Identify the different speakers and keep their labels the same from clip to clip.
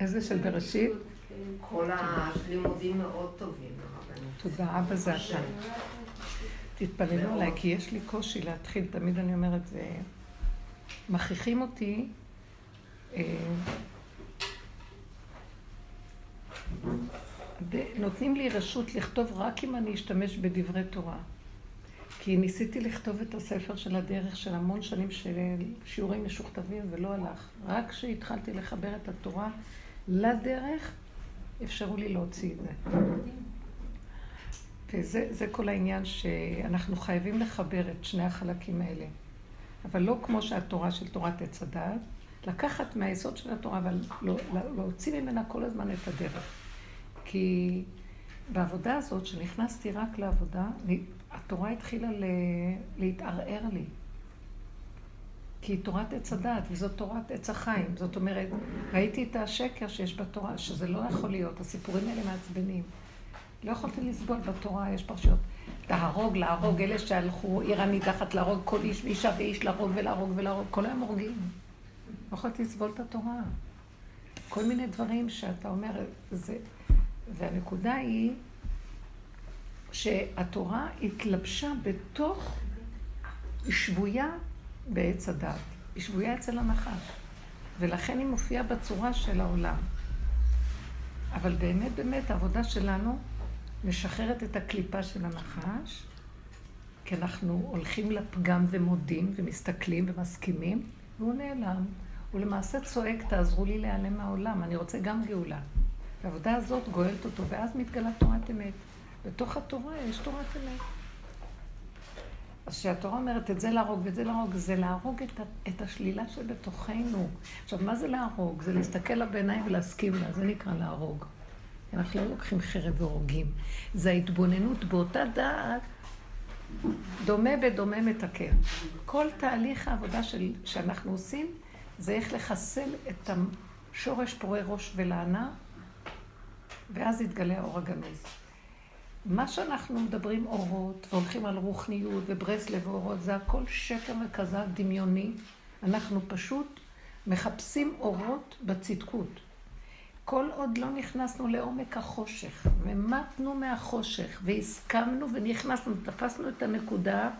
Speaker 1: איזה של בראשית?
Speaker 2: כל הלימודים מאוד טובים.
Speaker 1: תודה, אבא זה אתה. תתפללו עליי, כי יש לי קושי להתחיל, תמיד אני אומרת, מכריחים אותי אה, נותנים לי רשות לכתוב רק אם אני אשתמש בדברי תורה. כי ניסיתי לכתוב את הספר של הדרך של המון שנים של שיעורים משוכתבים ולא הלך. רק כשהתחלתי לחבר את התורה לדרך, אפשרו לי להוציא את זה. וזה כל העניין שאנחנו חייבים לחבר את שני החלקים האלה. אבל לא כמו שהתורה של תורת עץ הדעת, לקחת מהיסוד של התורה, אבל לא, לא, להוציא ממנה כל הזמן את הדרך. כי בעבודה הזאת, שנכנסתי רק לעבודה, התורה התחילה להתערער לי. כי היא תורת עץ הדת, וזאת תורת עץ החיים. זאת אומרת, ראיתי את השקר שיש בתורה, שזה לא יכול להיות, הסיפורים האלה מעצבנים. לא יכולתי לסבול בתורה, יש פרשיות. להרוג, להרוג, אלה שהלכו, עיר הנידחת להרוג כל איש ואישה ואיש להרוג ולהרוג ולהרוג, כל היום הורגים. לא יכולתי לסבול את התורה. כל מיני דברים שאתה אומר, זה... והנקודה היא שהתורה התלבשה בתוך, היא שבויה בעץ הדת. היא שבויה אצל הנחש. ולכן היא מופיעה בצורה של העולם. אבל באמת, באמת, העבודה שלנו משחררת את הקליפה של הנחש, כי אנחנו הולכים לפגם ומודים ומסתכלים ומסכימים, והוא נעלם. הוא למעשה צועק, תעזרו לי להיעלם מהעולם, אני רוצה גם גאולה. העבודה הזאת גואלת אותו, ואז מתגלה תורת אמת. בתוך התורה יש תורת אמת. אז כשהתורה אומרת את זה להרוג ואת זה להרוג, זה להרוג את, את השלילה שבתוכנו. עכשיו, מה זה להרוג? זה להסתכל לה בעיניים ולהסכים לה, זה נקרא להרוג. אנחנו לא לוקחים חרב והורגים. זה ההתבוננות באותה דעת, דומה בדומה מתקן. כל תהליך העבודה של, שאנחנו עושים, זה איך לחסל את השורש פורה ראש ולענה, ואז יתגלה האור הגנוז. מה שאנחנו מדברים אורות, והולכים על רוחניות וברסלב ואורות, זה הכל שקר וכזב דמיוני. אנחנו פשוט מחפשים אורות בצדקות. כל עוד לא נכנסנו לעומק החושך, ומתנו מהחושך, והסכמנו ונכנסנו, תפסנו את הנקודה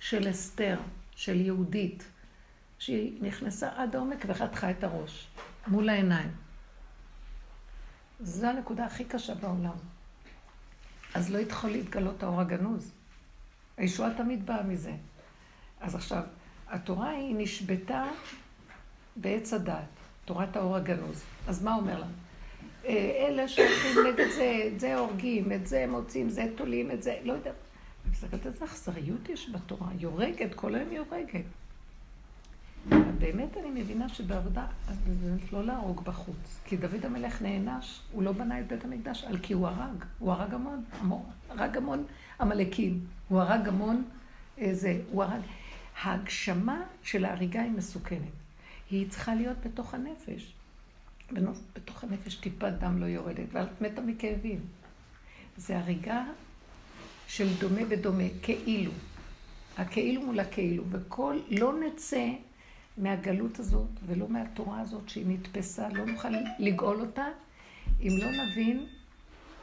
Speaker 1: של אסתר, של יהודית, שהיא נכנסה עד העומק וחתכה את הראש, מול העיניים. זו הנקודה הכי קשה בעולם. אז לא יכול להתגלות האור הגנוז. הישועה תמיד באה מזה. אז עכשיו, התורה היא נשבתה בעץ הדת, תורת האור הגנוז. אז מה אומר לנו? אה, אלה שהולכים נגד זה, את זה הורגים, את זה מוצאים, זה תולים, את זה, לא יודעת. אני מסתכלת איזה אכזריות יש בתורה, היא הורגת, כל היום היא הורגת. באמת אני מבינה שבעבודה, זה לא להרוג בחוץ. כי דוד המלך נענש, הוא לא בנה את בית המקדש, על כי הוא הרג. הוא הרג המון, הרג המון עמלקים. הוא הרג המון, זה, הוא הרג. ההגשמה של ההריגה היא מסוכנת. היא צריכה להיות בתוך הנפש. בתוך הנפש טיפת דם לא יורדת, ואת מתה מכאבים. זה הריגה של דומה בדומה, כאילו. הכאילו מול הכאילו. וכל, לא נצא מהגלות הזאת ולא מהתורה הזאת שהיא נתפסה, לא נוכל לגאול אותה, אם לא נבין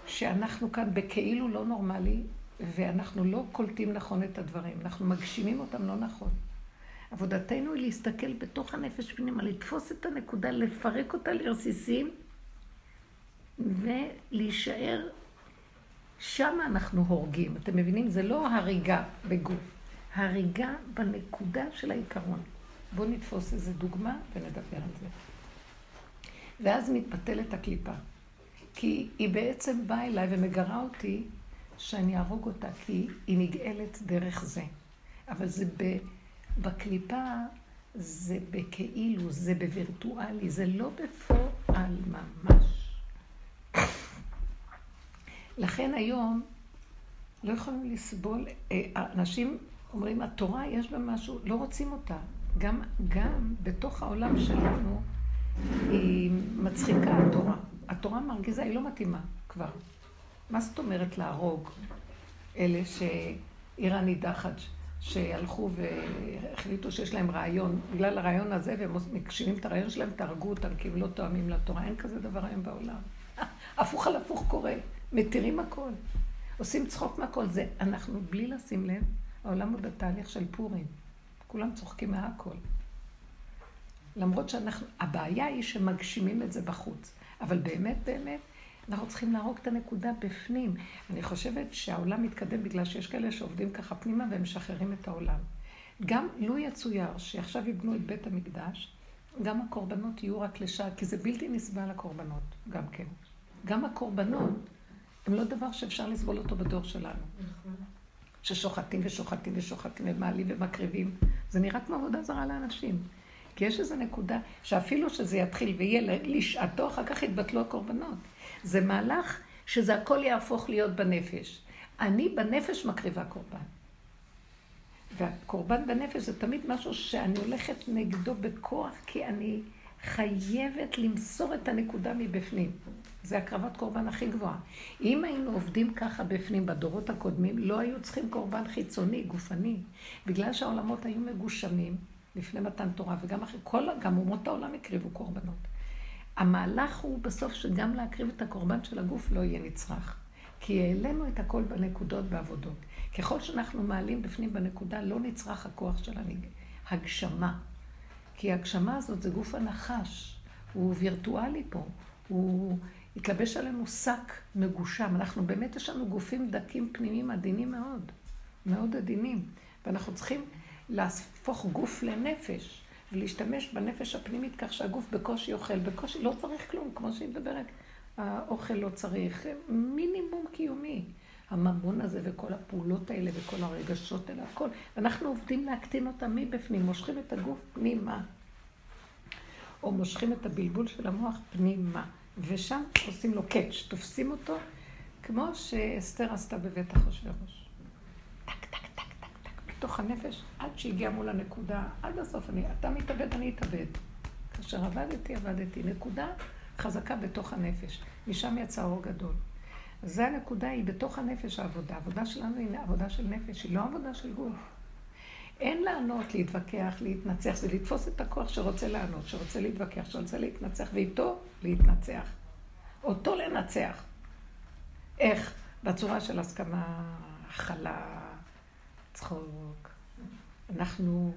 Speaker 1: שאנחנו כאן בכאילו לא נורמלי, ואנחנו לא קולטים נכון את הדברים, אנחנו מגשימים אותם לא נכון. עבודתנו היא להסתכל בתוך הנפש פנימה, לתפוס את הנקודה, לפרק אותה לרסיסים, ולהישאר, שם אנחנו הורגים. אתם מבינים? זה לא הריגה בגוף, הריגה בנקודה של העיקרון. בואו נתפוס איזה דוגמה ונדבר על זה. ואז מתבטלת הקליפה. כי היא בעצם באה אליי ומגרה אותי שאני אהרוג אותה, כי היא נגאלת דרך זה. אבל זה ב, בקליפה, זה בכאילו, זה בווירטואלי, זה לא בפועל ממש. לכן היום לא יכולים לסבול, אה, אנשים אומרים, התורה יש בה משהו, לא רוצים אותה. גם, גם בתוך העולם שלנו היא מצחיקה התורה. התורה מרגיזה, היא לא מתאימה כבר. מה זאת אומרת להרוג אלה שעיר הנידחת, שהלכו והחליטו שיש להם רעיון, בגלל הרעיון הזה, והם מגשימים את הרעיון שלהם, תהרגו אותם כי הם לא תואמים לתורה. אין כזה דבר היום בעולם. הפוך על הפוך קורה. מתירים הכל. עושים צחוק מהכל. זה, אנחנו בלי לשים לב, העולם הוא בתהליך של פורים. כולם צוחקים מהכל. למרות שאנחנו, הבעיה היא שמגשימים את זה בחוץ. אבל באמת, באמת, אנחנו צריכים להרוג את הנקודה בפנים. אני חושבת שהעולם מתקדם בגלל שיש כאלה שעובדים ככה פנימה והם משחררים את העולם. גם לו יצויר שעכשיו יבנו את בית המקדש, גם הקורבנות יהיו רק לשעה, כי זה בלתי נסבל הקורבנות, גם כן. גם הקורבנות הם לא דבר שאפשר לסבול אותו בדור שלנו. ששוחטים ושוחטים ושוחטים ומעלים ומקריבים. זה נראה כמו עבודה זרה לאנשים. כי יש איזו נקודה שאפילו שזה יתחיל ויהיה לשעתו, אחר כך יתבטלו הקורבנות. זה מהלך שזה הכל יהפוך להיות בנפש. אני בנפש מקריבה קורבן. והקורבן בנפש זה תמיד משהו שאני הולכת נגדו בכוח, כי אני חייבת למסור את הנקודה מבפנים. זה הקרבת קורבן הכי גבוהה. אם היינו עובדים ככה בפנים בדורות הקודמים, לא היו צריכים קורבן חיצוני, גופני. בגלל שהעולמות היו מגושמים לפני מתן תורה, וגם אחרי, כל, גם אומות העולם הקריבו קורבנות. המהלך הוא בסוף שגם להקריב את הקורבן של הגוף לא יהיה נצרך. כי העלינו את הכל בנקודות בעבודות. ככל שאנחנו מעלים בפנים בנקודה, לא נצרך הכוח של הגשמה. כי ההגשמה הזאת זה גוף הנחש, הוא וירטואלי פה, הוא התלבש עלינו שק מגושם. אנחנו באמת, יש לנו גופים דקים פנימיים עדינים מאוד, מאוד עדינים. ואנחנו צריכים להפוך גוף לנפש. ולהשתמש בנפש הפנימית כך שהגוף בקושי אוכל, בקושי לא צריך כלום, כמו שהיא מדברת. האוכל לא צריך, מינימום קיומי. הממון הזה וכל הפעולות האלה וכל הרגשות האלה, הכל. ואנחנו עובדים להקטין אותם מבפנים, מושכים את הגוף פנימה. או מושכים את הבלבול של המוח פנימה. ושם עושים לו קאץ', תופסים אותו, כמו שאסתר עשתה בבית אחשוורוש. בתוך הנפש, עד שהגיע מול הנקודה, עד הסוף, אני, אתה מתאבד, אני אתאבד. כאשר עבדתי, עבדתי. נקודה חזקה בתוך הנפש. משם יצא אור גדול. זה הנקודה, היא בתוך הנפש העבודה. העבודה שלנו היא עבודה של נפש, היא לא עבודה של גוף. אין לענות, להתווכח, להתנצח, זה לתפוס את הכוח שרוצה לענות, שרוצה להתווכח, שרוצה להתנצח, ואיתו להתנצח. אותו לנצח. איך? בצורה של הסכמה, הכלה, צחוק. אנחנו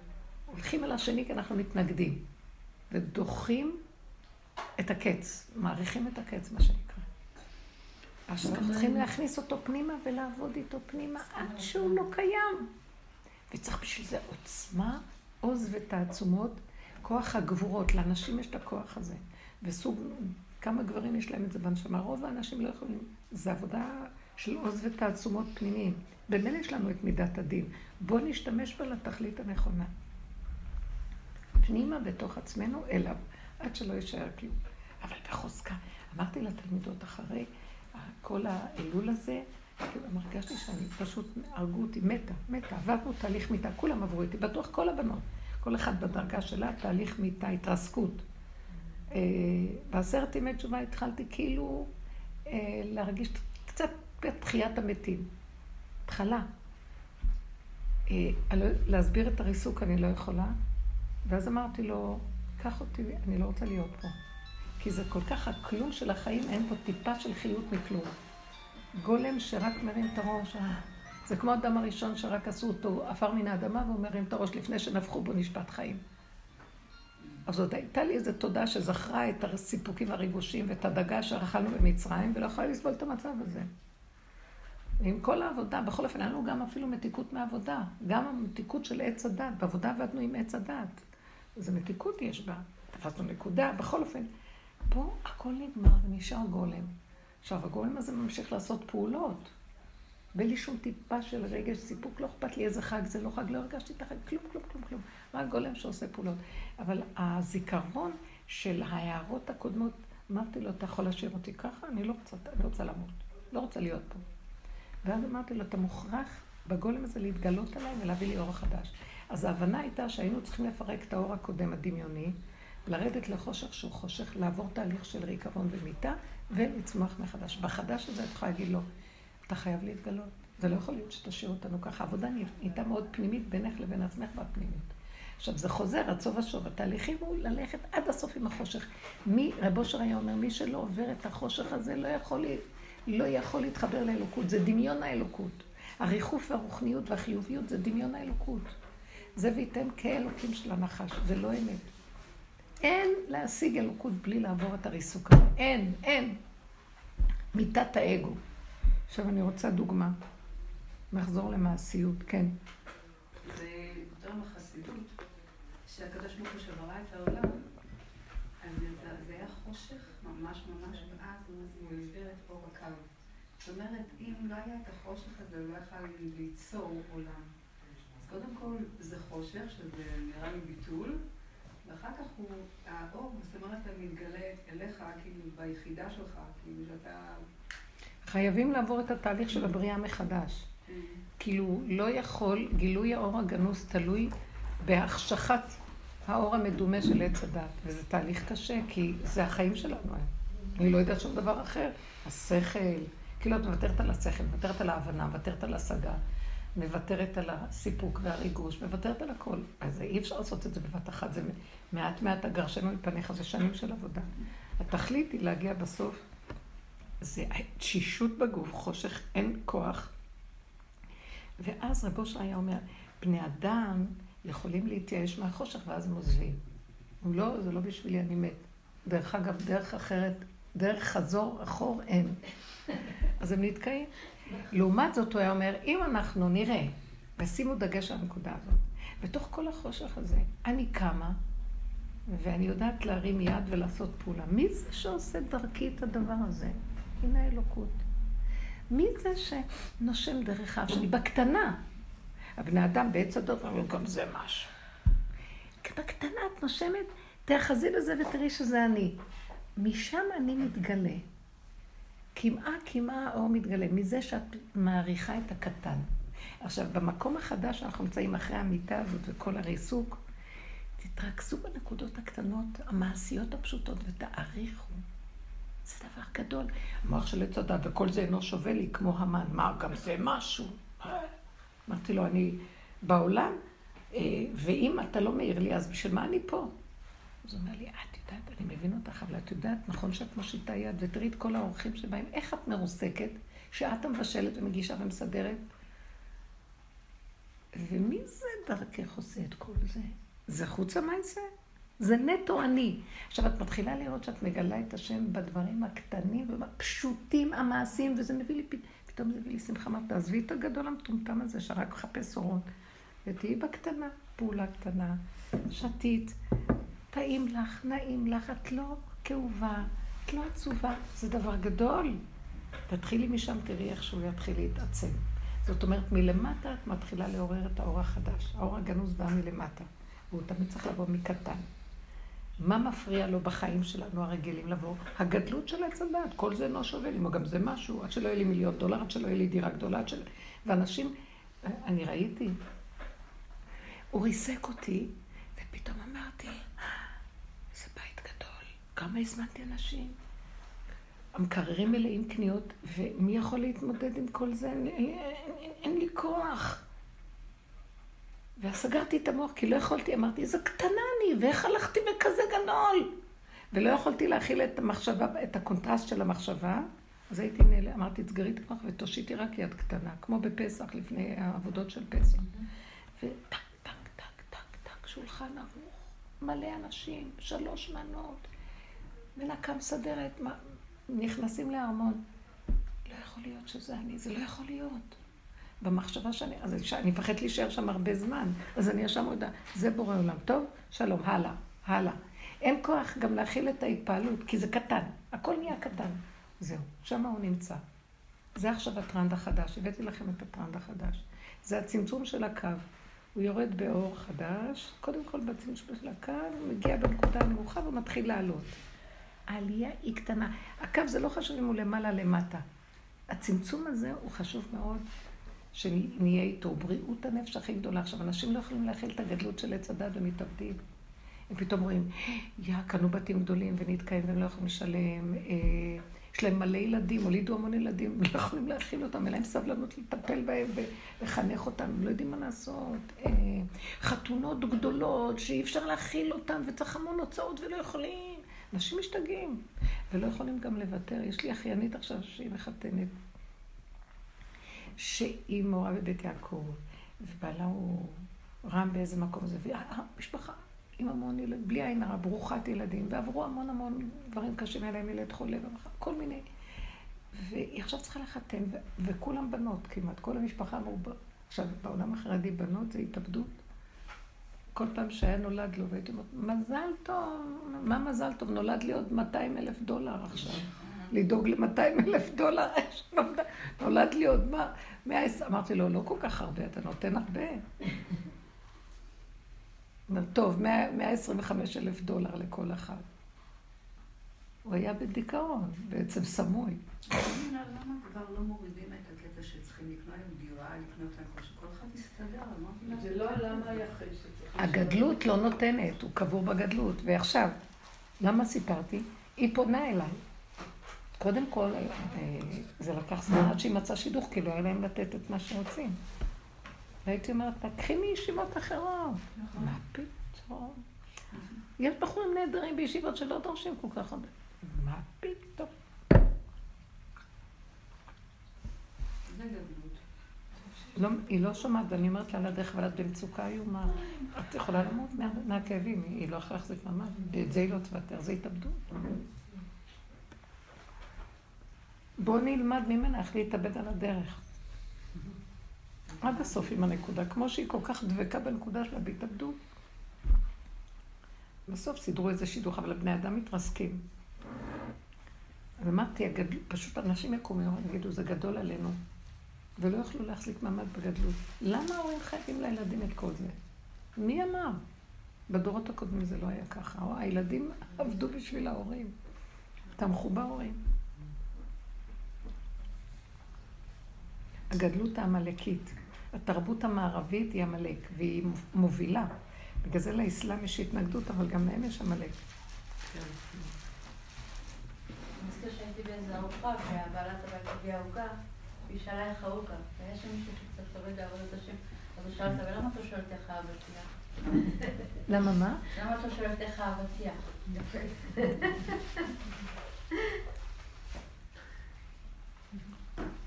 Speaker 1: הולכים על השני כי אנחנו מתנגדים, ודוחים את הקץ, מעריכים את הקץ, מה שנקרא. אז אנחנו צריכים להכניס אותו פנימה ולעבוד איתו פנימה עד שהוא לא קיים. וצריך בשביל זה עוצמה, עוז ותעצומות, כוח הגבורות. לאנשים יש את הכוח הזה. וסוג, כמה גברים יש להם את זה בנשמה. רוב האנשים לא יכולים. זו עבודה של עוז ותעצומות פנימיים. במילא יש לנו את מידת הדין. בואו נשתמש בה לתכלית הנכונה. פנימה בתוך עצמנו אליו, עד שלא יישאר כלום. אבל בחוזקה. אמרתי לתלמידות אחרי כל האלול הזה, הרגשתי שאני פשוט, הרגו אותי, מתה, מתה. עברנו תהליך מיתה, כולם עברו איתי, בטוח כל הבנות. כל אחד בדרגה שלה, תהליך מיתה, התרסקות. אה, בעשרת ימי תשובה התחלתי כאילו אה, להרגיש קצת בתחיית המתים. התחלה. אה, לא, להסביר את הריסוק אני לא יכולה, ואז אמרתי לו, קח אותי, אני לא רוצה להיות פה. כי זה כל כך הכלום של החיים, אין פה טיפה של חיות מכלום. גולם שרק מרים את הראש, אה, זה כמו האדם הראשון שרק עשו אותו עפר מן האדמה והוא מרים את הראש לפני שנפחו בו נשפט חיים. אז עוד הייתה לי איזו תודה שזכרה את הסיפוקים הריגושים ואת הדגה שאכלנו במצרים ולא יכולה לסבול את המצב הזה. ועם כל העבודה, בכל אופן, היה לנו גם אפילו מתיקות מעבודה. גם המתיקות של עץ הדת, בעבודה עבדנו עם עץ הדת. איזה מתיקות יש בה. תפסנו נקודה, בכל אופן. פה הכל נגמר ונשאר גולם. עכשיו, הגולם הזה ממשיך לעשות פעולות. בלי שום טיפה של רגש, סיפוק, לא אכפת לי איזה חג זה, לא חג, לא הרגשתי את החג, כלום, כלום, כלום, כלום. רק גולם שעושה פעולות. אבל הזיכרון של ההערות הקודמות, אמרתי לו, אתה יכול להשאיר אותי ככה? אני לא רוצה, אני רוצה למות. לא רוצה להיות פה. ואז אמרתי לו, אתה מוכרח בגולם הזה להתגלות עליי ולהביא לי אור חדש. אז ההבנה הייתה שהיינו צריכים לפרק את האור הקודם הדמיוני, לרדת לחושך שהוא חושך, לעבור תהליך של ריקבון ומיטה, ולצמוח מחדש. בחדש הזה את יכולה להגיד לו, אתה חייב להתגלות. זה לא יכול להיות שתשאיר אותנו ככה. העבודה נהייתה מאוד פנימית בינך לבין עצמך והפנימית. עכשיו, זה חוזר סוף השוב. התהליכים הוא ללכת עד הסוף עם החושך. מי, רב אושר היה אומר, מי שלא עובר את החושך הזה לא יכול, לא יכול להתחבר לאלוקות. זה דמיון האלוקות. הריחוף והרוחניות והחיוביות זה דמיון האלוקות. זה וייתן כאלוקים של הנחש, זה לא אמת. אין להשיג אלוקות בלי לעבור את הריסוק הזה. אין, אין. מיטת האגו. עכשיו אני רוצה דוגמה. נחזור למעשיות, כן.
Speaker 3: זה יותר מחסידות, שהקדוש ברוך הוא שברא את העולם, אז זה היה חושך ממש ממש, ואז הוא העביר את אור הקו. זאת אומרת, אם לא היה את החושך הזה, לא יכל ליצור עולם. אז קודם כל זה חושך, שזה נראה לי ביטול, ואחר כך הוא, האור, אתה מתגלה אליך, כאילו, ביחידה שלך, כאילו, שאתה...
Speaker 1: חייבים לעבור את התהליך של הבריאה מחדש. Mm. כאילו, לא יכול, גילוי האור הגנוז תלוי בהחשכת האור המדומה של עץ הדת. וזה תהליך קשה, כי זה החיים שלנו. אני לא יודעת שום דבר אחר. השכל, כאילו את מוותרת על השכל, מוותרת על ההבנה, מוותרת על השגה, מוותרת על הסיפוק והריגוש, מוותרת על הכל. אז אי אפשר לעשות את זה בבת אחת, זה מעט מעט אגרשנו מפניך, זה שנים של עבודה. התכלית היא להגיע בסוף, זה תשישות בגוף, חושך, אין כוח. ואז רבו שהיה אומר, בני אדם יכולים להתייאש מהחושך ואז הם עוזבים. לא, זה לא בשבילי, אני מת. דרך אגב, דרך אחרת, דרך חזור אחור אין. אז הם נתקעים. לעומת זאת, הוא היה אומר, אם אנחנו נראה, ושימו דגש על הנקודה הזאת, בתוך כל החושך הזה, אני קמה, ואני יודעת להרים יד ולעשות פעולה. מי זה שעושה דרכי את הדבר הזה? הנה האלוקות. מי זה שנושם דרך האף שלי? בקטנה. הבני אדם בעץ הדוב אומרים, גם זה משהו. בקטנה את נושמת, תאחזי בזה ותראי שזה אני. משם אני מתגלה. קמעה קמעה האור מתגלה, מזה שאת מעריכה את הקטן. עכשיו, במקום החדש שאנחנו נמצאים אחרי המיטה הזאת וכל הריסוק, תתרכזו בנקודות הקטנות, המעשיות הפשוטות, ותעריכו. זה דבר גדול. המוח של עץ הדת, וכל זה אינו שווה לי כמו המן. מה, גם זה משהו? אמרתי לו, אני בעולם, אה, ואם אתה לא מעיר לי, אז בשביל מה אני פה? אז הוא אומר לי, את יודעת, אני מבין אותך, אבל את יודעת, נכון שאת מושיטה יד, ותראי את כל האורחים שבאים, איך את מרוסקת, שאת המבשלת ומגישה ומסדרת? ומי זה דרכך עושה את כל זה? זה חוץ המעשה? זה נטו אני. עכשיו, את מתחילה לראות שאת מגלה את השם בדברים הקטנים והפשוטים, המעשיים, וזה מביא לי, פתאום זה מביא לי שמחה. מה, תעזבי את הגדול המטומטם הזה שרק מחפש אורות, ותהיי בקטנה, פעולה קטנה, שתית, טעים לך, נעים לך, את לא כאובה, את לא עצובה, זה דבר גדול. תתחילי משם, תראי איך שהוא יתחיל להתעצם. זאת אומרת, מלמטה את מתחילה לעורר את האור החדש. האור הגנוז בא מלמטה, והוא תמיד צריך לבוא מקטן. מה מפריע לו בחיים שלנו הרגילים לבוא? הגדלות של עץ הדת, כל זה אינו שווה לי, גם זה משהו, עד שלא יהיה לי מיליון דולר, עד שלא יהיה לי דירה גדולה, עד של... ואנשים, אני ראיתי, הוא ריסק אותי, ופתאום אמרתי, כמה הזמנתי אנשים? המקררים מלאים קניות, ומי יכול להתמודד עם כל זה? אין, אין, אין, אין לי כוח. וסגרתי את המוח, כי לא יכולתי, אמרתי, איזה קטנה אני, ואיך הלכתי בכזה גדול? ולא יכולתי להכיל את המחשבה, את הקונטרסט של המחשבה, אז הייתי נעלה, אמרתי, תסגרי את המוח ותושיטי רק יד קטנה, כמו בפסח, לפני העבודות של פסח. וטק, טק, טק, טק, טק, שולחן ערוך, מלא אנשים, שלוש מנות, מנקה מסדרת, נכנסים לארמון. לא יכול להיות שזה אני, זה לא יכול להיות. במחשבה שאני, אז אני מפחדת להישאר שם הרבה זמן, אז אני ישר מודה, זה בורא עולם. טוב, שלום, הלאה, הלאה. אין כוח גם להכיל את ההתפעלות, כי זה קטן, הכל נהיה קטן. זהו, שם הוא נמצא. זה עכשיו הטרנד החדש, הבאתי לכם את הטרנד החדש. זה הצמצום של הקו. הוא יורד באור חדש, קודם כל בצמצום של הקו, הוא מגיע בנקודה הנמוכה ומתחיל לעלות. העלייה היא קטנה. הקו זה לא חשוב אם הוא למעלה למטה. הצמצום הזה הוא חשוב מאוד, שנהיה איתו. בריאות הנפש הכי גדולה. עכשיו, אנשים לא יכולים להכיל את הגדלות של עץ הדת ומתאבדים. הם פתאום רואים, יא, קנו בתים גדולים ונתקעים והם לא יכולים לשלם, אה, יש להם מלא ילדים, הולידו המון ילדים, לא יכולים להכיל אותם, אין להם סבלנות לטפל בהם ולחנך אותם, הם לא יודעים מה לעשות. אה, חתונות גדולות שאי אפשר להכיל אותם וצריך המון הוצאות ולא יכולים. אנשים משתגעים, ולא יכולים גם לוותר. יש לי אחיינית עכשיו שהיא מחתנת, שהיא מורה בבית יעקב, ובעלה הוא רם באיזה מקום זה, והמשפחה עם המון ילדים, בלי עין הרע, ברוכת ילדים, ועברו המון המון דברים קשים, היה להם ילד חולה, כל מיני. והיא עכשיו צריכה לחתן, ו- וכולם בנות כמעט, כל המשפחה אמרו, עכשיו בעולם החרדי בנות זה התאבדות. כל פעם שהיה נולד לו, והייתי אומרת, מזל טוב, מה מזל טוב? נולד לי עוד 200 אלף דולר עכשיו. לדאוג ל-200 אלף דולר, נולד לי עוד מה? אמרתי לו, לא כל כך הרבה, אתה נותן הרבה. טוב, 125 אלף דולר לכל אחד. הוא היה בדיכאון, בעצם סמוי.
Speaker 3: למה כבר לא מורידים את הקטע שצריכים לקנות להם דירה, לקנות להם כל שכל אחד יסתדר,
Speaker 2: זה לא למה היחיד שצריך...
Speaker 1: הגדלות לא נותנת, הוא קבור בגדלות. ועכשיו, למה סיפרתי? היא פונה אליי. קודם כל, אה, זה לקח זמן עד שהיא מצאה שידוך, כי לא היה להם לתת את מה שרוצים. והייתי אומרת תקחי מישיבות אחרות. נכון. מה פתאום? יש בחורים נהדרים בישיבות שלא דורשים כל כך הרבה. מה פתאום? לא, היא לא שומעת, ואני אומרת לה על הדרך, אבל את במצוקה איומה. את יכולה למות מהכאבים, היא לא יכולה להחזיק מעמד. את זה היא לא תוותר, זה התאבדות. בואו נלמד ממנה איך להתאבד על הדרך. עד הסוף עם הנקודה, כמו שהיא כל כך דבקה בנקודה שלה בהתאבדות. בסוף סידרו איזה שידוך, אבל הבני אדם מתרסקים. ואמרתי, הגדל... פשוט אנשים יקומו ויגידו, זה גדול עלינו, ולא יוכלו להחזיק מעמד בגדלות. למה ההורים חייבים לילדים את כל זה? מי אמר? בדורות הקודמים זה לא היה ככה. הילדים עבדו בשביל ההורים, תמכו בהורים. הגדלות העמלקית. התרבות המערבית היא עמלק, והיא מובילה. בגלל זה לאסלאם יש התנגדות, אבל גם להם יש עמלק.
Speaker 4: אני מזכיר שהייתי באיזה ארוחה, והבעלת הבית הביאה עוגה, והיא שאלה איך העוגה. והיה שם מישהו שקצת עובד לעבודת השם. אז הוא שאל אותה, ולמה אתה שואלת איך האבטיח?
Speaker 1: למה מה?
Speaker 4: למה אתה שואלת איך? יפה.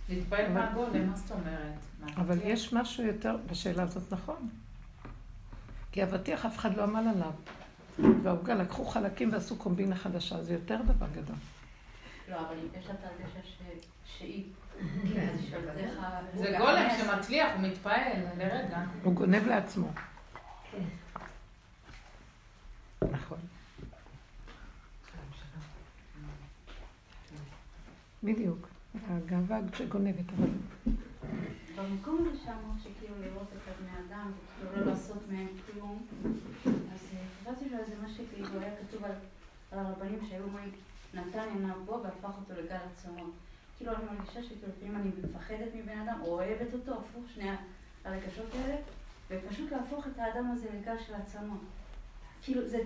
Speaker 2: להתפעל מהגולם, מה זאת אומרת?
Speaker 1: אבל יש משהו יותר בשאלה הזאת, נכון. כי אבטיח אף אחד לא עמל עליו. והעוגה לקחו חלקים ועשו קומבינה חדשה, זה יותר דבר גדול.
Speaker 4: לא, אבל יש לה את הרגשה שהיא...
Speaker 2: זה גולם שמצליח, הוא מתפעל לרגע.
Speaker 1: הוא גונב לעצמו. כן. נכון. בדיוק. הגאווה שגונבת, אבל...
Speaker 4: במקום לשם, שכאילו לראות את הבני אדם, וכאילו לא לעשות מהם כלום, אז חשבתי לו איזה מה שכאילו היה כתוב על הרבנים שהיו אומרים, נתן עיניו בו והפך אותו לגל עצמות. כאילו אני מרגישה שכאילו אני מפחדת מבן אדם, או אוהבת אותו, הפוך שני הרגשות האלה, ופשוט להפוך את האדם הזה לגל של עצמות. כאילו זה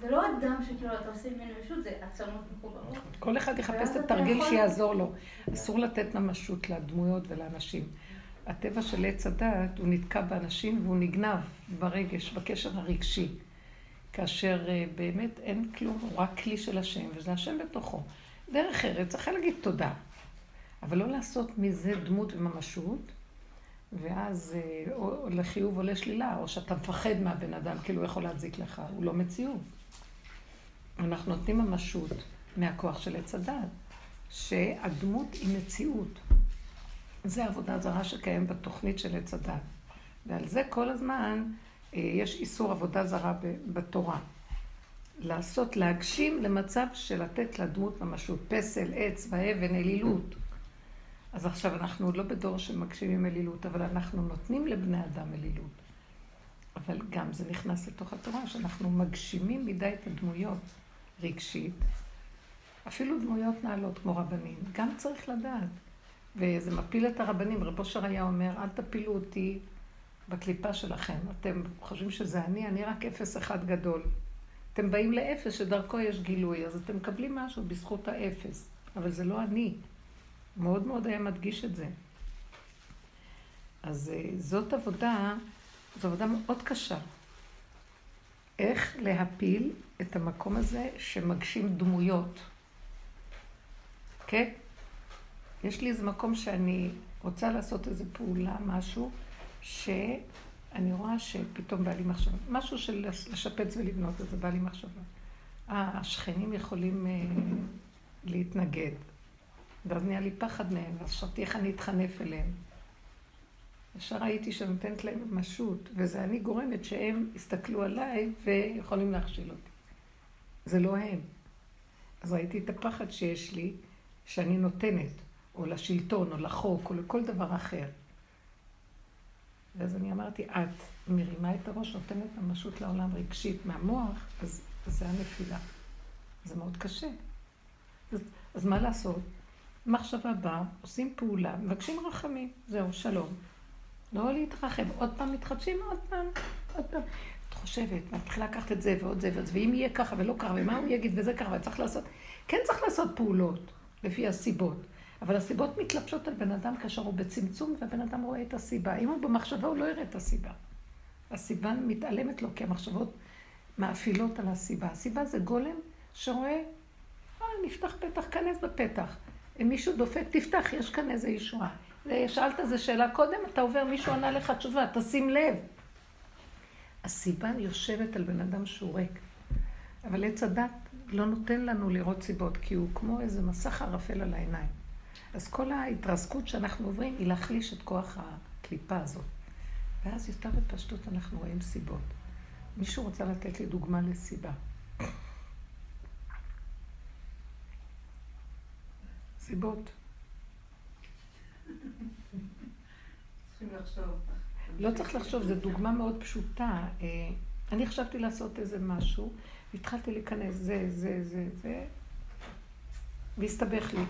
Speaker 4: זה לא אדם שכאילו אתה עושה ממנו ישות, זה עצמות מחוברות.
Speaker 1: כל אחד יחפש את התרגיל שיעזור לו. אסור לתת ממשות לדמויות ולאנשים. הטבע של עץ הדעת, הוא נתקע באנשים והוא נגנב ברגש, בקשר הרגשי. כאשר אה, באמת אין כלום, הוא רק כלי של השם, וזה השם בתוכו. דרך ארץ, צריך להגיד תודה. אבל לא לעשות מזה דמות וממשות, ואז אה, או לחיוב או לשלילה, או שאתה מפחד מהבן אדם, כאילו הוא יכול להזיק לך, הוא לא מציאות. אנחנו נותנים ממשות מהכוח של עץ הדת, שהדמות היא מציאות. זה עבודה זרה שקיים בתוכנית של עץ הדת. ועל זה כל הזמן אה, יש איסור עבודה זרה בתורה. לעשות, להגשים למצב של לתת לדמות ממשות, פסל, עץ ואבן, אלילות. אז עכשיו אנחנו לא בדור שמגשימים אלילות, אבל אנחנו נותנים לבני אדם אלילות. אבל גם זה נכנס לתוך התורה, שאנחנו מגשימים מדי את הדמויות. רגשית, אפילו דמויות נעלות כמו רבנים, גם צריך לדעת. וזה מפיל את הרבנים. רב אושר היה אומר, אל תפילו אותי בקליפה שלכם. אתם חושבים שזה אני, אני רק אפס אחד גדול. אתם באים לאפס שדרכו יש גילוי, אז אתם מקבלים משהו בזכות האפס, אבל זה לא אני. מאוד מאוד היה מדגיש את זה. אז אה, זאת עבודה, זו עבודה מאוד קשה. איך להפיל את המקום הזה שמגשים דמויות. כן? יש לי איזה מקום שאני רוצה לעשות איזו פעולה, משהו, שאני רואה שפתאום בא לי מחשבה. משהו של לשפץ ולבנות, אז זה בא לי מחשבה. אה, השכנים יכולים אה, להתנגד. ואז נהיה לי פחד מהם, ואז חשבתי איך אני אתחנף אליהם. ישר ראיתי שאני נותנת להם משות, וזה אני גורמת שהם יסתכלו עליי ויכולים להכשיל אותי. זה לא הם. אז ראיתי את הפחד שיש לי, שאני נותנת, או לשלטון, או לחוק, או לכל דבר אחר. ואז אני אמרתי, את מרימה את הראש, נותנת ממשות לעולם רגשית מהמוח, אז, זה הנפילה. זה מאוד קשה. אז, אז מה לעשות? מחשבה באה, עושים פעולה, מבקשים רחמים, זהו, שלום. לא להתרחב, עוד פעם מתחדשים, עוד פעם, עוד פעם. את חושבת, ואת מתחילה לקחת את זה ועוד זה ועוד זה, ואם יהיה ככה ולא ככה, ומה הוא יגיד וזה ככה, וצריך לעשות, כן צריך לעשות פעולות, לפי הסיבות. אבל הסיבות מתלבשות על בן אדם כאשר הוא בצמצום, והבן אדם רואה את הסיבה. אם הוא במחשבה, הוא לא יראה את הסיבה. הסיבה מתעלמת לו, כי המחשבות מאפילות על הסיבה. הסיבה זה גולם שרואה, אה, נפתח פתח, כנס בפתח. אם מישהו דופק, תפתח, יש כאן איזה ישועה. שאלת איזה שאלה קודם, אתה עובר, מישהו ענה לך תשובה, תשים לב. הסיבה יושבת על בן אדם שהוא ריק. אבל עץ הדת לא נותן לנו לראות סיבות, כי הוא כמו איזה מסך ערפל על העיניים. אז כל ההתרסקות שאנחנו עוברים היא להחליש את כוח הקליפה הזאת. ואז יותר בפשטות אנחנו רואים סיבות. מישהו רוצה לתת לי דוגמה לסיבה. סיבות.
Speaker 3: צריכים לחשוב.
Speaker 1: לא צריך לחשוב, זו דוגמה מאוד פשוטה. אה, אני חשבתי לעשות איזה משהו, והתחלתי להיכנס זה, זה, זה, זה, והסתבך לי.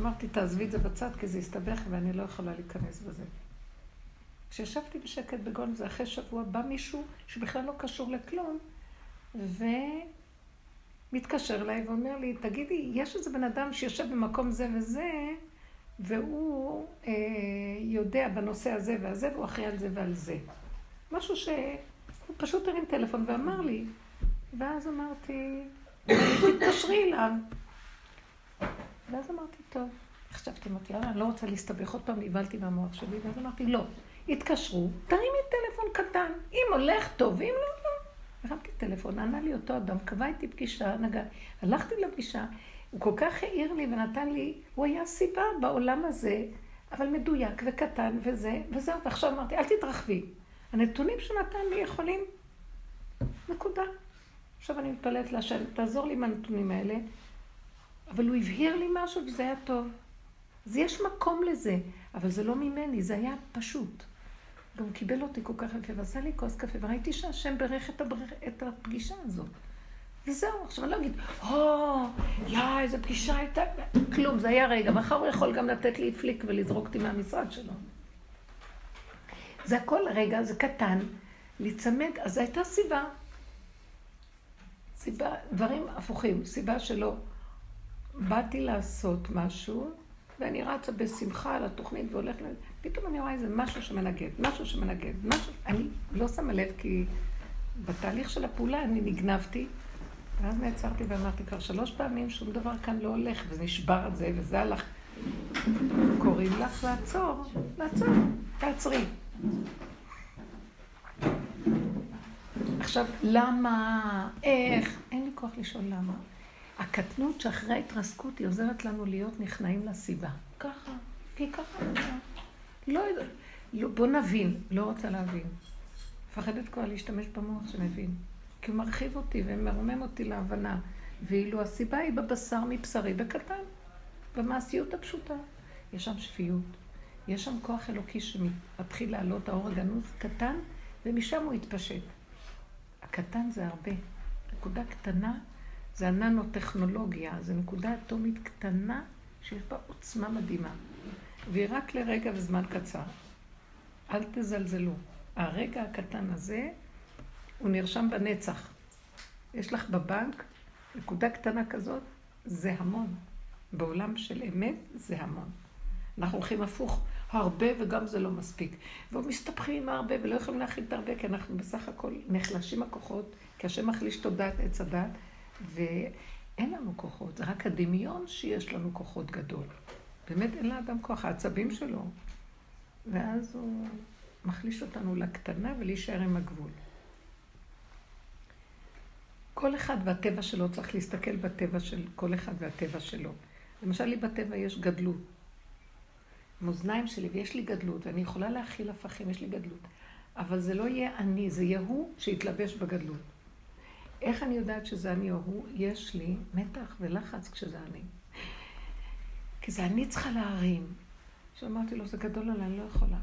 Speaker 1: אמרתי, תעזבי את זה בצד, כי זה הסתבך ואני לא יכולה להיכנס בזה. כשישבתי בשקט בגון, זה אחרי שבוע, בא מישהו שבכלל לא קשור לכלום, ומתקשר אליי ואומר לי, תגידי, יש איזה בן אדם שיושב במקום זה וזה, והוא אה, יודע בנושא הזה והזה, והוא אחראי על זה ועל זה. משהו שהוא פשוט הרים טלפון ואמר לי, ואז אמרתי, תתקשרי אליו. ואז אמרתי, טוב. חשבתי, אמרתי, אני לא רוצה להסתבך עוד פעם, נבהלתי מהמוח שלי, ואז אמרתי, לא. התקשרו, תרימי טלפון קטן. אם הולך טוב, אם לא, לא. הרמתי טלפון, ענה לי אותו אדם, קבע איתי פגישה, נגע. הלכתי לפגישה, הוא כל כך העיר לי ונתן לי, הוא היה סיבה בעולם הזה, אבל מדויק וקטן וזה, וזהו. ועכשיו אמרתי, אל תתרחבי. הנתונים שהוא נתן לי יכולים, נקודה. עכשיו אני מתפלאת להשם, תעזור לי עם הנתונים האלה, אבל הוא הבהיר לי משהו וזה היה טוב. אז יש מקום לזה, אבל זה לא ממני, זה היה פשוט. גם קיבל אותי כל כך יפה, ועשה לי כוס קפה, וראיתי שהשם בירך את, הברך, את הפגישה הזאת. וזהו, עכשיו אני לא אגיד, או, יא, איזה פגישה הייתה, כלום, זה היה רגע, מחר הוא יכול גם לתת לי פליק ולזרוק אותי מהמשרד שלו. זה הכל רגע, זה קטן, להיצמד, אז זו הייתה סיבה. סיבה, דברים הפוכים, סיבה שלא. באתי לעשות משהו, ואני רצה בשמחה על התוכנית והולכת, פתאום אני רואה איזה משהו שמנגד, משהו שמנגד, משהו, אני לא שמה לב כי בתהליך של הפעולה אני נגנבתי, ואז נעצרתי ואמרתי כבר שלוש פעמים שום דבר כאן לא הולך, ונשבר את זה, וזה הלך. קוראים לך לעצור, לעצור, תעצרי. עכשיו, למה, איך, אין לי כוח לשאול למה. הקטנות שאחרי ההתרסקות היא עוזרת לנו להיות נכנעים לסיבה. ככה, כי ככה, לא יודעת. לא, בוא נבין, לא רוצה להבין. מפחדת כבר להשתמש במוח שמבין. כי הוא מרחיב אותי ומרומם אותי להבנה. ואילו הסיבה היא בבשר מבשרי בקטן, במעשיות הפשוטה. יש שם שפיות, יש שם כוח אלוקי שמתחיל לעלות האור הגנוז קטן, ומשם הוא יתפשט. הקטן זה הרבה. נקודה קטנה זה הננו-טכנולוגיה, זה נקודה אטומית קטנה שיש בה עוצמה מדהימה. והיא רק לרגע וזמן קצר. אל תזלזלו. הרגע הקטן הזה הוא נרשם בנצח. יש לך בבנק נקודה קטנה כזאת, זה המון. בעולם של אמת זה המון. אנחנו הולכים הפוך, הרבה וגם זה לא מספיק. ומסתבכים עם הרבה ולא יכולים להכיל את הרבה, כי אנחנו בסך הכל נחלשים הכוחות, כי השם מחליש תודעת עץ הדת, ואין לנו כוחות, זה רק הדמיון שיש לנו כוחות גדול. באמת אין לאדם כוח, העצבים שלו. ואז הוא מחליש אותנו לקטנה ולהישאר עם הגבול. כל אחד והטבע שלו, צריך להסתכל בטבע של כל אחד והטבע שלו. למשל, לי בטבע יש גדלות. מאזניים שלי, ויש לי גדלות, ואני יכולה להכיל הפכים, יש לי גדלות. אבל זה לא יהיה אני, זה יהיה הוא שיתלבש בגדלות. איך אני יודעת שזה אני או הוא? יש לי מתח ולחץ כשזה אני. כי זה אני צריכה להרים. שאמרתי לו, זה גדול עליי, אני לא יכולה.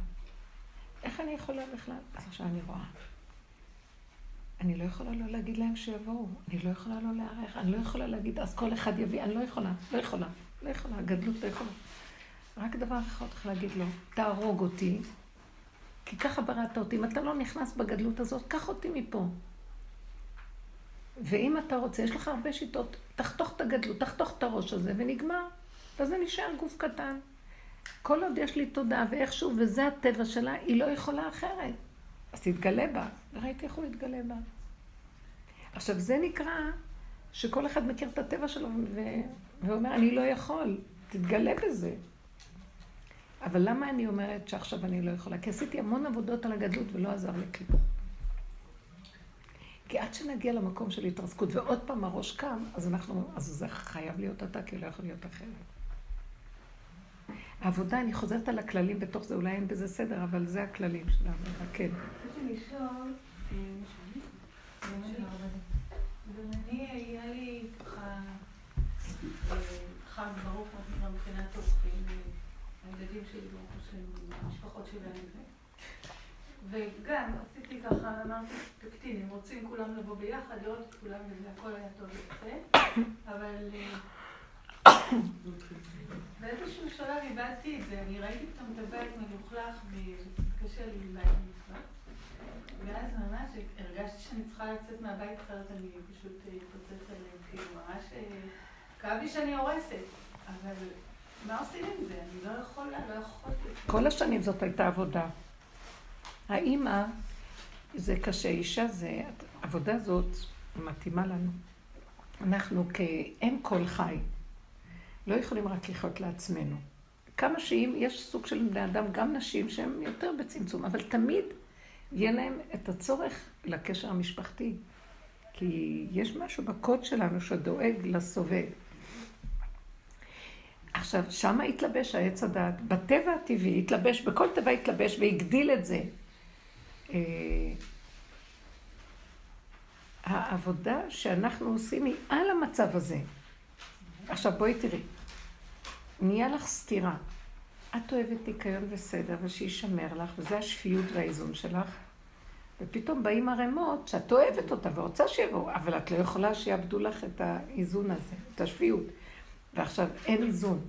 Speaker 1: איך אני יכולה בכלל? אז עכשיו אני רואה. אני לא יכולה לא להגיד להם שיבואו, אני לא יכולה לא להיערך, אני לא יכולה להגיד, אז כל אחד יביא, אני לא יכולה, לא יכולה, לא יכולה, הגדלות לא יכולה. רק דבר אחד צריך להגיד לו, תהרוג אותי, כי ככה בראת אותי. אם אתה לא נכנס בגדלות הזאת, קח אותי מפה. ואם אתה רוצה, יש לך הרבה שיטות, תחתוך את הגדלות, תחתוך את הראש הזה, ונגמר. ואז זה נשאר גוף קטן. כל עוד יש לי תודעה ואיכשהו, וזה הטבע שלה, היא לא יכולה אחרת. אז תתגלה בה. וראיתי איך הוא התגלה בה. עכשיו, זה נקרא שכל אחד מכיר את הטבע שלו ו... ואומר, אני לא יכול, תתגלה בזה. אבל למה אני אומרת שעכשיו אני לא יכולה? כי עשיתי המון עבודות על הגדלות ולא עזר לי כלום. כי עד שנגיע למקום של התרסקות, ועוד פעם הראש קם, אז אנחנו, אז זה חייב להיות אתה, כי לא יכול להיות אחרת. העבודה, אני חוזרת על הכללים בתוך זה, אולי אין בזה סדר, אבל זה הכללים של העבודה, כן.
Speaker 5: אני, היה לי ככה חג ברוך מבחינת אורחים, הילדים שלי ברוך השם, המשפחות שלהם. וגם עשיתי ככה, אמרתי, תקטין, הם רוצים כולם לבוא ביחד, לראות את כולם וזה, הכל היה טוב ויפה, אבל באיזשהו שלב איבדתי את זה, אני ראיתי פתאום את הבית מלוכלך וקשה לי עם בית מלוכלך. ואז ממש הרגשתי שאני צריכה לצאת מהבית אחרת, אני פשוט אתפוצץ עליהם, כאילו ממש כאב לי שאני הורסת, אבל מה עושים עם זה? אני לא יכולה, לא יכולתי.
Speaker 1: כל השנים זאת הייתה עבודה. האימא, זה קשה, אישה זה, העבודה הזאת מתאימה לנו. אנחנו כאם כל חי, לא יכולים רק לחיות לעצמנו. כמה שאם, יש סוג של בני אדם, גם נשים שהן יותר בצמצום, אבל תמיד יהיה להם את הצורך לקשר המשפחתי. כי יש משהו בקוד שלנו שדואג לסובב. עכשיו, שם התלבש העץ הדעת. בטבע הטבעי התלבש, בכל טבע התלבש והגדיל את זה. אה, העבודה שאנחנו עושים היא על המצב הזה. עכשיו בואי תראי, נהיה לך סתירה. את אוהבת ניקיון וסדר ושישמר לך, וזה השפיות והאיזון שלך. ופתאום באים ערימות שאת אוהבת אותה ורוצה שיבואו, אבל את לא יכולה שיאבדו לך את האיזון הזה, את השפיות. ועכשיו אין איזון.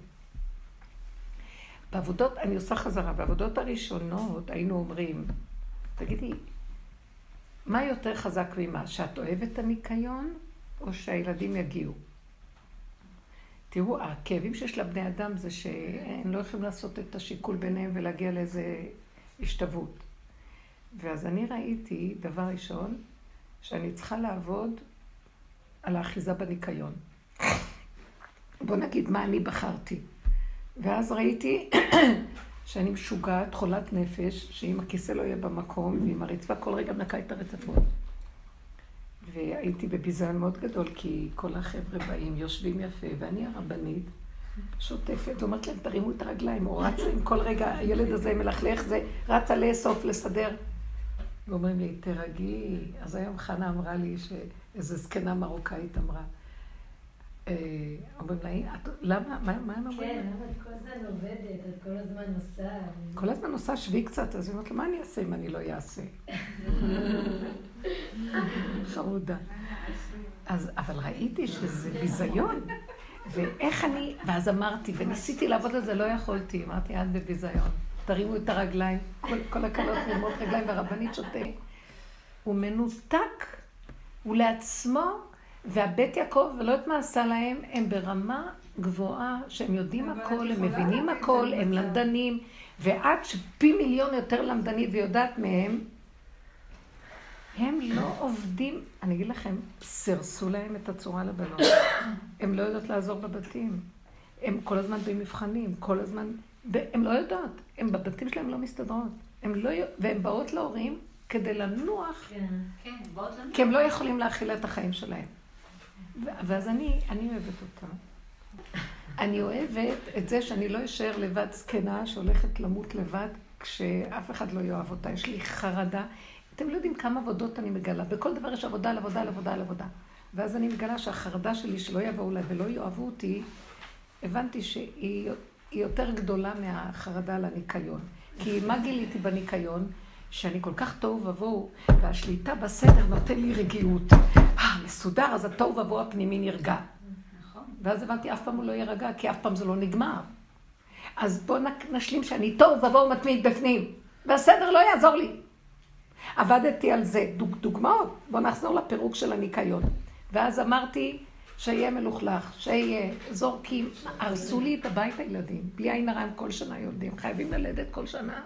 Speaker 1: בעבודות, אני עושה חזרה, בעבודות הראשונות היינו אומרים, תגידי, מה יותר חזק ממה? שאת אוהבת את הניקיון, או שהילדים יגיעו? תראו, הכאבים שיש לבני אדם זה שהם לא יכולים לעשות את השיקול ביניהם ולהגיע לאיזה השתוות. ואז אני ראיתי, דבר ראשון, שאני צריכה לעבוד על האחיזה בניקיון. בוא נגיד מה אני בחרתי. ואז ראיתי שאני משוגעת, חולת נפש, שאם הכיסא לא יהיה במקום, ועם הרצפה כל רגע מנקה את הרצפות. והייתי בביזיון מאוד גדול, כי כל החבר'ה באים, יושבים יפה, ואני הרבנית, שוטפת, אומרת להם, תרימו את הרגליים, או רצה עם כל רגע, הילד הזה מלכלך, זה רצה לאסוף, לסדר. ואומרים לי, תרגי. אז היום חנה אמרה לי, שאיזו זקנה מרוקאית אמרה, אומרים לה, למה, מה הם אומרים?
Speaker 6: כן, למה את כל הזמן עובדת, את כל הזמן עושה.
Speaker 1: כל הזמן עושה שבי קצת, אז היא אומרת לה, מה אני אעשה אם אני לא אעשה? חמודה. אז, אבל ראיתי שזה ביזיון. ואיך אני, ואז אמרתי, וניסיתי לעבוד על זה, לא יכולתי. אמרתי, את בביזיון. תרימו את הרגליים, כל, כל הקלות מרימות רגליים, והרבנית שותה. הוא מנותק, הוא לעצמו, והבית יעקב, ולא יודעת מה עשה להם, הם ברמה גבוהה, שהם יודעים הכל, הם מבינים הכל, הם. למדנים, ועד שפי מיליון יותר למדנית ויודעת מהם, הם לא עובדים, אני אגיד לכם, סירסו להם את הצורה לבנות. הם לא יודעות לעזור בבתים. הם כל הזמן במבחנים, כל הזמן... הן לא יודעות, הם בבתים שלהם לא מסתדרות. הם לא... והן באות להורים כדי לנוח,
Speaker 6: כן.
Speaker 4: כן, באות לנו.
Speaker 1: כי הם לא יכולים להכיל את החיים שלהם. ואז אני, אני אוהבת אותם. אני אוהבת את זה שאני לא אשאר לבד זקנה שהולכת למות לבד כשאף אחד לא יאהב אותה. יש לי חרדה. אתם לא יודעים כמה עבודות אני מגלה. בכל דבר יש עבודה על עבודה על עבודה על עבודה. ואז אני מגלה שהחרדה שלי שלא יבואו אליי ולא יאהבו אותי, הבנתי שהיא היא יותר גדולה מהחרדה על הניקיון. כי מה גיליתי בניקיון? שאני כל כך תוהו ובוהו, והשליטה בסדר נותן לי רגיעות. אה, מסודר, אז התוהו ובוהו הפנימי נרגע.
Speaker 4: נכון.
Speaker 1: ואז הבנתי, אף פעם הוא לא יירגע, כי אף פעם זה לא נגמר. אז בואו נשלים שאני תוהו ובוהו מתמיד בפנים, והסדר לא יעזור לי. עבדתי על זה. דוג, דוגמאות, בואו נחזור לפירוק של הניקיון. ואז אמרתי, שיהיה מלוכלך, שיהיה זורקים, הרסו לי את הבית הילדים, בלי עין הרע הם כל שנה יולדים, חייבים ללדת כל שנה.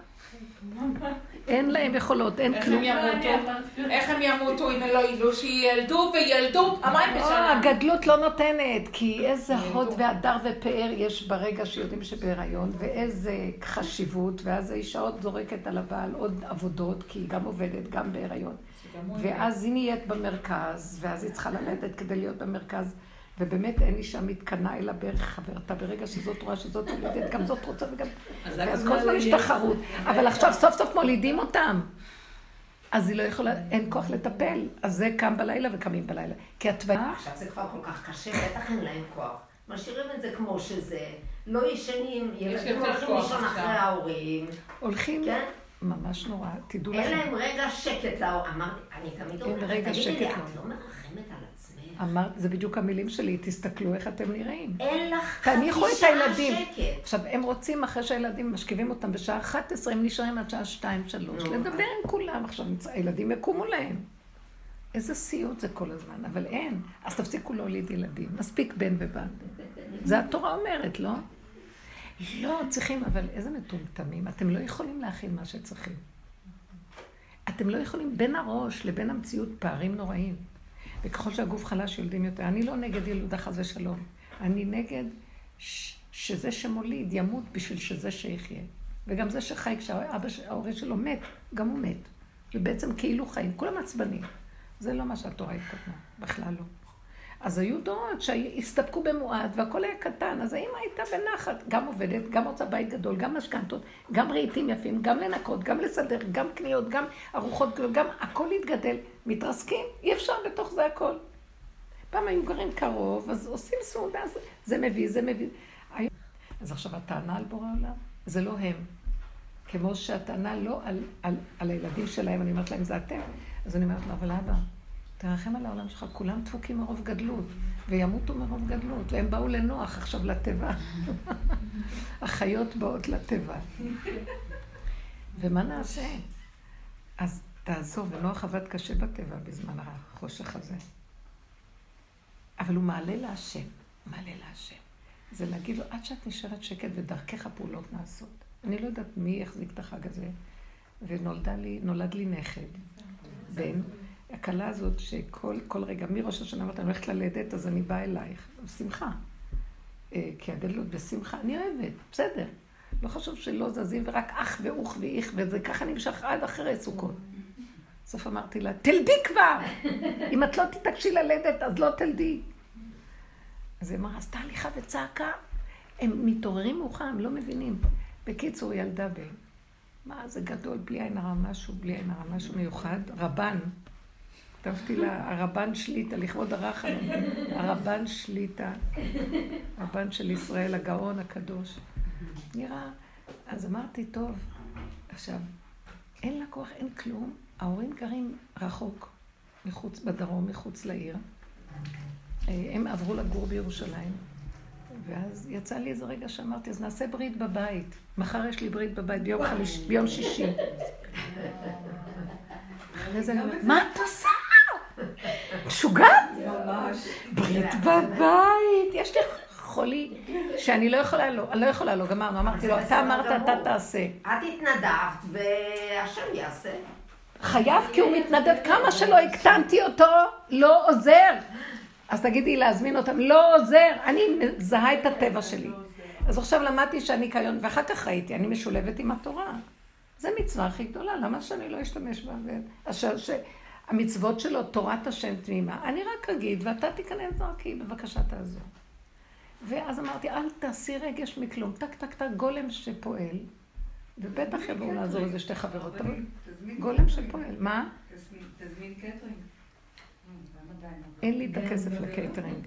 Speaker 1: אין להם יכולות, אין כלום.
Speaker 2: ימותו? איך הם ימותו אם הם לא ילדו? שילדו וילדו פעמיים
Speaker 1: לא,
Speaker 2: בשנה.
Speaker 1: הגדלות לא נותנת, כי איזה. הוד והדר ופאר יש ברגע שיודעים שבהיריון, ואיזה חשיבות, ואז האישה עוד זורקת על הבעל עוד עבודות, כי היא גם עובדת, גם בהיריון. ואז היא נהיית במרכז, ואז היא צריכה ללדת כדי להיות במרכז, ובאמת אין אישה מתקנאה אלא בערך חברתה, ברגע שזאת רואה שזאת הולדת, גם זאת רוצה וגם... אז כל הזמן יש תחרות, אבל עכשיו סוף סוף מולידים אותם. אז היא לא יכולה, אין כוח לטפל, אז זה קם בלילה וקמים בלילה. כי התוויה...
Speaker 7: עכשיו זה כבר כל כך קשה, בטח אין להם כוח. משאירים את זה כמו שזה, לא ישנים, ילדים הולכים לישון. אחרי ההורים,
Speaker 1: הולכים,
Speaker 7: כן?
Speaker 1: ממש נורא, תדעו
Speaker 7: אין
Speaker 1: לכם.
Speaker 7: להם רגע שקט להורים. אמרתי, אני תמיד
Speaker 1: אין
Speaker 7: אומרת, תגידי לי, את
Speaker 1: לא.
Speaker 7: מרחמת על?
Speaker 1: אמרת, זה בדיוק המילים שלי, תסתכלו איך אתם נראים.
Speaker 7: אין לך
Speaker 1: תניחו
Speaker 7: חצי
Speaker 1: את
Speaker 7: שעה
Speaker 1: הילדים.
Speaker 7: שקט.
Speaker 1: עכשיו, הם רוצים, אחרי שהילדים משכיבים אותם בשעה 11, הם נשארים עד שעה 2-3,
Speaker 7: נו.
Speaker 1: לדבר עם כולם. עכשיו, הילדים יקומו להם. איזה סיוט זה כל הזמן, אבל אין. אז תפסיקו להוליד ילדים. מספיק בן ובת. זה התורה אומרת, לא? לא, צריכים, אבל איזה מטומטמים. אתם לא יכולים להכין מה שצריכים. אתם לא יכולים, בין הראש לבין המציאות פערים נוראים. וככל שהגוף חלש יולדים יותר. אני לא נגד ילודה חס ושלום. אני נגד ש- שזה שמוליד ימות בשביל שזה שיחיה. וגם זה שחי כשהאבא, ש- ההורה שלו מת, גם הוא מת. זה בעצם כאילו חיים, כולם עצבנים. זה לא מה שהתורה התכוונה, בכלל לא. אז היו דורות שהסתפקו במועט והכל היה קטן, אז האמא הייתה בנחת, גם עובדת, גם רוצה בית גדול, גם משכנתות, גם רהיטים יפים, גם לנקות, גם לסדר, גם קניות, גם ארוחות גדולות, גם הכל התגדל, מתרסקים, אי אפשר בתוך זה הכל. פעם היו גרים קרוב, אז עושים סעודה, זה, זה מביא, זה מביא. אז עכשיו הטענה על בורא עולם, זה לא הם. כמו שהטענה לא על, על, על הילדים שלהם, אני אומרת להם, זה אתם. אז אני אומרת לו, אבל אבא, תרחם על העולם שלך, כולם דפוקים מרוב גדלות, וימותו מרוב גדלות, והם באו לנוח עכשיו לתיבה. החיות באות לתיבה. ומה נעשה? אז תעזוב, ונוח עבד קשה בתיבה בזמן החושך הזה. אבל הוא מעלה להשם, מעלה להשם. זה להגיד לו, עד שאת נשארת שקט ודרכך הפעולות נעשות. אני לא יודעת מי החזיק את החג הזה, ונולדה לי, נולד לי נכד, בן. הכלה הזאת שכל כל רגע, מראש השנה אמרת, אני הולכת ללדת, אז אני באה אלייך, בשמחה. אה, כי הגדלות בשמחה, אני אוהבת, בסדר. לא חשוב שלא זזים ורק אח ואוך ואיך, וזה ככה נמשך עד אחרי סוכות. בסוף אמרתי לה, תלדי כבר! אם את לא תתעקשי ללדת, אז לא תלדי. אז היא אמרה, עשתה הליכה וצעקה. הם מתעוררים מאוחר, הם לא מבינים. בקיצור, ילדה ב... מה זה גדול, בלי עין הרע משהו, בלי עין הרע משהו מיוחד. רבן. כתבתי לה, הרבן שליטה, לכבוד הרחמים. הרבן שליטה. רבן של ישראל, הגאון הקדוש. נראה, אז אמרתי, טוב, עכשיו, אין לה כוח, אין כלום. ההורים גרים רחוק, מחוץ, בדרום, מחוץ לעיר. אה, הם עברו לגור בירושלים. ואז יצא לי איזה רגע שאמרתי, אז נעשה ברית בבית. מחר יש לי ברית בבית ביום, חמיש, ביום שישי. אחרי זה אני אומרת, מה את עושה? משוגעת?
Speaker 3: ממש.
Speaker 1: ברית בבית, יש לי חולי שאני לא יכולה לו, אני לא יכולה לו, גמרנו, אמרתי לו, אתה אמרת, אתה. תעשה.
Speaker 7: את התנדבת, והשם יעשה.
Speaker 1: חייב כי הוא מתנדב, כמה שלא הקטנתי אותו, לא עוזר. אז תגידי, להזמין אותם, לא עוזר, אני מזהה את הטבע שלי. אז עכשיו למדתי שאני קיון, ואחר כך ראיתי, אני משולבת עם התורה. זה מצווה הכי גדולה, למה שאני לא אשתמש בה? המצוות שלו, תורת השם תמימה. אני רק אגיד, ואתה תיכנס דרכי, בבקשה תעזור. ואז אמרתי, אל תעשי רגש מכלום, טק טק טק, גולם שפועל, ובטח יבואו לעזור איזה שתי חברות, גולם. שפועל. מה?
Speaker 3: תזמין- קטרינג.
Speaker 1: אין לי את הכסף לקייטרינג.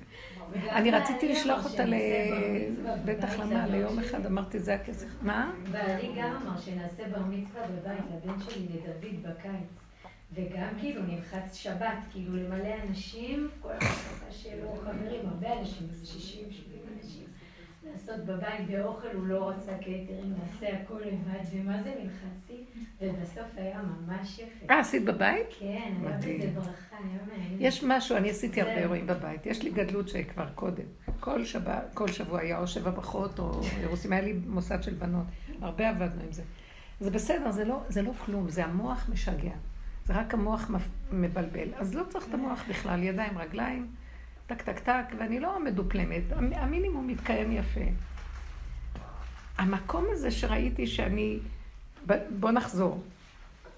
Speaker 1: אני רציתי לשלוח אותה לבית החלמה ליום אחד, אמרתי, זה הכסף. מה?
Speaker 6: בעלי גם אמר שנעשה בר מצווה בבית לבן שלי לדוד בקיץ. וגם כאילו נלחץ שבת, כאילו למלא אנשים, כל המשפחה שלו, חברים, הרבה אנשים, איזה 60, 70 אנשים. לעשות בבית באוכל, הוא לא רצה קייטרינג, נעשה הכל לבד, ומה זה נלחצתי? ובסוף היה ממש יפה.
Speaker 1: אה, עשית בבית?
Speaker 6: כן, היה. בזה ברכה, היה מעניין.
Speaker 1: יש משהו, אני עשיתי הרבה. אירועים בבית. יש לי גדולות שכבר קודם. כל שבת, כל שבוע היה או שבע ברכות או אירוסים. היה לי מוסד של בנות. הרבה עבדנו עם זה. זה בסדר, זה לא, זה לא כלום, זה המוח משגע. זה רק המוח מבלבל. אז לא צריך את המוח בכלל, ידיים, רגליים, טק טק טק, ואני לא מדופלמת. המ- המינימום מתקיים יפה. המקום הזה שראיתי שאני... בוא נחזור.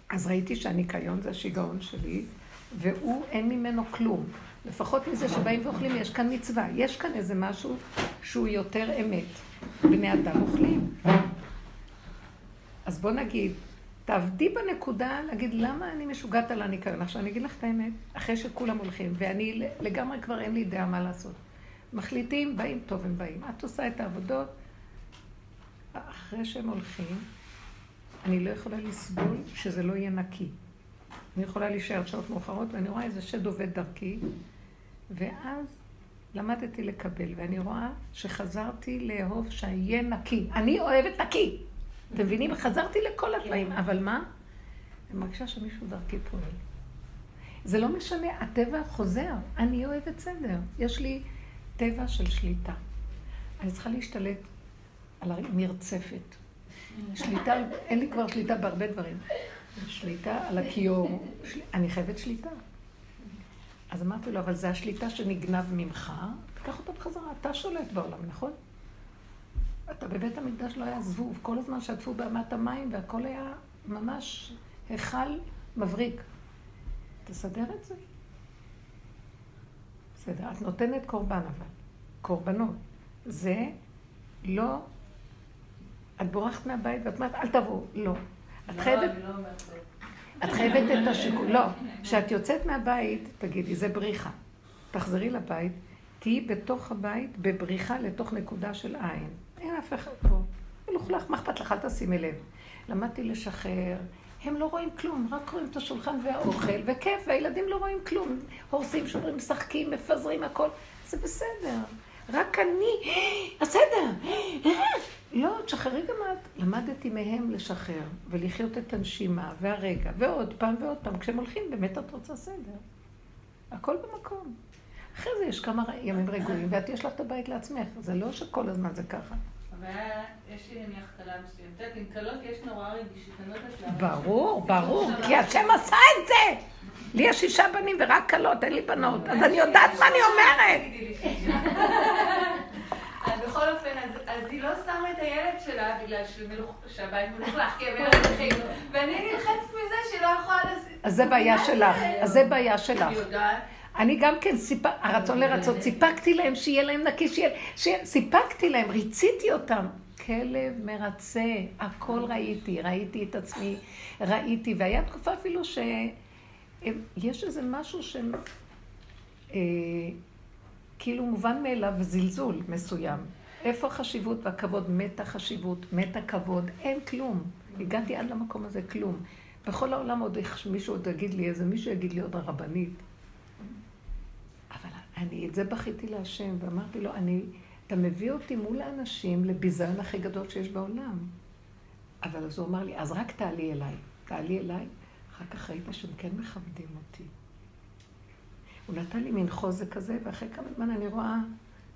Speaker 1: אז ראיתי שהניקיון זה השיגעון שלי, והוא, אין ממנו כלום. לפחות מזה שבאים ואוכלים, יש כאן מצווה. יש כאן איזה משהו שהוא יותר אמת. בני אדם אוכלים. אז בוא נגיד, תעבדי בנקודה להגיד למה אני משוגעת על הניקיון. עכשיו אני אגיד לך את האמת, אחרי שכולם הולכים, ואני לגמרי כבר אין לי דעה מה לעשות. מחליטים, באים, טוב הם באים. את עושה את העבודות, אחרי שהם הולכים, אני לא יכולה לסבול שזה לא יהיה נקי. אני יכולה להישאר שעות מאוחרות, ואני רואה איזה שד עובד דרכי, ואז למדתי לקבל, ואני רואה שחזרתי לאהוב שיהיה נקי. אני אוהבת נקי. אתם מבינים? חזרתי לכל התנאים, אבל מה? אני מרגישה שמישהו דרכי פועל. זה לא משנה, הטבע חוזר. אני אוהבת סדר. יש לי טבע של שליטה. אני צריכה להשתלט על המרצפת. שליטה, אין לי כבר שליטה בהרבה דברים. שליטה על הכיור, של... אני חייבת שליטה. אז אמרתי לו, אבל זה השליטה שנגנב ממך, תיקח אותה בחזרה, אתה שולט בעולם, נכון? אתה בבית המקדש לא היה זבוב, כל הזמן שטפו באמת המים והכל היה ממש היכל מבריק. תסדר את זה. בסדר, את נותנת קורבן אבל, קורבנות. זה לא, את בורחת מהבית ואת אומרת, אל תבואו, לא. את חייבת,
Speaker 5: אני לא זה.
Speaker 1: את חייבת את השיקול, לא. כשאת יוצאת מהבית, תגידי, זה בריחה. תחזרי לבית, תהיי בתוך הבית בבריחה לתוך נקודה של עין. אין אף אחד פה. מלוכלך, מה אכפת לך? אל תשימי לב. למדתי לשחרר. הם לא רואים כלום, רק רואים את השולחן והאוכל, וכיף, והילדים לא רואים כלום. הורסים, שוברים, משחקים, מפזרים הכל. זה בסדר. רק אני, בסדר. לא, תשחררי גם את. למדתי מהם לשחרר, ולחיות את הנשימה, והרגע, ועוד פעם ועוד פעם. כשהם הולכים, באמת את רוצה סדר. הכל במקום. אחרי זה יש כמה ימים רגועים, ואת יש לך את הבית לעצמך. זה לא שכל הזמן זה ככה.
Speaker 5: אבל היה- יש לי נניח כלה מסוימת. את יודעת, עם כלות יש נורא רגישות, אני לא.
Speaker 1: ברור, ברור, כי השם עשה את זה. לי יש שישה בנים ורק כלות, אין לי בנות. אז אני יודעת מה אני אומרת.
Speaker 5: אז בכל אופן, אז- היא לא שמה את הילד שלה בגלל שהבית מלוכלך, כי הם מלוכלכים. ואני נלחצת מזה שהיא לא יכולה.
Speaker 1: אז זה בעיה שלך, אז זה בעיה שלך.
Speaker 5: אני
Speaker 1: גם כן, סיפ... הרצון לרצות, סיפקתי להם שיהיה להם נקי, שיהיה... שיהיה... סיפקתי להם, ריציתי אותם. כלב מרצה, הכל ראיתי, ראיתי את עצמי, ראיתי, והיה תקופה אפילו ש... יש איזה משהו ש... אה, כאילו מובן מאליו זלזול מסוים. איפה החשיבות והכבוד? מת החשיבות, מת הכבוד, אין כלום. הגעתי עד למקום הזה, כלום. בכל העולם עוד איך מישהו עוד יגיד לי, איזה מישהו יגיד לי עוד הרבנית. אני את זה בכיתי להשם, ואמרתי לו, אני, אתה מביא אותי מול האנשים לביזיון הכי גדול שיש בעולם. אבל אז הוא אמר לי, אז רק תעלי אליי. תעלי אליי, אחר כך ראיתי שהם כן מכבדים אותי. הוא נתן לי מין חוזק כזה, ואחרי כמה זמן אני רואה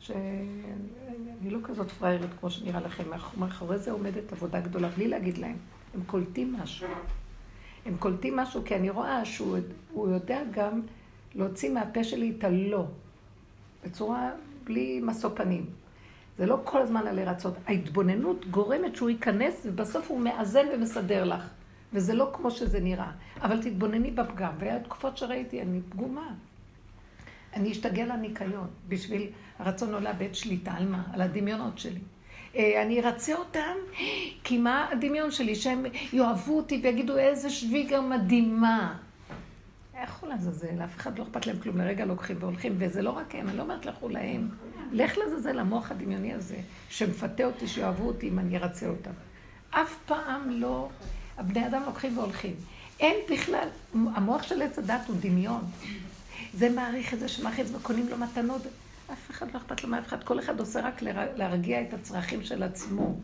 Speaker 1: שאני לא כזאת פראיירת כמו שנראה לכם. מאחורי זה עומדת עבודה גדולה, בלי להגיד להם. הם קולטים משהו. הם קולטים משהו כי אני רואה שהוא יודע גם להוציא מהפה שלי את הלא, בצורה בלי משוא פנים. זה לא כל הזמן על לרצות. ההתבוננות גורמת שהוא ייכנס, ובסוף הוא מאזן ומסדר לך. וזה לא כמו שזה נראה. אבל תתבונני בפגם. והיה תקופות שראיתי, אני פגומה. אני אשתגע לניקיון בשביל הרצון לא לאבד שליטה על מה? על הדמיונות שלי. אה, אני ארצה אותם, כי מה הדמיון שלי? שהם יאהבו אותי ויגידו איזה שוויגר מדהימה. איך הוא לעזאזל? אף אחד לא אכפת להם כלום, לרגע לוקחים והולכים, וזה לא רק הם, אני לא אומרת לכו להם. לך לעזאזל, המוח הדמיוני הזה, שמפתה אותי, שיאהבו אותי אם אני ארצה אותם. אף פעם לא, הבני אדם לוקחים והולכים. אין בכלל, המוח של עץ הדת הוא דמיון. זה מעריך את זה שמעריך וקונים לו מתנות. אף אחד לא אכפת לו מאף אחד, כל אחד עושה רק להרגיע את הצרכים של עצמו.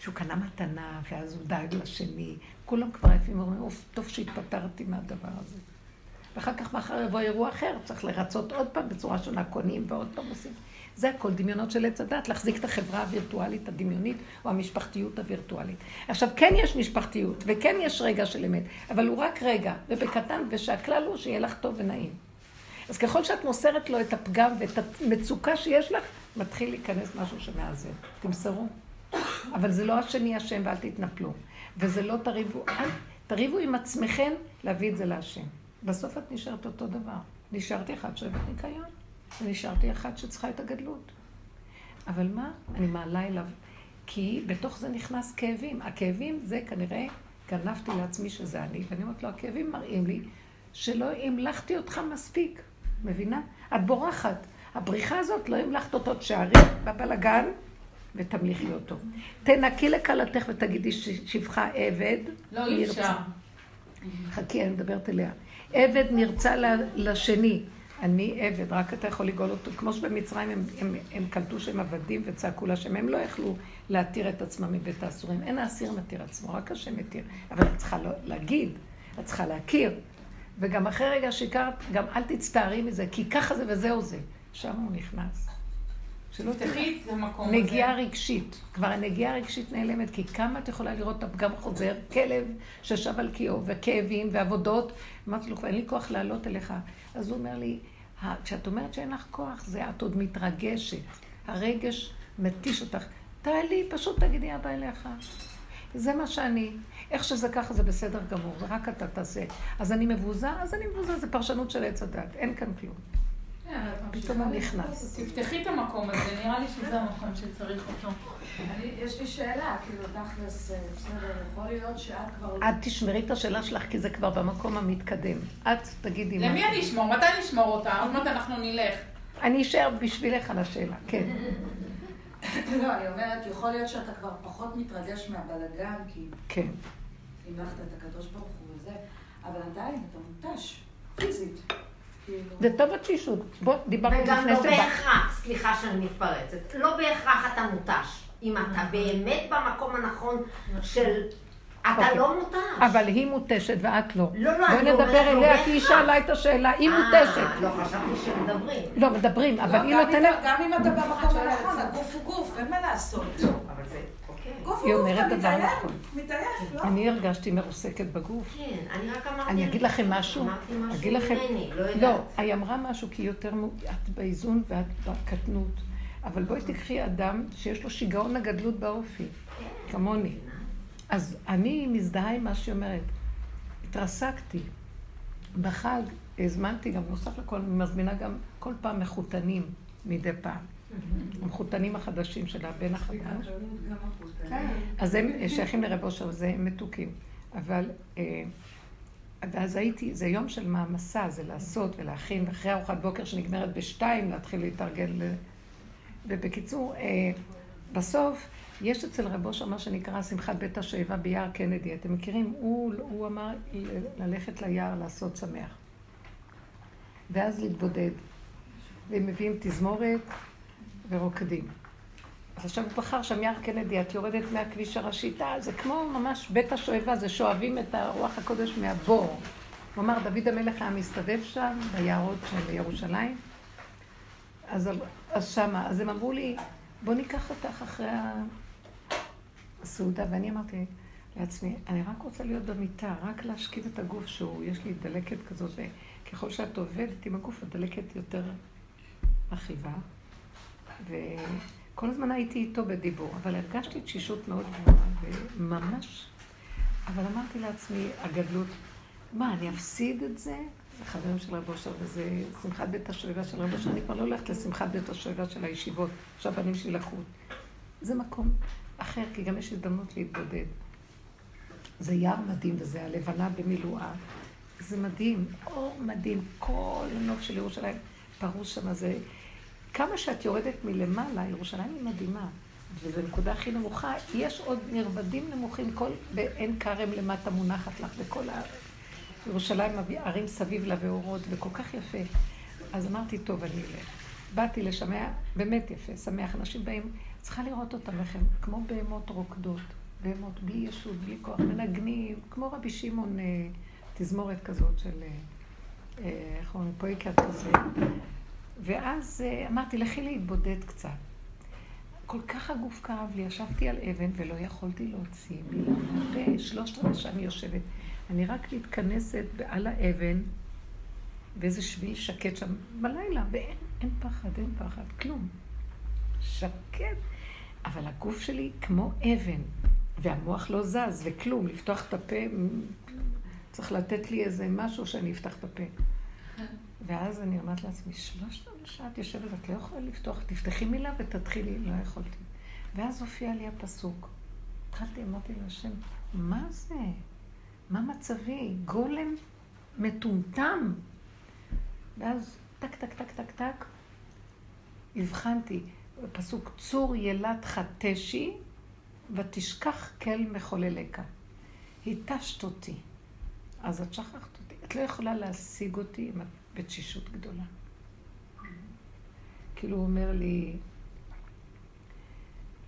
Speaker 1: שהוא קנה מתנה, ואז הוא דאג לשני. כולם כבר עייפים ואומרים, אוף, טוב שהתפטרתי מהדבר הזה. ואחר כך מחר יבוא אירוע אחר, צריך לרצות עוד פעם בצורה שונה, קונים ועוד פעם עושים. זה הכל דמיונות של עץ הדת, להחזיק את החברה הווירטואלית הדמיונית, או המשפחתיות הווירטואלית. עכשיו, כן יש משפחתיות, וכן יש רגע של אמת, אבל הוא רק רגע, ובקטן, ושהכלל הוא שיהיה לך טוב ונעים. אז ככל שאת מוסרת לו את הפגם ואת המצוקה שיש לך, מתחיל להיכנס משהו שמאזן. תמסרו. אבל זה לא השני אשם ואל תתנפלו. וזה לא תריבו, אל תריבו עם עצמכם להביא את זה להשם. בסוף את נשארת אותו דבר. נשארתי אחת שאוהבת ניקיון, ונשארתי אחת שצריכה את הגדלות. אבל מה? אני מעלה אליו, כי בתוך זה נכנס כאבים. הכאבים זה כנראה גנבתי לעצמי שזה אני, ואני אומרת לו, הכאבים מראים לי שלא המלכתי אותך מספיק. מבינה? את בורחת. הבריחה הזאת לא המלכת אותו, תשארי בבלגן ותמליכי אותו. תנקי לקלתך ותגידי שבחה עבד.
Speaker 2: לא, אי אפשר.
Speaker 1: חכי, אני מדברת אליה. עבד נרצה לשני. אני עבד, רק אתה יכול לגאול אותו. כמו שבמצרים הם, הם, הם קלטו שהם עבדים וצעקו להשם, הם לא יכלו להתיר את עצמם מבית האסורים. אין האסיר מתיר עצמו, רק השם מתיר. אבל את צריכה לא, להגיד, את צריכה להכיר. וגם אחרי רגע שיקרת, גם אל תצטערי מזה, כי ככה זה וזהו זה. שם הוא נכנס.
Speaker 2: שלא תפתחי את המקום
Speaker 1: הזה. נגיעה רגשית. כבר הנגיעה הרגשית נעלמת, כי כמה את יכולה לראות את הפגם חוזר, כלב ששב על קיאו, וכאבים, ועבודות. אמרתי לו, אין לי כוח לעלות אליך. אז הוא אומר לי, כשאת אומרת שאין לך כוח, זה את עוד מתרגשת. הרגש מתיש אותך. תעלי, פשוט תגידי אבא אליך. זה מה שאני. איך שזה ככה זה בסדר גמור, זה רק אתה תעשה. אז אני מבוזה, אז אני מבוזה, זה פרשנות של עץ הדת, אין כאן כלום.
Speaker 2: כן, פתאום הוא נכנס. תפתחי את המקום הזה, נראה לי שזה המקום שצריך אותו.
Speaker 5: יש לי שאלה, כאילו, תכלס, אה, בסדר, יכול להיות שאת כבר...
Speaker 1: את תשמרי את השאלה שלך, כי זה כבר במקום המתקדם. את תגידי
Speaker 2: מה... למי אני אשמור? מתי נשמור אותה? עוד מעט אנחנו נלך.
Speaker 1: אני אשאר בשבילך על השאלה, כן.
Speaker 5: לא, אני אומרת, יכול להיות שאתה כבר פחות מתרגש מהבלגן, כי...
Speaker 1: כן.
Speaker 5: המלכת את הקדוש ברוך הוא וזה, אבל עדיין אתה מותש, פיזית.
Speaker 1: כאילו. זה טוב התשישות. בוא, דיברנו
Speaker 7: לפני שבא. וגם לא בהכרח, סליחה שאני מתפרצת, לא בהכרח אתה מותש. אם אתה באמת במקום הנכון של אתה אוקיי. לא מותש.
Speaker 1: אבל היא מותשת ואת לא.
Speaker 7: לא, לא,
Speaker 1: אני אומרת לא בואי נדבר אליה, כי היא שאלה את השאלה, היא
Speaker 7: אה,
Speaker 1: מותשת.
Speaker 7: לא, חשבתי שמדברים.
Speaker 1: לא, מדברים, אבל היא נותנת...
Speaker 5: גם אם אתה במקום הנכון, הגוף הוא גוף, אין מה לעשות.
Speaker 7: לא. אוקיי.
Speaker 5: גוף הוא גוף, אתה מתעייף, מתעייף, לא?
Speaker 1: אני הרגשתי מרוסקת בגוף.
Speaker 7: כן, אני רק אמרתי...
Speaker 1: אני אגיד לכם משהו.
Speaker 7: אמרתי משהו ממני, לא יודעת. לא,
Speaker 1: היא אמרה משהו כי יותר... את באיזון ואת בקטנות. אבל בואי תקחי אדם שיש לו שיגעון הגדלות באופי, כן. כמוני. אז אני מזדהה עם מה שהיא אומרת. התרסקתי. בחג הזמנתי גם, נוסף לכל, אני מזמינה גם כל פעם מחותנים מדי פעם. המחותנים החדשים של הבן החדש. כן. אז הם שייכים לרב אושר, זה מתוקים. אבל, אה, ואז הייתי, זה יום של מעמסה, זה לעשות ולהכין, ואחרי ארוחת בוקר שנגמרת בשתיים, להתחיל להתארגן. ובקיצור, אה, בסוף, יש אצל רבו שם מה שנקרא שמחת בית השואבה ביער קנדי. אתם מכירים? הוא, הוא אמר ללכת ליער לעשות שמח. ואז להתבודד. והם מביאים תזמורת ורוקדים. אז עכשיו הוא בחר שם יער קנדי, את יורדת מהכביש הראשי, זה כמו ממש בית השואבה, זה שואבים את הרוח הקודש מהבור. הוא אמר, דוד המלך היה מסתובב שם, ביערות של ירושלים. אז, אז שמה, אז הם אמרו לי, בוא ניקח אותך אחרי הסעודה, ואני אמרתי לעצמי, אני רק רוצה להיות במיטה, רק להשכיב את הגוף שהוא, יש לי דלקת כזאת, וככל שאת עובדת עם הגוף, הדלקת יותר מכאיבה. וכל הזמן הייתי איתו בדיבור, אבל הרגשתי תשישות מאוד גבוהה, וממש... אבל אמרתי לעצמי, הגדלות, מה, אני אפסיד את זה? זה חברים של רבו אושר, וזה שמחת בית השואבה של רבו אושר. אני כבר לא הולכת לשמחת בית השואבה של הישיבות, שהבנים שלי לקחו. זה מקום אחר, כי גם יש הזדמנות להתבודד. זה יער מדהים, וזה הלבנה במילואה. זה מדהים, אור מדהים, כל הנוף של ירושלים פרוס שם, זה... כמה שאת יורדת מלמעלה, ירושלים היא מדהימה, וזו נקודה הכי נמוכה, יש עוד מרבדים נמוכים, כל בעין כרם למטה מונחת לך, וכל ה... ירושלים, ערים סביב לה ואורות, וכל כך יפה. אז אמרתי, טוב, אני אלך. באתי לשמע, באמת יפה, שמח, אנשים באים, צריכה לראות אותם לכם, כמו בהמות רוקדות, בהמות בלי ישות, בלי כוח, מנגנים, כמו רבי שמעון, אה, תזמורת כזאת של, אה, אה, איך אומרים, פויקר כזה. ואז אמרתי, לכי להתבודד קצת. כל כך הגוף כאב לי, ישבתי על אבן ולא יכולתי להוציא מילה מהפה, שלושת רבעי שאני יושבת. אני רק מתכנסת על האבן, באיזה שביל שקט שם בלילה, ואין פחד, אין פחד, כלום. שקט. אבל הגוף שלי כמו אבן, והמוח לא זז, וכלום, לפתוח את הפה, צריך לתת לי איזה משהו שאני אפתח את הפה. ואז אני אומרת לעצמי, שלושת שעה את יושבת, את לא יכולה לפתוח, תפתחי מילה ותתחילי, לא יכולתי. ואז הופיע לי הפסוק. התחלתי, אמרתי להשם, מה זה? מה מצבי? גולם מטומטם. ואז טק, טק, טק, טק, טק, הבחנתי, פסוק צור ילת חתשי ותשכח כל מחוללך. התשת אותי. אז את שכחת אותי. את לא יכולה להשיג אותי אם את בתשישות גדולה. כאילו הוא אומר לי,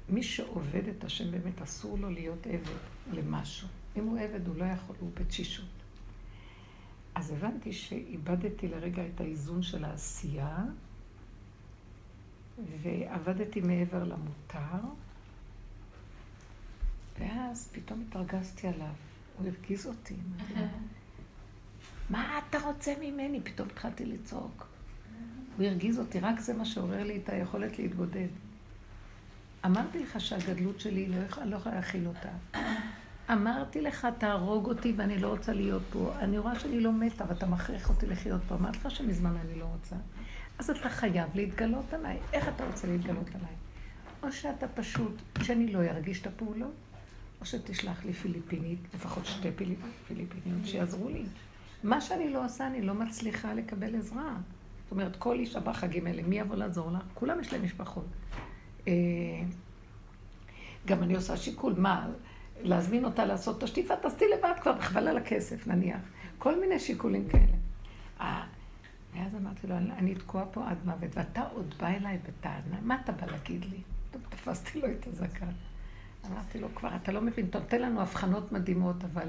Speaker 1: מי שעובד את השם באמת אסור לו להיות עבד למשהו. אם הוא עבד, הוא לא יכול, הוא בתשישות. אז הבנתי שאיבדתי לרגע את האיזון של העשייה, ועבדתי מעבר למותר, ואז פתאום התרגזתי עליו. הוא הרגיז אותי. מה אתה רוצה ממני? פתאום התחלתי לצעוק. הוא הרגיז אותי, רק זה מה שעורר לי את היכולת להתבודד. אמרתי לך שהגדלות שלי, לא, לא יכולה להכיל אותה. אמרתי לך, תהרוג אותי ואני לא רוצה להיות פה. אני רואה שאני לא מתה ואתה מכריח אותי לחיות פה. אמרתי לך שמזמן אני לא רוצה. אז אתה חייב להתגלות עליי. איך אתה רוצה להתגלות עליי? או שאתה פשוט, שאני לא ארגיש את הפעולות, או שתשלח לי פיליפינית, לפחות שתי פיליפיניות שיעזרו לי. מה שאני לא עושה, אני לא מצליחה לקבל עזרה. זאת אומרת, כל אישה בחגים האלה, מי יבוא לעזור לך? כולם יש להם משפחות. אה, גם אני עושה שיקול, מה, להזמין אותה לעשות את השטיפה, תעשי לבד כבר, בכלל על הכסף, נניח. כל מיני שיקולים כאלה. אה, ואז אמרתי לו, אני תקועה פה עד מוות, ואתה עוד בא אליי בטענה, מה אתה בא להגיד לי? תפסתי לו את הזקן. אמרתי לו, כבר, אתה לא מבין, אתה נותן לנו הבחנות מדהימות, אבל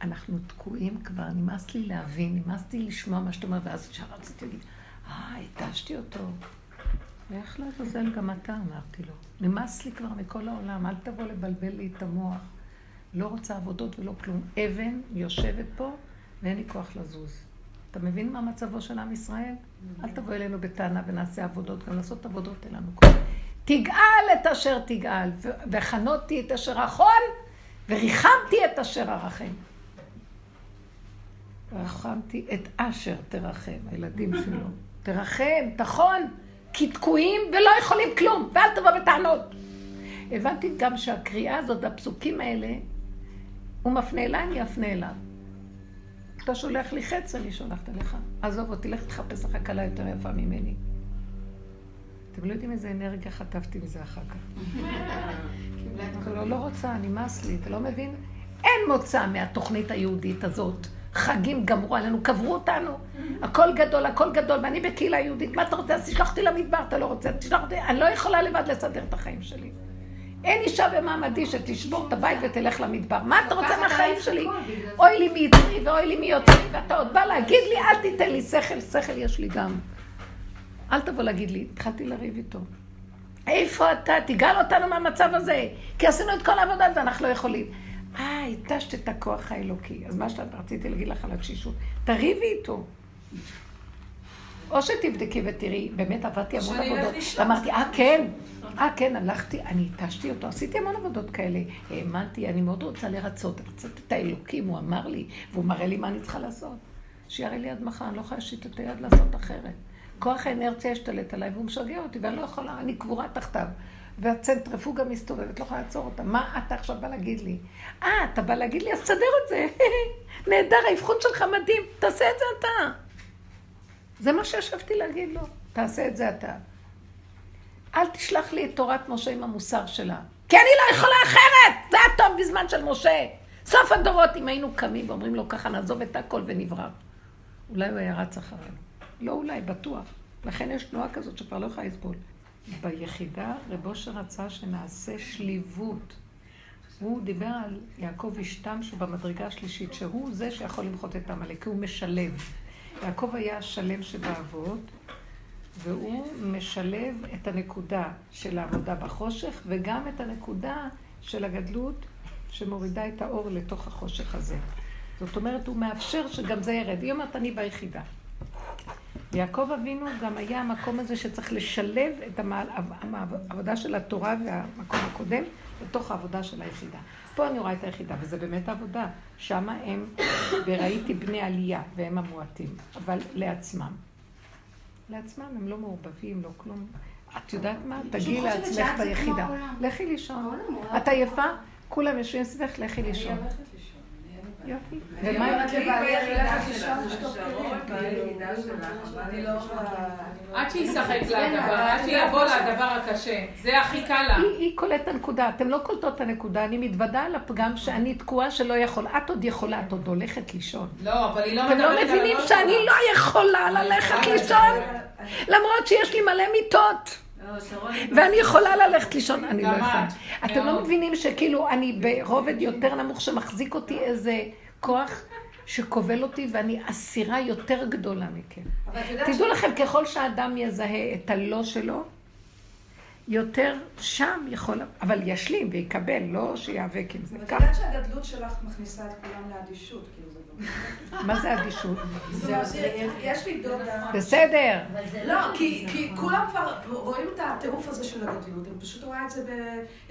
Speaker 1: אנחנו תקועים כבר, נמאס לי להבין, נמאס לי לשמוע מה שאתה אומר, ואז ישר רציתי להגיד, אה, התשתי אותו. ואיך לעזאזל גם אתה, אמרתי לו. נמאס לי כבר מכל העולם, אל תבוא לבלבל לי את המוח. לא רוצה עבודות ולא כלום. אבן יושבת פה, ואין לי כוח לזוז. אתה מבין מה מצבו של עם ישראל? אל תבוא אלינו בטענה ונעשה עבודות, גם לעשות עבודות אין לנו כוח. תגאל את אשר תגאל, וחנותי את אשר אחון, וריחמתי את אשר ארחם. רחמתי את אשר תרחם, הילדים שלו. תרחם, תחון, כי תקועים ולא יכולים כלום, ואל תבוא בטענות. הבנתי גם שהקריאה הזאת, הפסוקים האלה, הוא מפנה אליי, אני אפנה אליו. אתה שולח לי חץ, אני שולחת לך. עזוב אותי, לך תחפש לך כלה יותר יפה ממני. אתם לא יודעים איזה אנרגיה חטפתי מזה אחר כך. לא, לא רוצה, נמאס לי, אתה לא מבין? אין מוצא מהתוכנית היהודית הזאת. חגים גמרו עלינו, קברו אותנו. הכל גדול, הכל גדול, ואני בקהילה יהודית. מה אתה רוצה? אז תשלח אותי למדבר, אתה לא רוצה? תשלח אותי, אני לא יכולה לבד לסדר את החיים שלי. אין אישה במעמדי שתשבור את הבית ותלך למדבר. מה אתה רוצה מהחיים שלי? אוי לי מיצרי ואוי לי מיוצרי, ואתה עוד בא להגיד לי, אל תיתן לי שכל, שכל יש לי גם. אל תבוא להגיד לי, התחלתי לריב איתו. איפה אתה? תגאל אותנו מהמצב הזה. כי עשינו את כל העבודה ואנחנו לא יכולים. אה, התשת את הכוח האלוקי. אז מה שרציתי להגיד לך על התשישות, תריבי איתו. או שתבדקי ותראי, באמת עבדתי המון עבודות. ואמרתי, אה, כן, אה, כן, הלכתי, אני התשתי אותו, עשיתי המון עבודות כאלה. האמנתי, אני מאוד רוצה לרצות, רצות את האלוקים, הוא אמר לי, והוא מראה לי מה אני צריכה לעשות. שיראה לי עד מחר, אני לא יכולה להשית את היד לעשות אחרת. כוח האנרציה השתלט עליי והוא משגע אותי, ואני לא יכולה, אני קבורה תחתיו. והצנטריפוגה מסתובבת, לא יכולה לעצור אותה. מה אתה עכשיו בא להגיד לי? אה, אתה בא להגיד לי, אז תסדר את זה. נהדר, האבחון שלך מדהים, תעשה את זה אתה. זה מה שישבתי להגיד לו, תעשה את זה אתה. אל תשלח לי את תורת משה עם המוסר שלה. כי אני לא יכולה אחרת! זה היה טוב בזמן של משה. סוף הדורות, אם היינו קמים ואומרים לו ככה, נעזוב את הכל ונברח. אולי הוא היה רץ אחרינו. לא אולי, בטוח. לכן יש תנועה כזאת שכבר לא יכולה לסבול. ביחידה, רבו שרצה שנעשה שליבות. הוא דיבר על יעקב אשתם שהוא במדרגה השלישית, שהוא זה שיכול למחות את עמלק, כי הוא משלב. יעקב היה השלם שבאבות, והוא משלב את הנקודה של העבודה בחושך, וגם את הנקודה של הגדלות שמורידה את האור לתוך החושך הזה. זאת אומרת, הוא מאפשר שגם זה ירד. היא אומרת, אני ביחידה. יעקב אבינו גם היה המקום הזה שצריך לשלב את העבודה של התורה והמקום הקודם לתוך העבודה של היחידה. פה אני רואה את היחידה, וזה באמת עבודה. שם הם, וראיתי בני עלייה, והם המועטים, אבל לעצמם. לעצמם הם לא מעורבבים, לא כלום. את יודעת מה? תגיעי לעצמך ביחידה. לכי לישון. את עייפה? כולם יושבים סביבך, לכי לישון. יופי. ומה
Speaker 2: אומרת לבעלי הילך לישון לשטוף עד שישחק לדבר, עד שיבוא לדבר הקשה. זה הכי קל לה.
Speaker 1: היא קולטת את הנקודה. אתם לא קולטות את הנקודה. אני מתוודה על הפגם שאני תקועה שלא יכול. את עוד יכולה, את עוד הולכת לישון.
Speaker 2: לא, אבל היא לא
Speaker 1: מדברת על... אתם לא מבינים שאני לא יכולה ללכת לישון? למרות שיש לי מלא מיטות. ואני יכולה ללכת לישון, אני לא יכולה. אתם לא מבינים שכאילו אני ברובד יותר נמוך שמחזיק אותי איזה כוח שכובל אותי ואני אסירה יותר גדולה מכם. תדעו לכם, ככל שהאדם יזהה את הלא שלו, יותר שם יכול, אבל ישלים ויקבל, לא שיאבק עם זה.
Speaker 8: אבל את יודעת שהגדלות שלך מכניסה את כולם לאדישות, כאילו
Speaker 1: לא... מה זה אדישות?
Speaker 8: יש לי דודה...
Speaker 1: בסדר.
Speaker 8: לא, כי כולם כבר רואים את הטירוף הזה של הגדלות, אני פשוט רואה את זה ב...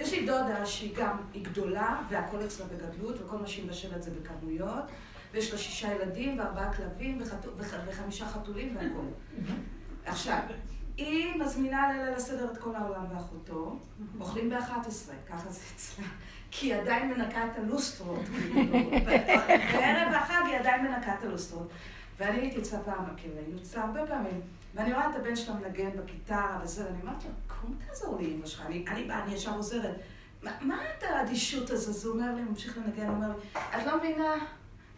Speaker 8: יש לי דודה שהיא גם, היא גדולה, והכל אצלה בגדלות, וכל מה שהיא מבשלת זה בכמויות, ויש לה שישה ילדים, וארבעה כלבים, וחמישה חתולים והכל. עכשיו... היא מזמינה ליל הסדר את כל העולם ואחותו, אוכלים ב-11, ככה זה אצלה. כי היא עדיין מנקה את הלוסטרות, כאילו. בערב החג היא עדיין מנקה את הלוסטרות. ואני הייתי אצלה פעם בכלא, היינו אצלה הרבה פעמים. ואני רואה את הבן שלה מנגן בגיטרה וזה, ואני אומרת לו, קום תעזור לי, אמא שלך, אני באה, אני ישר עוזרת. מה את האדישות הזו? אז הוא אומר לי, ממשיך לנגן, הוא אומר לי, את לא מבינה,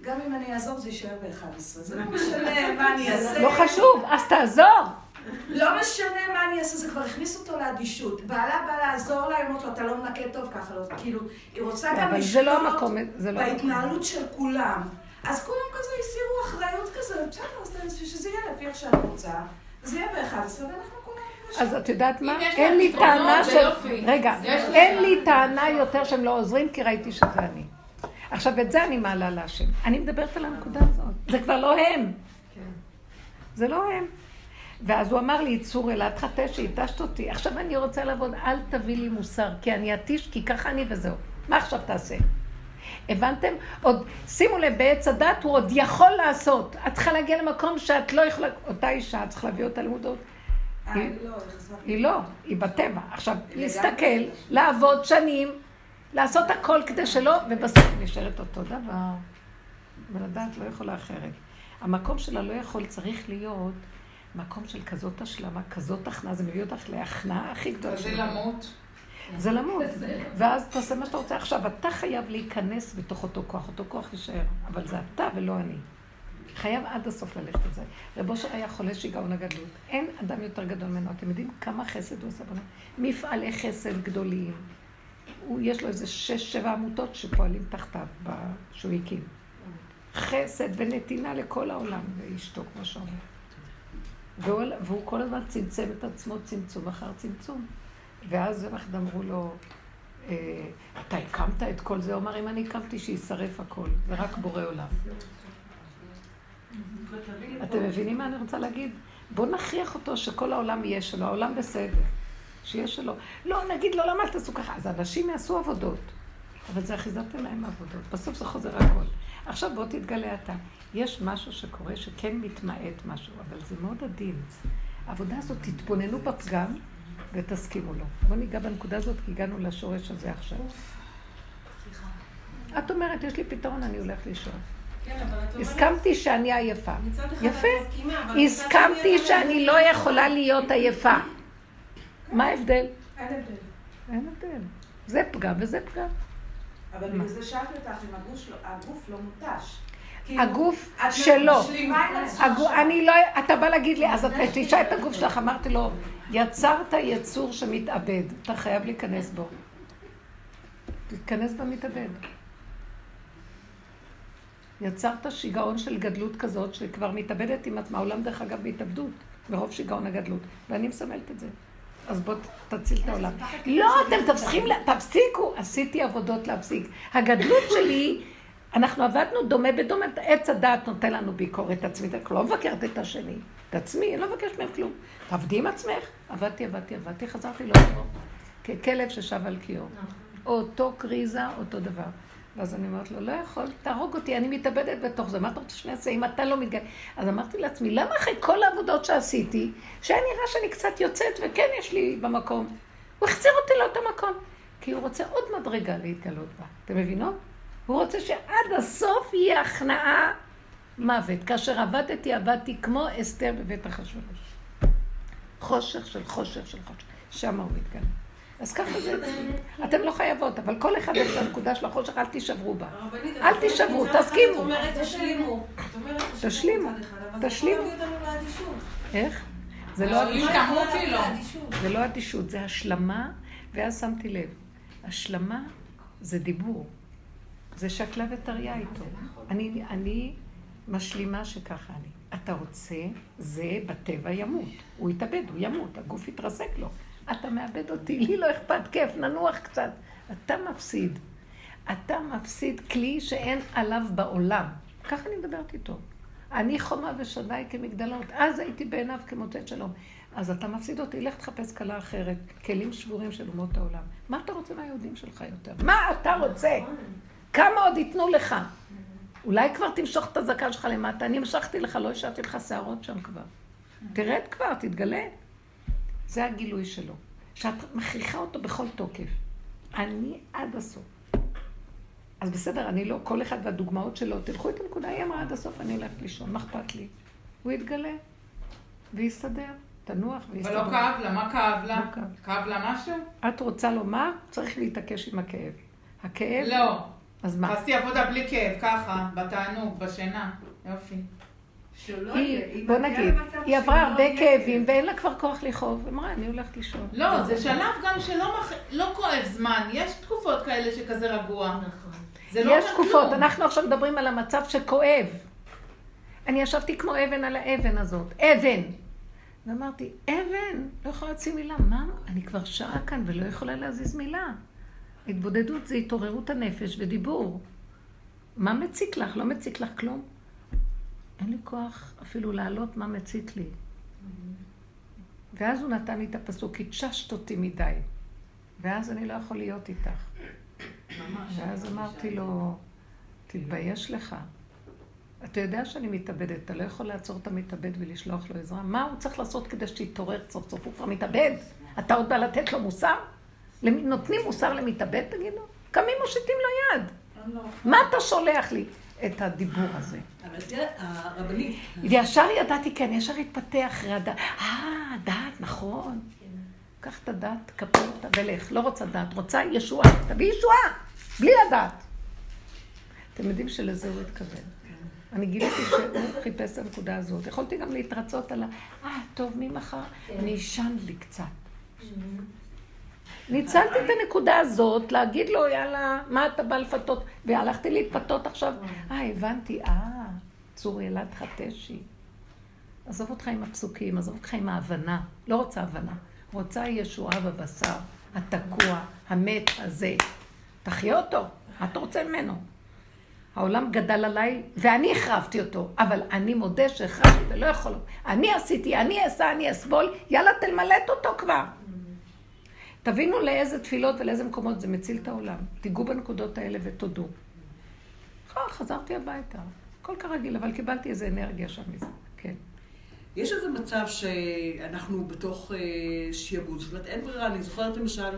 Speaker 8: גם אם אני אעזור זה יישאר ב-11. זה לא משנה מה אני אעשה.
Speaker 1: לא חשוב, אז תעזור.
Speaker 8: לא משנה מה אני אעשה, זה כבר הכניס אותו לאדישות. בעלה בא לעזור לה, היא אומרת לו, אתה לא מנקה טוב ככה, לא, כאילו, היא רוצה גם
Speaker 1: לא לשלוט לא
Speaker 8: בהתנהלות של כולם. אז כולם כזה הסירו אחריות כזה, בסדר, אז שזה יהיה לפי איך שאת רוצה, זה יהיה ב-11, ואנחנו כולם...
Speaker 1: אז את יודעת מה? אין לי טענה של... רגע, אין לי טענה יותר שהם לא עוזרים, כי ראיתי שזה אני. עכשיו, את זה אני מעלה להשם. אני מדברת על הנקודה הזאת. זה כבר לא הם. כן. זה לא הם. ואז הוא אמר לי, צור אלעד חטא שהתשת אותי. עכשיו אני רוצה לעבוד, אל תביא לי מוסר, כי אני אתיש, כי ככה אני וזהו. מה עכשיו תעשה? הבנתם? עוד, שימו לב, בעץ הדת הוא עוד יכול לעשות. את צריכה להגיע למקום שאת לא יכולה, אותה אישה, את צריכה להביא אותה למודעות.
Speaker 8: אה, לא,
Speaker 1: היא לא, היא בטבע. עכשיו, להסתכל, לעבוד שנים, לעשות הכל כדי שלא, ובסוף נשארת אותו דבר. ולדעת לא יכולה אחרת. המקום שלה לא יכול, צריך להיות מקום של כזאת השלמה, כזאת הכנעה, זה מביא אותך להכנעה הכי גדולה.
Speaker 2: זה למות.
Speaker 1: זה למות. ואז תעשה מה שאתה רוצה. עכשיו, אתה חייב להיכנס בתוך אותו כוח, אותו כוח יישאר, אבל זה אתה ולא אני. חייב עד הסוף ללכת את זה. רב אושר היה חולה שיגעון הגדלות. אין אדם יותר גדול ממנו. אתם יודעים כמה חסד הוא עושה בנו? מפעלי חסד גדולים. הוא, יש לו איזה שש, שבע עמותות שפועלים תחתיו, שהוא הקים. חסד ונתינה לכל העולם, ואשתו, כמו שאומר. והוא, והוא כל הזמן צמצם את עצמו צמצום אחר צמצום. ואז אחד אמרו לו, אה, אתה הקמת את כל זה? הוא אמר, אם אני הקמתי, שישרף הכל, ורק בורא עולם. אתם מבינים מה אני רוצה להגיד? בואו נכריח אותו שכל העולם יהיה שלו, העולם בסדר, שיהיה שלו. לא, נגיד לו, למה אל תעשו ככה? אז אנשים יעשו עבודות, אבל זה אחיזת עיניים עבודות, בסוף זה חוזר הכל. עכשיו בוא תתגלה אתה. יש משהו שקורה שכן מתמעט משהו, אבל זה מאוד עדין. העבודה הזאת, תתבוננו בפגם ותסכימו לו. בואו ניגע בנקודה הזאת, כי הגענו לשורש הזה עכשיו. את אומרת, יש לי פתרון, אני הולך לישון. כן, הסכמתי שאני עייפה. יפה. הסכמתי שאני לא יכולה להיות עייפה. מה ההבדל?
Speaker 8: אין הבדל.
Speaker 1: אין הבדל. זה פגם וזה פגם.
Speaker 8: אבל בגלל זה שאלתי אותך אם הגוף לא מותש.
Speaker 1: הגוף שלו. אני לא, אתה בא להגיד לי, אז את מתישה את הגוף שלך, אמרתי לו, יצרת יצור שמתאבד, אתה חייב להיכנס בו. תתכנס במתאבד. יצרת שיגעון של גדלות כזאת, שכבר מתאבדת עם עצמה, העולם דרך אגב בהתאבדות, מרוב שיגעון הגדלות, ואני מסמלת את זה. אז בוא תציל את העולם. לא, אתם תפסיקו, עשיתי עבודות להפסיק. הגדלות שלי, אנחנו עבדנו דומה בדומה, עץ הדעת נותן לנו ביקורת עצמית, אני לא מבקרת את השני, את עצמי, אני לא מבקשת מהם כלום. תעבדי עם עצמך, עבדתי, עבדתי, עבדתי, חזרתי לא ככלב ששב על קיור. אותו קריזה, אותו דבר. ואז אני אומרת לו, לא יכול, תהרוג אותי, אני מתאבדת בתוך זה, מה אתה רוצה שאני אעשה אם אתה לא מתגלה? אז אמרתי לעצמי, למה אחרי כל העבודות שעשיתי, שהיה נראה שאני קצת יוצאת וכן יש לי במקום, הוא החזיר אותי לאותו מקום, כי הוא רוצה עוד מדרגה להתגלות בה, אתם מבינות? הוא רוצה שעד הסוף יהיה הכנעה מוות. כאשר עבדתי, עבדתי כמו אסתר בבית אחשוורוש. חושך של חושך של חושך, שם הוא מתגלה. אז ככה זה, אתם לא חייבות, אבל כל אחד יש לנקודה של החושך, אל תישברו בה. אל תישברו, תסכימו. את
Speaker 8: אומרת, תשלימו.
Speaker 1: תשלימו, תשלימו. איך? זה לא אדישות. זה לא אדישות, זה השלמה, ואז שמתי לב. השלמה זה דיבור. זה שקלה וטריה איתו. אני משלימה שככה אני. אתה רוצה, זה בטבע ימות. הוא יתאבד, הוא ימות, הגוף יתרסק לו. אתה מאבד אותי, לי לא אכפת, כיף, ננוח קצת. אתה מפסיד. אתה מפסיד כלי שאין עליו בעולם. ככה אני מדברת איתו. אני חומה ושדי כמגדלות. אז הייתי בעיניו כמוצאת שלום. אז אתה מפסיד אותי, לך תחפש כלה אחרת. כלים שבורים של אומות העולם. מה אתה רוצה מהיהודים שלך יותר? מה אתה רוצה? כמה עוד ייתנו לך? אולי כבר תמשוך את הזקן שלך למטה. אני המשכתי לך, לא השארתי לך שערות שם כבר. תרד כבר, תתגלה. זה הגילוי שלו. שאת מכריחה אותו בכל תוקף. אני עד הסוף. אז בסדר, אני לא, כל אחד והדוגמאות שלו, תלכו את הנקודה, היא אמרה עד הסוף, אני הולכת לישון, מה אכפת לי? הוא יתגלה, ויסתדר, תנוח ויסתדר.
Speaker 2: ולא כאב לה, מה כאב לה? לא כאב. כאב לה משהו?
Speaker 1: את רוצה לומר, צריך להתעקש עם הכאב. הכאב...
Speaker 2: לא.
Speaker 1: אז מה?
Speaker 2: עשיתי עבודה בלי כאב, ככה, בתענוג, בשינה. יופי.
Speaker 1: היא, בוא נגיד, היא עברה הרבה כאבים ואין לה כבר כוח לכאוב. היא אמרה, אני הולכת לישון.
Speaker 2: לא, זה שלב גם שלא לא כואב זמן. יש תקופות כאלה שכזה רגוע. נכון.
Speaker 1: לא יש תקופות. אנחנו עכשיו מדברים על המצב שכואב. אני ישבתי כמו אבן על האבן הזאת. אבן. ואמרתי, אבן, לא יכולה להוציא מילה. מה? אני כבר שעה כאן ולא יכולה להזיז מילה. התבודדות זה התעוררות הנפש ודיבור. מה מציק לך? לא מציק לך כלום. אין לי כוח אפילו להעלות מה מציק לי. ואז הוא נתן לי את הפסוק, התששת אותי מדי. ואז אני לא יכול להיות איתך. ואז אמרתי לו, תתבייש לך. אתה יודע שאני מתאבדת, אתה לא יכול לעצור את המתאבד ולשלוח לו עזרה. מה הוא צריך לעשות כדי שתתעורר סוף סוף? הוא כבר מתאבד. אתה עוד בא לתת לו מוסר? נותנים מוסר למתאבד, תגידו? קמים מושיטים לו יד. לא. מה אתה שולח לי? את הדיבור הזה.
Speaker 8: אבל תראה, הרבנית...
Speaker 1: וישר ידעתי, כן, ישר התפתח רדעת. אה, דעת, נכון. קח את הדעת, קפל אותה ולך. לא רוצה דעת, רוצה ישועה. תביא ישועה, בלי לדעת. אתם יודעים שלזה הוא התכוון. אני גיליתי שהוא חיפש את הנקודה הזאת. יכולתי גם להתרצות על ה... אה, טוב, ממחר? אני אשן לי קצת. ניצלתי את הנקודה הזאת להגיד לו, יאללה, מה אתה בא לפתות? והלכתי להתפתות עכשיו. אה, הבנתי, אה, צור ילד חטשי. עזוב אותך עם הפסוקים, עזוב אותך עם ההבנה. לא רוצה הבנה. רוצה ישועה בבשר, התקוע, המת הזה. תחיה אותו, מה אתה רוצה ממנו? העולם גדל עליי, ואני החרבתי אותו, אבל אני מודה שהחרבתי ולא יכול. אני עשיתי, אני אעשה, אני אסבול, יאללה תמלט אותו כבר. תבינו לאיזה תפילות ולאיזה מקומות זה מציל את העולם. תיגעו בנקודות האלה ותודו. חזרתי הביתה. הכל כרגיל, אבל קיבלתי איזה אנרגיה שם מזה. כן.
Speaker 9: יש איזה מצב שאנחנו בתוך אה, שיעבוד, זאת אומרת, אין ברירה, אני זוכרת למשל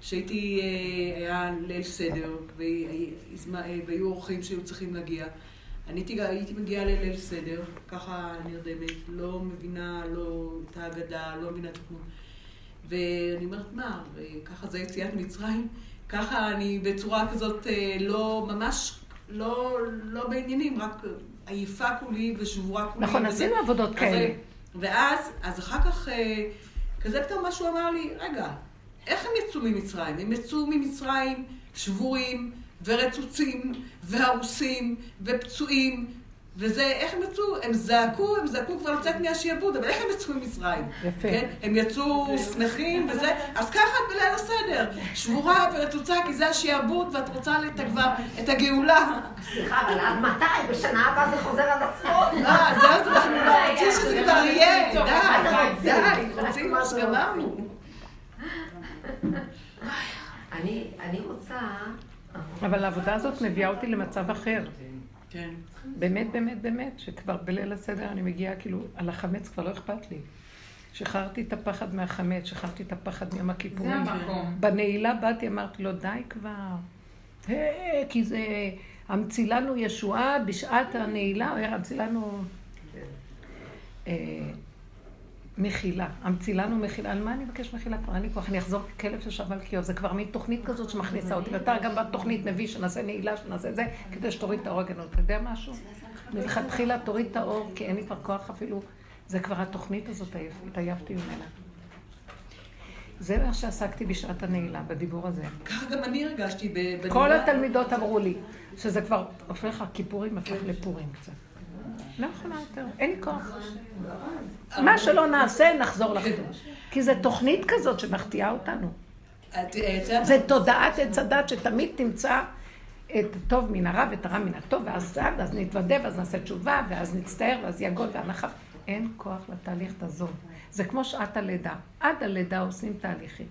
Speaker 9: שהייתי, אה, היה ליל סדר, והיו אורחים שהיו צריכים להגיע. אני הייתי, הייתי מגיעה לליל סדר, ככה נרדמת, לא מבינה לא את ההגדה, לא מבינה את הכול. ואני אומרת, מה, ככה זה יציאת מצרים? ככה אני בצורה כזאת אה, לא, ממש לא, לא בעניינים, רק עייפה כולי ושבורה כולי.
Speaker 1: נכון, עשינו עבודות כאלה.
Speaker 9: ואז, אז אחר כך, אה, כזה פתאום משהו אמר לי, רגע, איך הם יצאו ממצרים? הם יצאו ממצרים שבורים ורצוצים והרוסים ופצועים וזה, איך הם יצאו? הם זעקו, הם זעקו כבר לצאת מהשיעבוד, אבל איך הם יצאו ממצרים?
Speaker 1: יפה.
Speaker 9: כן? הם יצאו שמחים וזה, אז ככה את בליל הסדר. שבורה ורצוצה, כי זה השיעבוד, ואת רוצה כבר את הגאולה.
Speaker 7: סליחה, אבל עד מתי? בשנה הבאה זה חוזר על עצמו.
Speaker 9: אה, זהו, אנחנו לא רוצים שזה כבר יהיה. די, די, רוצים שגמרנו.
Speaker 7: אני רוצה...
Speaker 1: אבל העבודה הזאת מביאה אותי למצב אחר.
Speaker 9: כן.
Speaker 1: באמת, באמת, באמת, שכבר בליל הסדר אני מגיעה, כאילו, על החמץ כבר לא אכפת לי. שחררתי את הפחד מהחמץ, שחררתי את הפחד מיום הכיפורים.
Speaker 2: זה המקום.
Speaker 1: בנעילה באתי, אמרתי לו, די כבר. כי זה, המציא לנו ישועה בשעת הנעילה, המציא לנו אה, מחילה. המציא לנו מחילה. על מה אני מבקש מחילה? כבר אין לי כוח, אני אחזור ככלב ששב על קיו. זה כבר מין תוכנית כזאת שמכניסה אותי. ואתה גם בתוכנית מביא שנעשה נעילה, שנעשה זה, כדי שתוריד את האורגנות. אתה יודע משהו? מלכתחילה תוריד את האור, כי אין לי כבר כוח אפילו. זה כבר התוכנית הזאת, התעייפתי ממנה. זה מה שעסקתי בשעת הנעילה, בדיבור הזה.
Speaker 9: ככה גם אני הרגשתי בנעילה.
Speaker 1: כל התלמידות אמרו לי, שזה כבר הופך, הכיפורים הפך לפורים קצת. לא יכולה יותר, אין לי כוח. מה שלא נעשה, נחזור לחידוש. כי זו תוכנית כזאת שמחטיאה אותנו. זה תודעת עץ הדת שתמיד תמצא את הטוב מן הרע ואת הרע מן הטוב, ואז אז נתוודה, ואז נעשה תשובה, ואז נצטער, ואז יגול והנחה. אין כוח לתהליך תעזוב. זה כמו שעת הלידה. עד הלידה עושים תהליכים.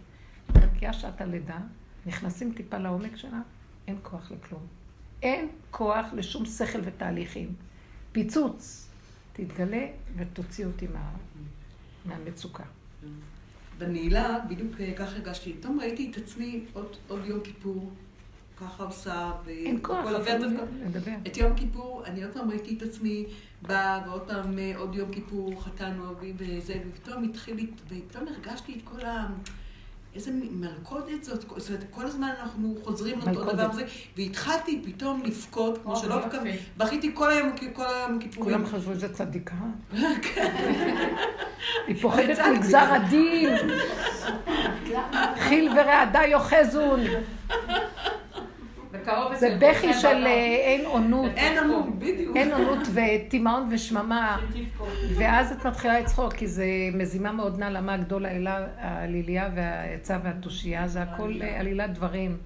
Speaker 1: מגיעה שעת הלידה, נכנסים טיפה לעומק שלה, אין כוח לכלום. אין כוח לשום שכל ותהליכים. פיצוץ, תתגלה ותוציא אותי מה, מהמצוקה.
Speaker 9: בנעילה, בדיוק אה, ככה הרגשתי. פתאום ראיתי את עצמי עוד, עוד יום כיפור, ככה עושה,
Speaker 1: אין כוח, לדבר.
Speaker 9: את יום כיפור, אני עוד פעם ראיתי את עצמי באה, ועוד פעם אה, עוד יום כיפור חתנו אבי וזה, ופתאום התחיל, ופתאום הרגשתי את כל ה... איזה מלכודת זאת, זאת אומרת, כל הזמן אנחנו חוזרים לאותו דבר הזה, והתחלתי פתאום לבכות, כמו שלא בכיתי כל היום, כל היום כיפורים.
Speaker 1: כולם חשבו שזה צדיקה. היא פוחדת מגזר הדין. חיל ורעדה יוחזון. זה בכי של אה, אין עונות.
Speaker 9: אין עונות, בדיוק.
Speaker 1: אין עונות ותימהון ושממה. ואז את מתחילה לצחוק, כי זה מזימה מאוד נע למה הגדול העילה, העליליה והעצה והתושייה, זה הכל עלילת דברים.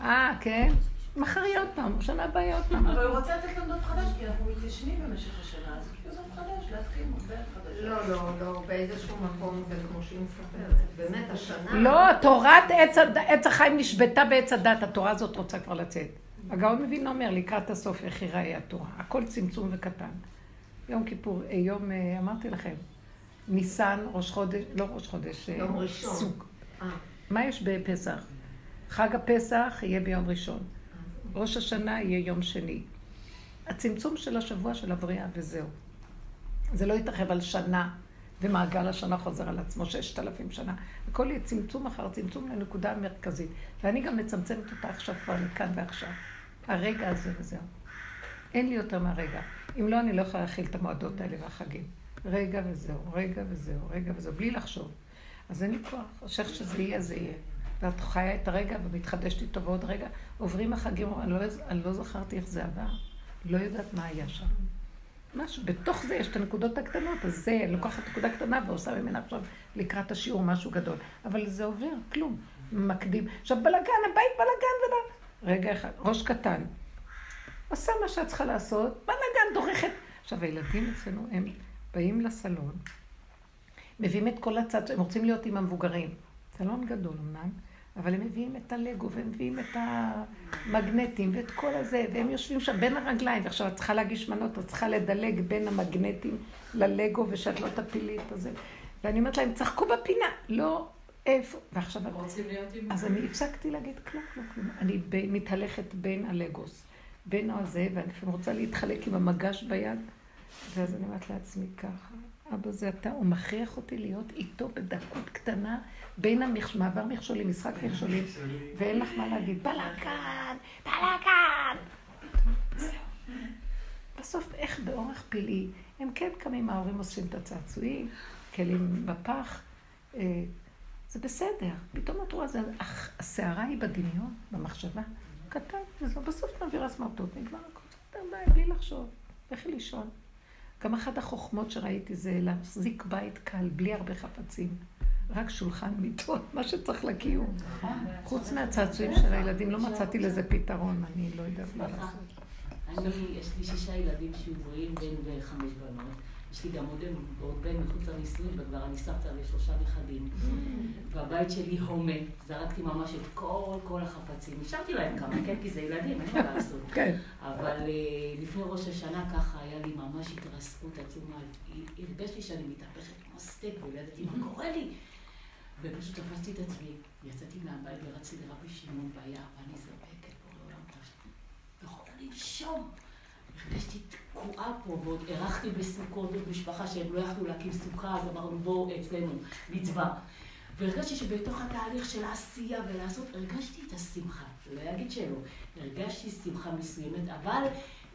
Speaker 1: אה, כן? מחר יהיה עוד פעם, שנה הבאה יהיה עוד פעם.
Speaker 8: אבל הוא רוצה לתת לנו דף חדש, כי אנחנו מתיישנים במשך השנה, אז כאילו דף חדש, להתחיל מודל חדש.
Speaker 7: לא, לא, לא, באיזשהו מקום זה כמו שהיא מספרת. באמת, השנה...
Speaker 1: לא, תורת עץ החיים נשבתה בעץ הדת, התורה הזאת רוצה כבר לצאת. הגאון מבין אומר, לקראת הסוף איך ייראה התורה. הכל צמצום וקטן. יום כיפור, אה, יום, אה, אמרתי לכם, ניסן, ראש חודש, לא ראש חודש,
Speaker 7: אה, יום ראשון. סוג.
Speaker 1: מה יש בפסח? חג הפסח יהיה ביום ראשון. ראש השנה יהיה יום שני. הצמצום של השבוע של הבריאה וזהו. זה לא יתרחב על שנה, ומעגל השנה חוזר על עצמו ששת אלפים שנה. הכל יהיה צמצום אחר צמצום לנקודה המרכזית. ואני גם מצמצמת אותה עכשיו כבר מכאן ועכשיו. הרגע הזה וזהו. אין לי יותר מהרגע. אם לא, אני לא יכולה להכיל את המועדות האלה והחגים. רגע וזהו, רגע וזהו, רגע וזהו, בלי לחשוב. אז אין לי כוח, איך שזה יהיה, זה יהיה. ואת חיה את הרגע ומתחדשת איתו ועוד רגע. עוברים החגים, אני לא, אני לא זכרתי איך זה עבר. לא יודעת מה היה שם. משהו, בתוך זה יש את הנקודות הקטנות, אז זה, לוקחת נקודה קטנה ועושה ממנה עכשיו לקראת השיעור משהו גדול. אבל זה עובר, כלום. מקדים. עכשיו בלאגן, הבית בלאגן, ולה... רגע אחד, ראש קטן. עושה מה שאת צריכה לעשות, בלאגן, דורכת. עכשיו, הילדים אצלנו, הם באים לסלון, מביאים את כל הצד, הם רוצים להיות עם המבוגרים. סלון גדול אמנם, אבל הם מביאים את הלגו, והם מביאים את המגנטים, ואת כל הזה, והם יושבים שם בין הרגליים, ועכשיו את צריכה להגיש מנות, את צריכה לדלג בין המגנטים ללגו, ושאת לא תפילי את הזה. ואני אומרת להם, צחקו בפינה, לא, איפה? ועכשיו...
Speaker 2: רוצים להיות עם...
Speaker 1: אז אני הפסקתי להגיד כלום, כלום, כלום. אני. מתהלכת בין הלגוס, בין הזה, ואני לפעמים רוצה להתחלק עם המגש ביד, ואז אני אומרת לעצמי ככה, אבא זה אתה, הוא מכריח אותי להיות איתו בדקות קטנה, בין המעבר מכשולים, משחק מכשולים, ואין לך מה להגיד, בלאגן, בלאגן. בסוף, איך באורח פלאי, הם כן קמים, ההורים עושים את הצעצועים, כלים בפח, אה, זה בסדר. פתאום את רואה, הסערה היא בדמיון, במחשבה. קטן, בסוף מעביר סמרטוט, נגמר הכל, בלי לחשוב, לכי לישון. גם אחת החוכמות שראיתי זה להחזיק בית קל, בלי הרבה חפצים. רק שולחן מיטות, מה שצריך לקיום. חוץ מהצעצועים של הילדים, לא מצאתי לזה פתרון, אני לא יודעת מה לעשות.
Speaker 10: אני, יש לי שישה ילדים שיעוריים, בן וחמש בנות. יש לי גם עוד, בן מחוץ לנישואים, וכבר אני סבתא לשלושה נכדים. והבית שלי הומה, זרקתי ממש את כל, כל החפצים. השארתי להם כמה, כן? כי זה ילדים, אין מה לעשות.
Speaker 1: כן.
Speaker 10: אבל uh, לפני ראש השנה ככה היה לי ממש התרסקות עצומה. הרגשתי שאני מתהפכת כמו סטייק, ולא ידעתי מה קורה לי. ופשוט תפסתי את עצמי, יצאתי מהבית ורצתי לרבי שמעון ביער, ואני זורקת פה לעולם תשתי. יכולה לנשום. הרגשתי תקועה פה, ועוד אירחתי בסוכות את משפחה שהם לא יכלו להקים סוכה, אז אמרנו בואו אצלנו, מצווה. והרגשתי שבתוך התהליך של העשייה ולעשות, הרגשתי את השמחה. לא אגיד שלא. הרגשתי שמחה מסוימת, אבל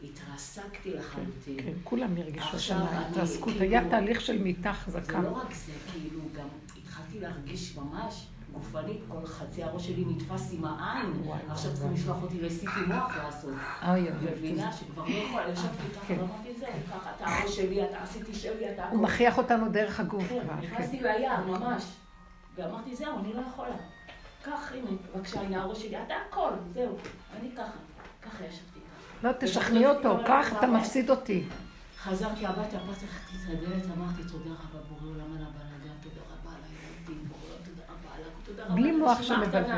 Speaker 10: התרסקתי לחלוטין.
Speaker 1: כן, כולם הרגישו שמה התרסקות. היה כאילו- תהליך של מיטה חזקה.
Speaker 10: זה לא רק זה, כאילו, גם התחלתי להרגיש ממש גופנית, כל חצי הראש שלי נתפס עם העין. עכשיו צריכים לשלוח אותי לסיטי מוח לעשות. מבינה שכבר לא יכולה, ישבתי ככה, כן. ואמרתי זה, ככה אתה הראש שלי, אתה עשיתי שלי, אתה...
Speaker 1: הוא מכריח אותנו דרך הגוף.
Speaker 10: כן, נכנסתי ליער ממש. ואמרתי, זהו, אני לא יכולה. קח, הנה, בבקשה, הנה הראש שלי, אתה הכל, זהו. אני ככה, ככה ישבתי.
Speaker 1: לא, תשכנעי אותו, קח, אתה מפסיד אותי.
Speaker 10: חזרתי הביתה, פתחתי את הדלת, אמרתי, תודה רבה, בורא עולם על הבלאגן, תודה רבה על הילדים, בורא עולם, תודה רבה על תודה רבה
Speaker 1: בלי מוח שמבלבל.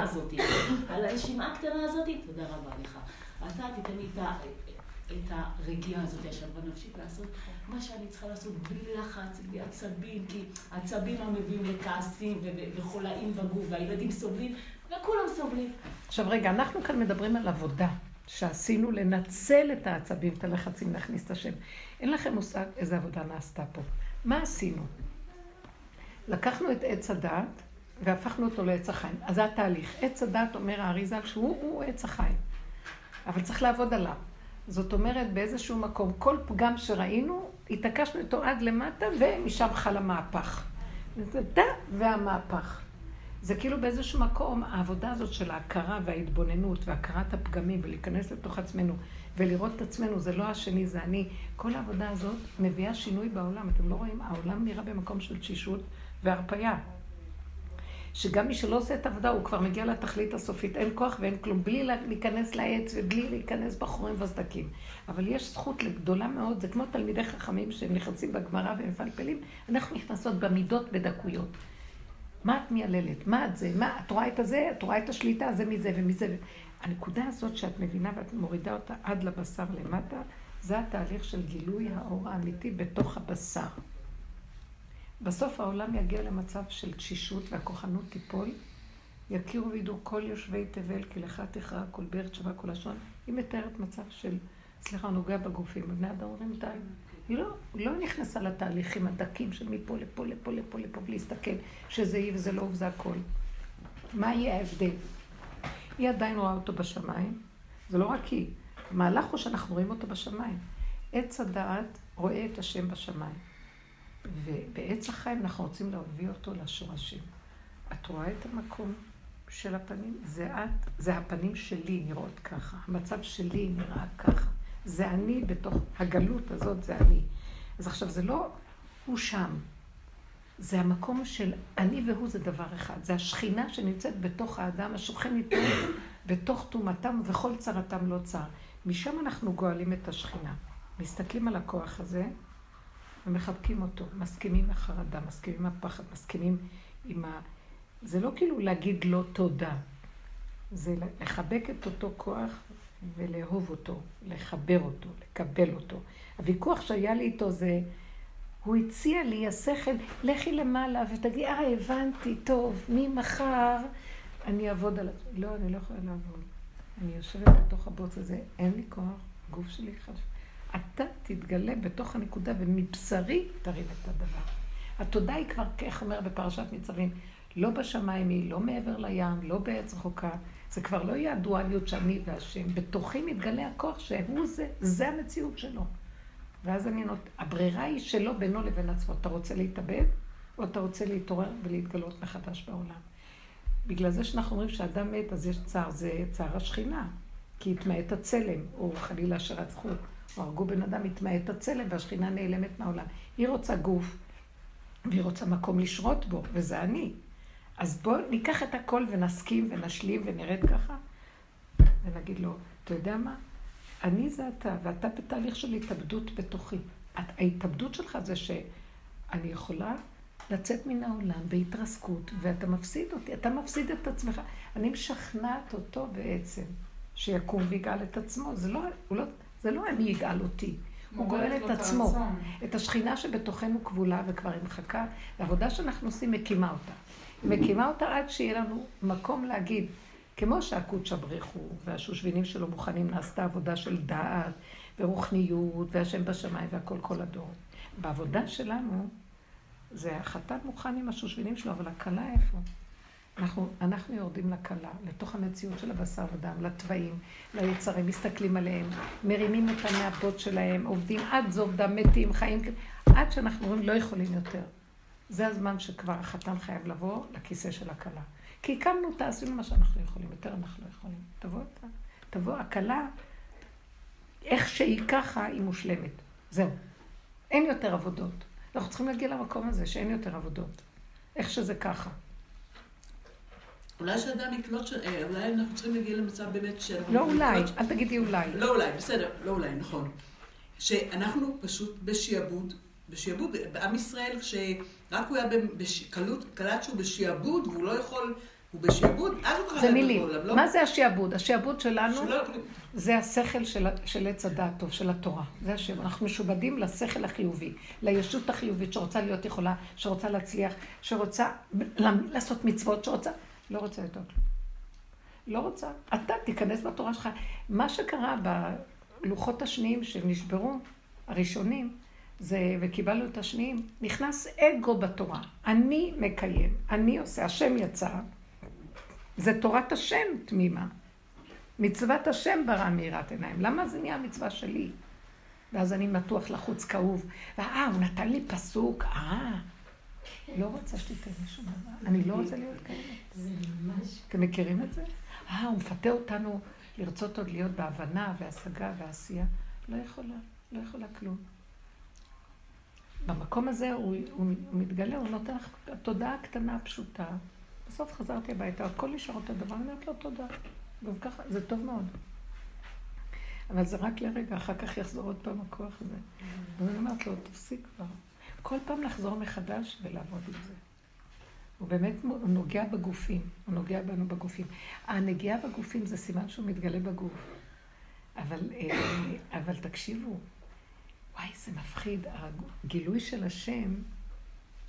Speaker 10: על הנשימה הקטנה הזאת, תודה רבה לך. אתה תיתן לי את הרגיעה הזאת עכשיו בנפשית לעשות מה שאני צריכה לעשות בלי לחץ, בלי עצבים, כי עצבים המביאים לכעסים וחולאים בגוף, והילדים סובלים, וכולם סובלים.
Speaker 1: עכשיו רגע, אנחנו כאן מדברים על עבודה. שעשינו לנצל את העצבים, את הלחצים, להכניס את השם. אין לכם מושג איזה עבודה נעשתה פה. מה עשינו? לקחנו את עץ הדעת והפכנו אותו לעץ החיים. אז זה התהליך. עץ הדעת, אומר האריזה, שהוא עץ החיים. אבל צריך לעבוד עליו. זאת אומרת, באיזשהו מקום, כל פגם שראינו, התעקשנו איתו עד למטה, ומשם חל המהפך. זה דה והמהפך. זה כאילו באיזשהו מקום, העבודה הזאת של ההכרה וההתבוננות והכרת הפגמים ולהיכנס לתוך עצמנו ולראות את עצמנו, זה לא השני, זה אני. כל העבודה הזאת מביאה שינוי בעולם. אתם לא רואים? העולם נראה במקום של תשישות והרפייה. שגם מי שלא עושה את העבודה, הוא כבר מגיע לתכלית הסופית. אין כוח ואין כלום, בלי להיכנס לעץ ובלי להיכנס בחורים וסדקים. אבל יש זכות גדולה מאוד, זה כמו תלמידי חכמים שהם נכנסים בגמרא והם מפלפלים, אנחנו נכנסות במידות בדקויות. מה את מייללת? מה את זה? מה, את רואה את הזה? את רואה את השליטה? זה מזה ומזה. הנקודה הזאת שאת מבינה ואת מורידה אותה עד לבשר למטה, זה התהליך של גילוי האור האמיתי בתוך הבשר. בסוף העולם יגיע למצב של תשישות והכוחנות תיפול, יכירו וידעו כל יושבי תבל, כי לך תכרע כל בארת שווה כל לשון. היא מתארת מצב של, סליחה, נוגע בגופים. בני אדם אומרים די. היא לא, לא נכנסה לתהליכים הדקים של מפה לפה, לפה, לפה, לפה, ולהסתכל שזה היא וזה לא וזה הכל. מה יהיה ההבדל? היא עדיין רואה אותו בשמיים, זה לא רק היא. המהלך הוא שאנחנו רואים אותו בשמיים. עץ הדעת רואה את השם בשמיים. ובעץ החיים אנחנו רוצים להביא אותו לשורשים. את רואה את המקום של הפנים, זה את, זה הפנים שלי נראות ככה, המצב שלי נראה ככה. זה אני בתוך הגלות הזאת, זה אני. אז עכשיו זה לא הוא שם, זה המקום של אני והוא זה דבר אחד. זה השכינה שנמצאת בתוך האדם, השוכן איתו בתוך טומאתם וכל צרתם לא צר. משם אנחנו גואלים את השכינה. מסתכלים על הכוח הזה ומחבקים אותו. מסכימים עם החרדה, מסכימים עם הפחד, מסכימים עם ה... זה לא כאילו להגיד לא תודה. זה לחבק את אותו כוח ולאהוב אותו, לחבר אותו, לקבל אותו. הוויכוח שהיה לי איתו זה... הוא הציע לי, השכל, לכי למעלה ותגידי, אה, הבנתי, טוב, ממחר אני אעבוד על... לא, אני לא יכולה לעבוד. אני יושבת בתוך הבוץ הזה, אין לי כוח, גוף שלי חשוב. אתה תתגלה בתוך הנקודה ומבשרי תרים את הדבר. התודה היא כבר, איך אומר בפרשת ניצבים, לא בשמיים היא, לא מעבר לים, לא בעץ רחוקה. זה כבר לא יהיה הדואליות שאני והשם. בתוכי מתגלה הכוח שהוא זה, זה המציאות שלו. ואז אני נות... הברירה היא שלו בינו לבין עצמו. אתה רוצה להתאבד, או אתה רוצה להתעורר ולהתגלות מחדש בעולם. בגלל זה שאנחנו אומרים שאדם מת, אז יש צער, זה צער השכינה. כי התמעט הצלם, או חלילה שרצחו, הרגו בן אדם, התמעט הצלם, והשכינה נעלמת מהעולם. היא רוצה גוף, והיא רוצה מקום לשרות בו, וזה אני. אז בואו ניקח את הכל ונסכים ונשלים ונרד ככה, ונגיד לו, אתה יודע מה? אני זה אתה, ואתה בתהליך של התאבדות בתוכי. ההתאבדות שלך זה שאני יכולה לצאת מן העולם בהתרסקות, ואתה מפסיד אותי, אתה מפסיד את עצמך. אני משכנעת אותו בעצם, שיקום ויגאל את עצמו. זה לא, לא, זה לא אני יגאל אותי. הוא גואל את עצמו. את השכינה שבתוכנו כבולה וכבר היא מחכה, והעבודה שאנחנו עושים מקימה אותה. היא מקימה אותה עד שיהיה לנו מקום להגיד, כמו שהקודשא בריחו והשושבינים שלו מוכנים, נעשתה עבודה של דעת ורוחניות והשם בשמיים והכל כל הדור. בעבודה שלנו, זה החתן מוכן עם השושבינים שלו, אבל הכלה איפה? אנחנו, אנחנו יורדים לכלה, לתוך המציאות של הבשר ודם, לתוואים, ליצרים, מסתכלים עליהם, מרימים את המעבות שלהם, עובדים עד זוב דם, מתים, חיים, עד שאנחנו אומרים לא יכולים יותר. זה הזמן שכבר החתן חייב לבוא לכיסא של הכלה. כי הקמנו אותה, עשינו מה שאנחנו יכולים, יותר אנחנו לא יכולים. תבוא אתה, תבוא הכלה, איך שהיא ככה, היא מושלמת. זהו. אין יותר עבודות. אנחנו צריכים להגיע למקום הזה שאין יותר עבודות. איך שזה ככה.
Speaker 9: אולי שאדם יקלוט, ש... אה, אולי אנחנו צריכים להגיע למצב באמת ש...
Speaker 1: לא אולי, אל תגידי אולי.
Speaker 9: לא אולי, בסדר, לא אולי, נכון. שאנחנו פשוט בשעבוד, בשעבוד, בעם ישראל, שרק הוא היה בקלות, קלט שהוא בשעבוד, והוא לא יכול הוא בשעבוד, אז הוא קרא
Speaker 1: זה מילים. לא? מה זה השעבוד? השעבוד שלנו זה השכל של עץ הדעת טוב, של התורה. זה השם. אנחנו משובדים לשכל החיובי, לישות החיובית שרוצה להיות יכולה, שרוצה להצליח, שרוצה לעשות מצוות, שרוצה... לא רוצה יותר כלום. לא רוצה. אתה תיכנס בתורה שלך. מה שקרה בלוחות השניים שנשברו, הראשונים, זה, וקיבלנו את השניים, נכנס אגו בתורה. אני מקיים, אני עושה, השם יצא, זה תורת השם תמימה. מצוות השם ברא מיראת עיניים. למה זה נהיה מצווה שלי? ואז אני מתוח לחוץ כאוב. אה, הוא נתן לי פסוק, אה. לא רוצה שתיתן שום דבר. אני לא רוצה להיות ממש... אתם מכירים את זה? אה, הוא מפתה אותנו לרצות עוד להיות בהבנה והשגה ועשייה. לא יכולה, לא יכולה כלום. במקום הזה הוא, הוא, מתגלה, הוא נותן לך תודעה קטנה, פשוטה, בסוף חזרתי הביתה, הכל נשאר אותו דבר, אני אומרת לו תודה. גם ככה, זה טוב מאוד. אבל זה רק לרגע, אחר כך יחזור עוד פעם הכוח הזה. ואני אומרת לו, תפסיק כבר. כל פעם לחזור מחדש ולעבוד עם זה. הוא באמת הוא נוגע בגופים, הוא נוגע בנו בגופים. הנגיעה בגופים זה סימן שהוא מתגלה בגוף. אבל, אה, אבל תקשיבו, וואי, זה מפחיד. הגילוי של השם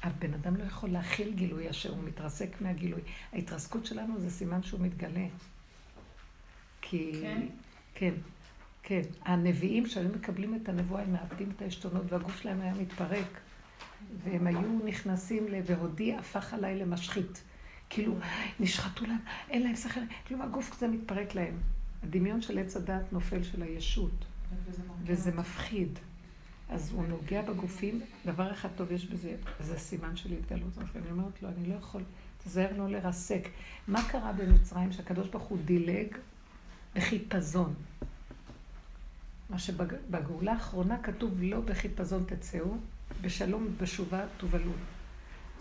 Speaker 1: הבן אדם לא יכול להכיל גילוי אשר הוא מתרסק מהגילוי. ההתרסקות שלנו זה סימן שהוא מתגלה. כי... כן? כן, כן. הנביאים שהיו מקבלים את הנבואה, הם מאבדים את העשתונות והגוף שלהם היה מתפרק. והם היו נכנסים ל... והודי הפך עליי למשחית. כאילו, נשחטו להם, אין להם שכל, כאילו הגוף כזה מתפרק להם. הדמיון של עץ הדעת נופל של הישות, וזה מפחיד. אז הוא נוגע בגופים, דבר אחד טוב יש בזה, זה סימן של התגלות. אני אומרת לו, אני לא יכול, תיזהר לא לרסק. מה קרה במצרים שהקדוש ברוך הוא דילג בחיפזון? מה שבגאולה האחרונה כתוב לא בחיפזון תצאו, בשלום ובשובה תובלו.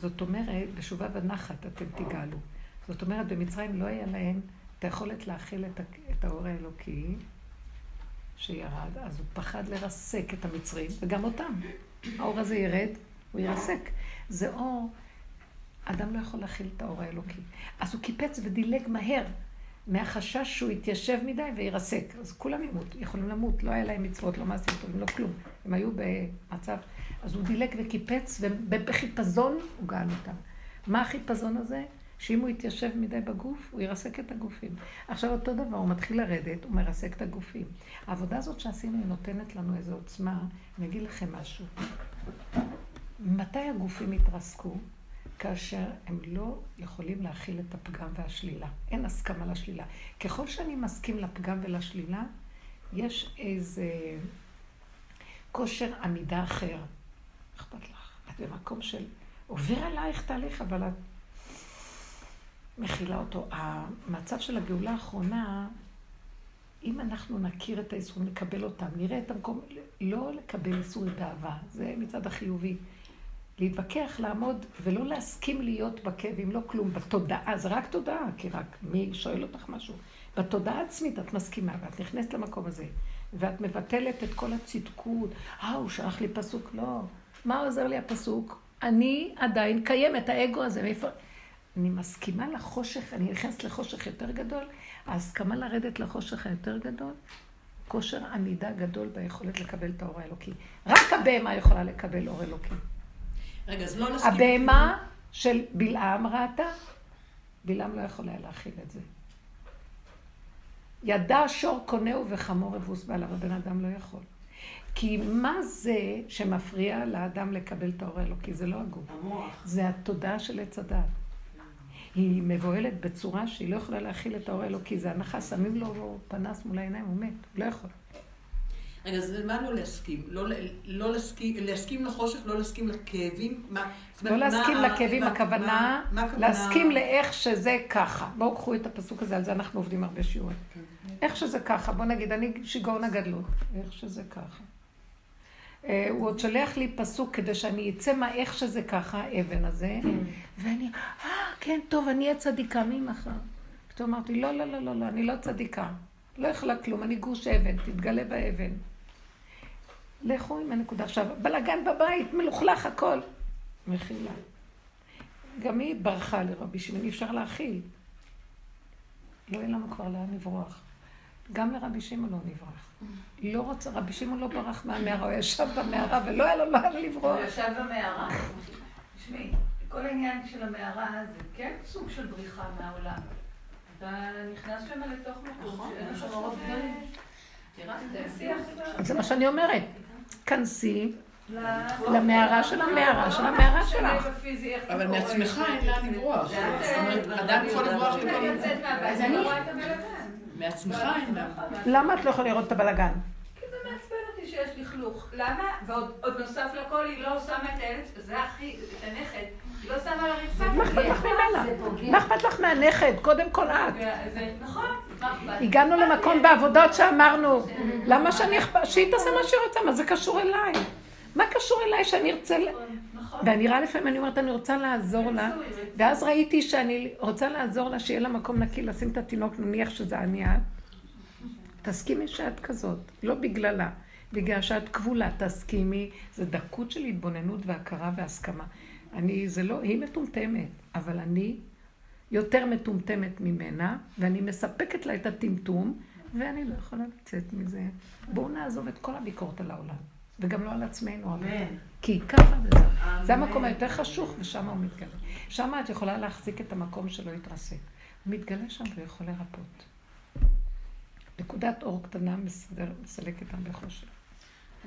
Speaker 1: זאת אומרת, בשובה ונחת אתם תגאלו. זאת אומרת, במצרים לא היה להם את היכולת להכיל את האור האלוקי שירד, אז הוא פחד לרסק את המצרים, וגם אותם. האור הזה ירד, הוא ירסק. זה אור, אדם לא יכול להכיל את האור האלוקי. אז הוא קיפץ ודילג מהר, מהחשש שהוא יתיישב מדי וירסק. אז כולם ימות, יכולים למות, לא היה להם מצוות, לא מעשים טובים, לא כלום. הם היו במצב... אז הוא דילג וקיפץ, ובחיפזון הוא גאל אותם. מה החיפזון הזה? שאם הוא יתיישב מדי בגוף, הוא ירסק את הגופים. עכשיו אותו דבר, הוא מתחיל לרדת, הוא מרסק את הגופים. העבודה הזאת שעשינו היא נותנת לנו איזו עוצמה. אני אגיד לכם משהו. מתי הגופים יתרסקו? כאשר הם לא יכולים להכיל את הפגם והשלילה. אין הסכמה לשלילה. ככל שאני מסכים לפגם ולשלילה, יש איזה כושר עמידה אחר. במקום של... עובר עלייך תהליך, אבל את מכילה אותו. המצב של הגאולה האחרונה, אם אנחנו נכיר את האיסורים, נקבל אותם, נראה את המקום, לא לקבל איסורים באהבה, זה מצד החיובי. להתווכח, לעמוד, ולא להסכים להיות בכאבים, לא כלום, בתודעה, זה רק תודעה, כי רק מי שואל אותך משהו. בתודעה עצמית את מסכימה, ואת נכנסת למקום הזה, ואת מבטלת את כל הצדקות. אה, הוא שלח לי פסוק, לא. מה עוזר לי הפסוק? אני עדיין קיימת, האגו הזה, מאיפה... אני מסכימה לחושך, אני נכנסת לחושך יותר גדול, ההסכמה לרדת לחושך היותר גדול, כושר עמידה גדול ביכולת לקבל את האור האלוקי. רק הבהמה יכולה לקבל אור אלוקי.
Speaker 9: רגע, אז לא נסכים...
Speaker 1: הבהמה של בלעם ראתה, בלעם לא יכול היה להכיל את זה. ידע שור קונהו וחמור אבוס בעליו, הבן אדם לא יכול. כי מה זה שמפריע לאדם לקבל את האור האלוקי? זה לא הגוף. המוח. זה התודעה של עץ הדת. היא מבוהלת בצורה שהיא לא יכולה להכיל את האור האלוקי. זה הנחה, שמים לו פנס מול העיניים, הוא מת, הוא לא יכול.
Speaker 9: רגע, אז מה לא להסכים? לא, לא להסכים, להסכים לחושך, לא להסכים לכאבים? מה,
Speaker 1: לא להסכים מה, לכאבים, מה, הכוונה, מה, מה להסכים לאיך שזה ככה. בואו קחו את הפסוק הזה, על זה אנחנו עובדים הרבה שיעורים. כן. איך שזה ככה, בוא נגיד, אני שיגעון הגדלות, איך שזה ככה. אה, הוא עוד שולח לי פסוק כדי שאני אצא מה איך שזה ככה, האבן הזה, ואני, אה, כן, טוב, אני אהיה צדיקה, מי מחר? פתאום אמרתי, לא, לא, לא, לא, לא, אני לא צדיקה. לא יכולה כלום, אני גוש אבן, תתגלה באבן. לכו עם הנקודה. עכשיו, בלאגן בבית, מלוכלך הכל. מחילה. גם היא ברחה לרבי שמעון, אי אפשר להכיל. לא יהיה לנו כבר לאן לברוח. גם לרבי שמעון לא נברח. לא רוצה, רבי שמעון לא ברח מהמערה, הוא ישב במערה ולא היה לו לאן לברוח.
Speaker 5: הוא ישב במערה. תשמעי, כל העניין של המערה זה כן סוג של בריחה מהעולם. אתה נכנס שם לתוך מקום נכון, שאין לך אורות גדולים.
Speaker 1: זה מה שאני אומרת. כנסי למערה של המערה של המערה שלך.
Speaker 9: אבל מעצמך אין לאן לברוח. זאת אומרת, אדם יכול לברוח לכל...
Speaker 5: אז אני...
Speaker 9: מעצמך אין לאן.
Speaker 1: למה את לא יכולה לראות את הבלגן?
Speaker 5: כי זה מעצבן אותי שיש לכלוך. למה? ועוד נוסף לכל, היא לא שמה את הילד, זה הכי, את הנכד. לא שמה על הרצפה.
Speaker 1: מה אכפת לך ממנה? מה אכפת לך מהנכד? קודם כל את.
Speaker 5: נכון.
Speaker 1: הגענו למקום בעבודות שאמרנו, למה שאני אכפת? שהיא תעשה מה שהיא רוצה, מה זה קשור אליי? מה קשור אליי שאני ארצה... נכון. ואני רואה לפעמים, אני אומרת, אני רוצה לעזור לה, ואז ראיתי שאני רוצה לעזור לה, שיהיה לה מקום נקי, לשים את התינוק, נניח שזה אני את. תסכימי שאת כזאת, לא בגללה, בגלל שאת כבולה, תסכימי, זה דקות של התבוננות והכרה והסכמה. אני, זה לא, היא מטומטמת, אבל אני יותר מטומטמת ממנה, ואני מספקת לה את הטמטום, ואני לא יכולה לצאת מזה. בואו נעזוב את כל הביקורת על העולם, וגם לא על עצמנו. אמן. כי ככה וזה. זה המקום היותר חשוך, ושם הוא מתגלה. שם את יכולה להחזיק את המקום שלא יתרסק. הוא מתגלה שם ויכול לרפות. נקודת אור קטנה מסלקת הרבה חושך.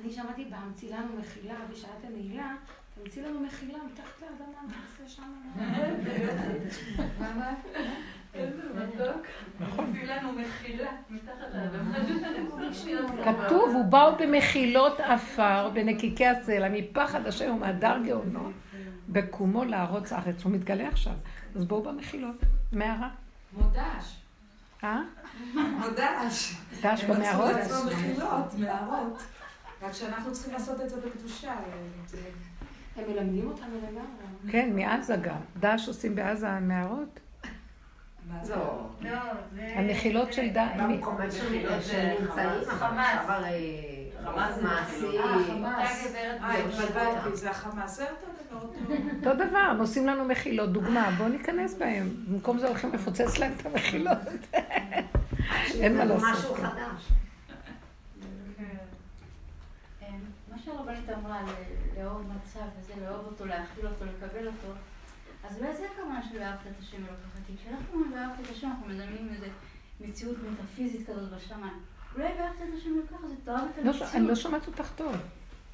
Speaker 6: אני שמעתי בהמציא לנו מחילה בשעת הנעילה, תמציא לנו מחילה מתחת לאדמה, נעשה שם...
Speaker 5: מתוק. נכון. מתחת לאדמה.
Speaker 1: כתוב, ובאו במחילות עפר, בנקיקי הסלע, מפחד השם ומהדר גאונו, בקומו לארוץ הארץ. הוא מתגלה עכשיו. אז בואו במחילות. מערה.
Speaker 8: מודש.
Speaker 1: אה?
Speaker 8: מודש.
Speaker 1: דש במערות?
Speaker 8: הם מחילות, מערות. רק שאנחנו צריכים לעשות את זה בקדושה.
Speaker 11: הם מלמדים אותנו לגמרי.
Speaker 1: כן, מעזה גם. דש עושים בעזה מערות?
Speaker 7: לא.
Speaker 1: המחילות של דש.
Speaker 7: במקומות שנמצאים,
Speaker 8: חמאס. חמאס
Speaker 7: מעשי.
Speaker 8: אה, חמאס. אה, אותו דבר.
Speaker 1: הם עושים לנו מחילות, דוגמה, בואו ניכנס בהם. במקום זה הולכים לפוצץ להם את המחילות. אין מה לעשות.
Speaker 7: משהו חדש.
Speaker 4: מה שהרבנית אמרה, לאהוב מצב וזה, לאהוב אותו, להכיל אותו, לקבל אותו, אז אולי זה הכוונה של ואהבת את השם אלוקיך, כי כשאנחנו ואהבת את השם, אנחנו מדמיינים איזה מציאות מטאפיזית כזאת בשמיים. אולי ואהבת את השם אלוקיך זה תאהב את המציאות.
Speaker 1: אני לא שומעת אותך טוב.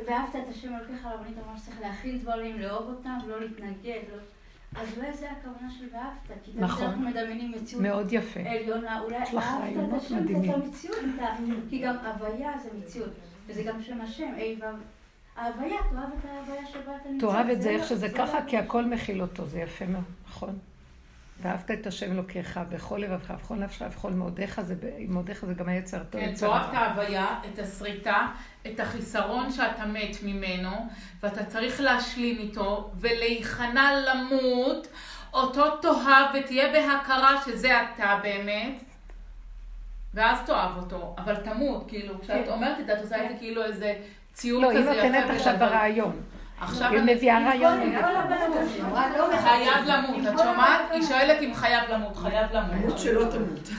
Speaker 4: ואהבת את השם אלוקיך, הרבנית אמרה שצריך להכיל דברים, לאהוב אותם, לא להתנגד, לא... אז אולי זה הכוונה של ואהבת, כי
Speaker 1: נכון.
Speaker 4: אנחנו מדמיינים מציאות
Speaker 1: מאוד יפה.
Speaker 4: עליונה, אולי אהבת את השם. את המציאות, כי גם הוויה זה מציאות, וזה גם שם השם, ה' ו', ההוויה, תאהב את ההוויה שבה אתה נמצא.
Speaker 1: תאהב את זה איך
Speaker 4: לא-
Speaker 1: שזה
Speaker 4: לא
Speaker 1: ככה. כי הכל מכיל אותו, זה יפה מאוד, נכון. ואהבת את השם אלוקיך בכל לבבך, בכל נפשך, בכל מאודיך, זה מאודיך זה גם היצר הטוב.
Speaker 2: כן, תאהב. את ההוויה, את הסריטה, את החיסרון שאתה מת ממנו, ואתה צריך להשלים איתו, ולהיכנע למות, אותו תאהב ותהיה בהכרה שזה אתה באמת, ואז תאהב אותו, אבל תמות, כאילו, כשאת
Speaker 1: כן.
Speaker 2: אומרת את זה, את עושה את זה כאילו איזה ציור
Speaker 1: לא,
Speaker 2: כזה
Speaker 1: היא
Speaker 2: יפה.
Speaker 1: נותנת עכשיו. ברעיון.
Speaker 2: עכשיו
Speaker 1: היא
Speaker 2: אני-
Speaker 1: מביאה רעיון.
Speaker 4: אמרה, לא
Speaker 2: חייב למות, את שומעת? היא שואלת אם חייב למות, חייב למות.
Speaker 9: למות שלא תמות.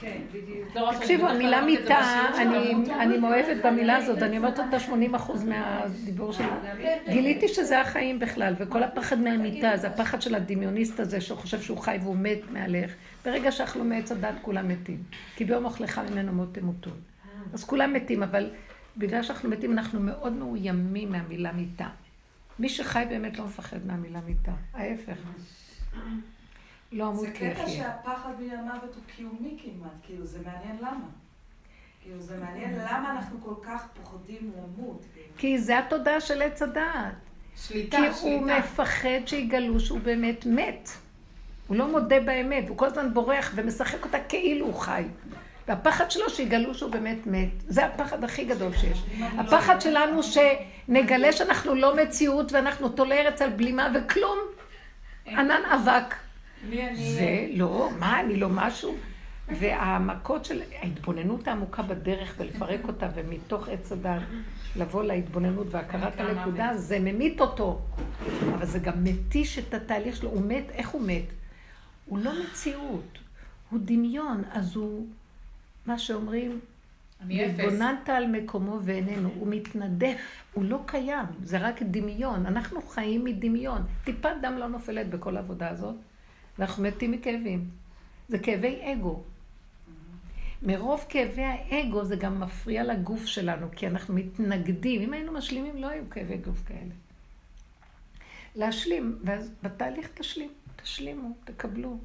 Speaker 2: כן. לא
Speaker 1: תקשיבו, המילה
Speaker 2: בשיעור
Speaker 1: אני, מאוהבת במילה הזאת, אני אומרת אותה 80 אחוז מהדיבור שלי. גיליתי שזה החיים בכלל, וכל הפחד מהמיתה, זה הפחד של הדמיוניסט הזה, שהוא חושב שהוא חי והוא מת מהלך. ברגע שאכלו מעץ הדת כולם מתים. כי ביום אוכלך ממנו מות תמותון. אז כולם מתים, אבל בגלל שאנחנו מתים, אנחנו מאוד מאוימים מהמילה מיתה. מי שחי באמת לא מפחד מהמילה מיתה, ההפך. לא אמות
Speaker 8: זה
Speaker 1: כי
Speaker 8: קטע
Speaker 1: יחיה.
Speaker 8: שהפחד מהמוות הוא קיומי כמעט, כאילו זה מעניין למה. כאילו זה מעניין למה אנחנו כל כך פוחדים למות.
Speaker 1: כי זה התודעה של עץ הדעת.
Speaker 2: שליטה,
Speaker 1: כי הוא
Speaker 2: שליטה.
Speaker 1: מפחד שיגלו שהוא באמת מת. הוא לא מודה באמת, הוא כל הזמן בורח ומשחק אותה כאילו הוא חי. והפחד שלו שיגלו שהוא באמת מת. זה הפחד הכי גדול שיש. הפחד שלנו שנגלה שאנחנו לא מציאות ואנחנו תולי ארץ על בלימה וכלום. ענן אבק. זה לא, מה, אני לא משהו. והמכות של ההתבוננות העמוקה בדרך ולפרק אותה, ומתוך עץ הדת לבוא להתבוננות והכרת הנקודה. זה ממית אותו. אבל זה גם מתיש את התהליך שלו. הוא מת, איך הוא מת? הוא לא מציאות, הוא דמיון, אז הוא, מה שאומרים. התבוננת על מקומו ואיננו, הוא מתנדף, הוא לא קיים, זה רק דמיון. אנחנו חיים מדמיון. טיפת דם לא נופלת בכל העבודה הזאת, ואנחנו מתים מכאבים. זה כאבי אגו. מרוב כאבי האגו זה גם מפריע לגוף שלנו, כי אנחנו מתנגדים. אם היינו משלימים, לא היו כאבי גוף כאלה. להשלים, ואז בתהליך תשלים, תשלימו, תקבלו.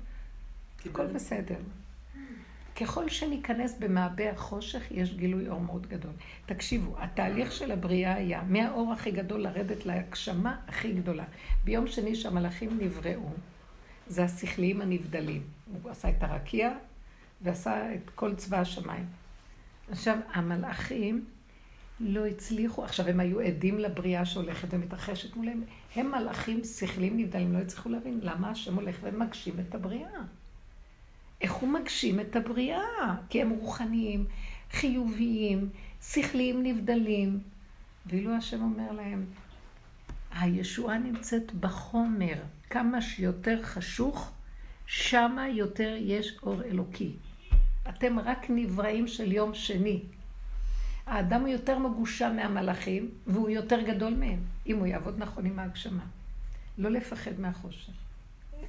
Speaker 1: הכל בסדר. ככל שניכנס במעבה החושך, יש גילוי אור מאוד גדול. תקשיבו, התהליך של הבריאה היה מהאור הכי גדול לרדת להגשמה הכי גדולה. ביום שני שהמלאכים נבראו, זה השכליים הנבדלים. הוא עשה את הרקיע ועשה את כל צבא השמיים. עכשיו, המלאכים לא הצליחו, עכשיו הם היו עדים לבריאה שהולכת ומתרחשת מולהם. הם מלאכים שכליים נבדלים, לא הצליחו להבין למה השם הולך ומגשים את הבריאה. איך הוא מגשים את הבריאה? כי הם רוחניים, חיוביים, שכליים נבדלים. ואילו השם אומר להם, הישועה נמצאת בחומר. כמה שיותר חשוך, שמה יותר יש אור אלוקי. אתם רק נבראים של יום שני. האדם הוא יותר מגושם מהמלאכים, והוא יותר גדול מהם, אם הוא יעבוד נכון עם ההגשמה. לא לפחד מהחושך,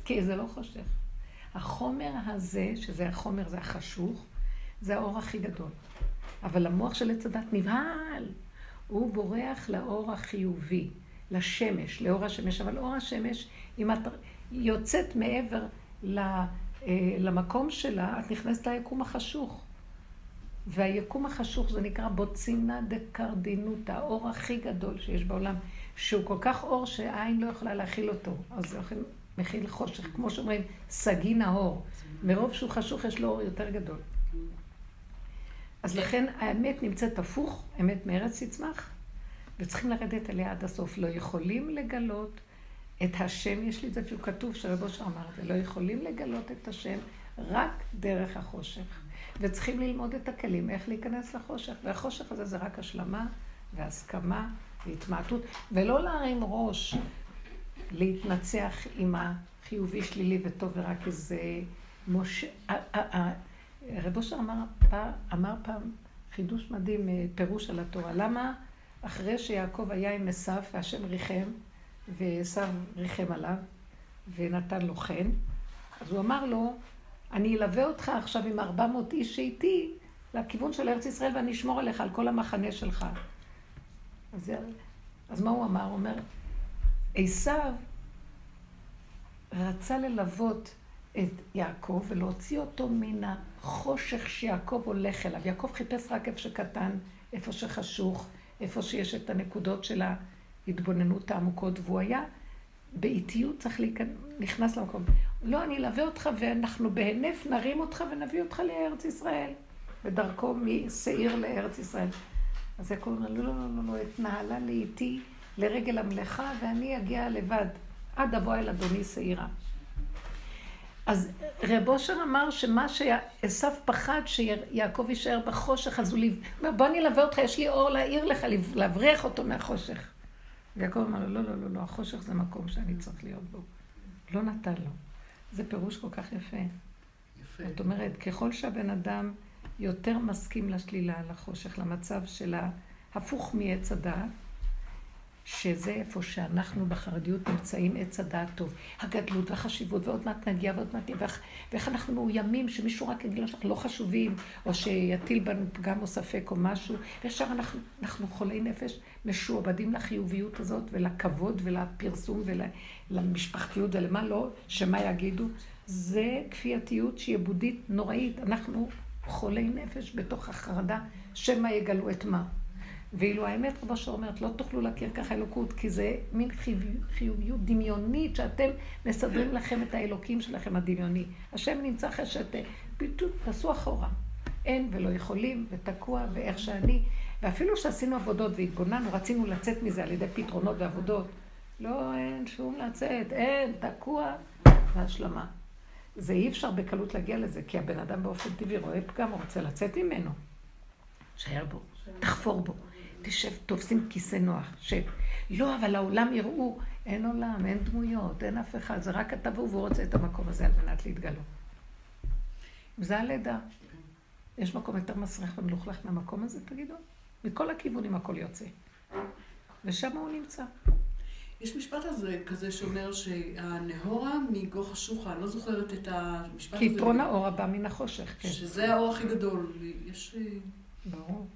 Speaker 1: כי זה לא חושך. החומר הזה, שזה החומר, זה החשוך, זה האור הכי גדול. אבל המוח של עץ הדת נבהל. הוא בורח לאור החיובי, לשמש, לאור השמש. אבל אור השמש, אם את יוצאת מעבר אה, למקום שלה, את נכנסת ליקום החשוך. והיקום החשוך זה נקרא בוצינה דקרדינות, האור הכי גדול שיש בעולם, שהוא כל כך אור שהעין לא יכולה להכיל אותו. אז הולכים מכיל חושך, כמו שאומרים, סגי נאור. מרוב שהוא חשוך יש לו אור יותר גדול. אז לכן האמת נמצאת הפוך, אמת מארץ תצמח, וצריכים לרדת אליה עד הסוף. לא יכולים לגלות את השם, יש לי את זה אפילו כתוב, שרבו שאמר את זה, לא יכולים לגלות את השם רק דרך החושך. וצריכים ללמוד את הכלים, איך להיכנס לחושך. והחושך הזה זה רק השלמה והסכמה והתמעטות, ולא להרים ראש, להתנצח עם החיובי, שלילי וטוב ורק איזה משה... רב אושר אמר, אמר פעם חידוש מדהים, אה, פירוש על התורה. למה אחרי שיעקב היה עם עשיו והשם ריחם, ועשיו ריחם עליו, ונתן לו חן, אז הוא אמר לו, אני אלווה אותך עכשיו עם ארבע מאות איש שאיתי לכיוון של ארץ ישראל ואני אשמור עליך, על כל המחנה שלך. אז, אז מה הוא אמר? הוא אומר, עשיו רצה ללוות את יעקב ולהוציא אותו מן החושך שיעקב הולך אליו. יעקב חיפש רק איפה שקטן, איפה שחשוך, איפה שיש את הנקודות של ההתבוננות העמוקות, והוא היה באיטיות צריך להיכנס, נכנס למקום. לא, אני אלווה אותך ואנחנו בהינף נרים אותך ונביא אותך לארץ ישראל. בדרכו משעיר לארץ ישראל. אז יעקב אומר, לא, לא, לא, לא, אתנהלה לאיתי לרגל המלאכה ואני אגיע לבד, עד אבוא אל אדוני שעירה. אז רב אושר אמר שמה שעשו פחד שיעקב יישאר בחושך, אז הוא אומר, בוא אני אלווה אותך, יש לי אור להעיר לך, להבריח אותו מהחושך. ויעקב אמר לו, לא, לא, לא, לא, החושך זה מקום שאני צריך להיות בו. לא נתן לו. זה פירוש כל כך יפה. יפה. זאת אומרת, ככל שהבן אדם יותר מסכים לשלילה, לחושך, למצב של ההפוך מעץ הדעת, שזה איפה שאנחנו בחרדיות נמצאים עץ הדעת טוב. הגדלות והחשיבות, ועוד מעט נגיע ועוד מעט נגיע, ואיך, ואיך אנחנו מאוימים שמישהו רק יגיד לנו שאנחנו לא חשובים, או שיטיל בנו פגם או ספק או משהו, וישר אנחנו, אנחנו חולי נפש משועבדים לחיוביות הזאת ולכבוד ולפרסום ולמשפחתיות ולמה לא, שמה יגידו. זה כפייתיות שיבודית נוראית. אנחנו חולי נפש בתוך החרדה, שמא יגלו את מה. ואילו האמת, רבו שאומרת, לא תוכלו להכיר ככה אלוקות, כי זה מין חיוביות דמיונית שאתם מסדרים לכם את האלוקים שלכם הדמיוני. השם נמצא אחרי שאתם, פשוט תעשו אחורה. אין ולא יכולים, ותקוע, ואיך שאני. ואפילו שעשינו עבודות והתבוננו, רצינו לצאת מזה על ידי פתרונות ועבודות. לא, אין שום לצאת, אין, תקוע, והשלמה. זה אי אפשר בקלות להגיע לזה, כי הבן אדם באופן טבעי רואה פגם, הוא רוצה לצאת ממנו. שער בו, תחפור בו. תשב, תופסים כיסא נוח, שב. לא, אבל העולם יראו, אין עולם, אין דמויות, אין אף אחד, זה רק אתה והוא, והוא רוצה את המקום הזה על מנת להתגלות. זה הלידה. יש מקום יותר מסריח ומלוכלך מהמקום הזה, תגידו? מכל הכיוונים הכל יוצא. ושם הוא נמצא.
Speaker 9: יש משפט הזה כזה שאומר שהנהורה מגו חשוכה, אני לא זוכרת את המשפט
Speaker 1: הזה. כי יתרון האור הבא מן החושך, כן.
Speaker 9: שזה האור הכי גדול. יש...
Speaker 1: ברור.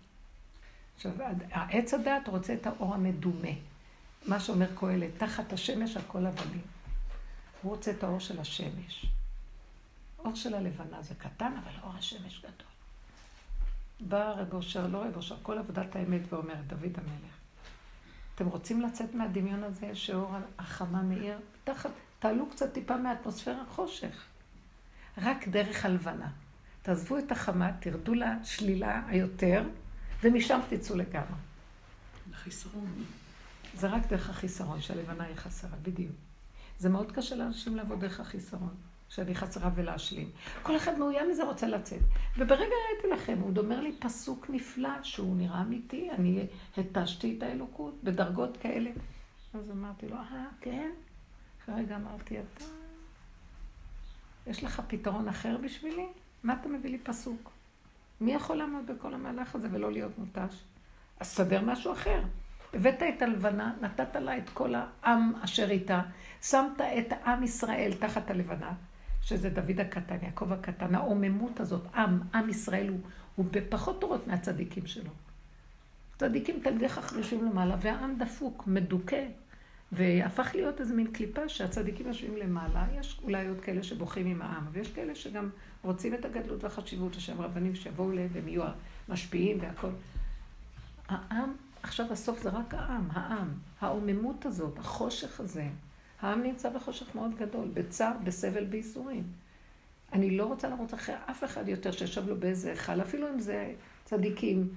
Speaker 1: עכשיו, עץ הדת רוצה את האור המדומה. מה שאומר קהלת, תחת השמש הכל אבנים. הוא רוצה את האור של השמש. אור של הלבנה זה קטן, אבל אור השמש גדול. בא רב אושר, לא רב אושר, כל עבודת האמת ואומר, דוד המלך. אתם רוצים לצאת מהדמיון הזה שאור החמה מאיר? תחת, תעלו קצת טיפה מהאטמוספירה חושך. רק דרך הלבנה. תעזבו את החמה, תרדו לשלילה היותר, ומשם תצאו לגמרי.
Speaker 9: החיסרון.
Speaker 1: זה רק דרך החיסרון, שהלבנה היא חסרה, בדיוק. זה מאוד קשה לאנשים לעבוד דרך החיסרון, שאני חסרה ולהשלים. כל אחד מאוים מזה רוצה לצאת. וברגע ראיתי לכם, הוא אומר לי פסוק נפלא, שהוא נראה אמיתי, אני התשתי את האלוקות בדרגות כאלה. אז אמרתי לו, אה, כן? כרגע אמרתי, אתה... יש לך פתרון אחר בשבילי? מה אתה מביא לי פסוק? מי יכול לעמוד בכל המהלך הזה ולא להיות מותש? אז סדר משהו אחר. הבאת את הלבנה, נתת לה את כל העם אשר איתה, שמת את עם ישראל תחת הלבנה, שזה דוד הקטן, יעקב הקטן, העוממות הזאת, עם, עם ישראל הוא, הוא בפחות תורות מהצדיקים שלו. צדיקים תלמידי חכמים למעלה, והעם דפוק, מדוכא, והפך להיות איזה מין קליפה שהצדיקים יושבים למעלה, יש אולי עוד כאלה שבוכים עם העם, ויש כאלה שגם רוצים את הגדלות והחשיבות, השם רבנים שיבואו להם והם יהיו המשפיעים והכל. העם, עכשיו הסוף זה רק העם, העם, העוממות הזאת, החושך הזה, העם נמצא בחושך מאוד גדול, בצער, בסבל, בייסורים. אני לא רוצה לרוץ אחרי אף אחד יותר שישב לו באיזה היכל, אפילו אם זה צדיקים.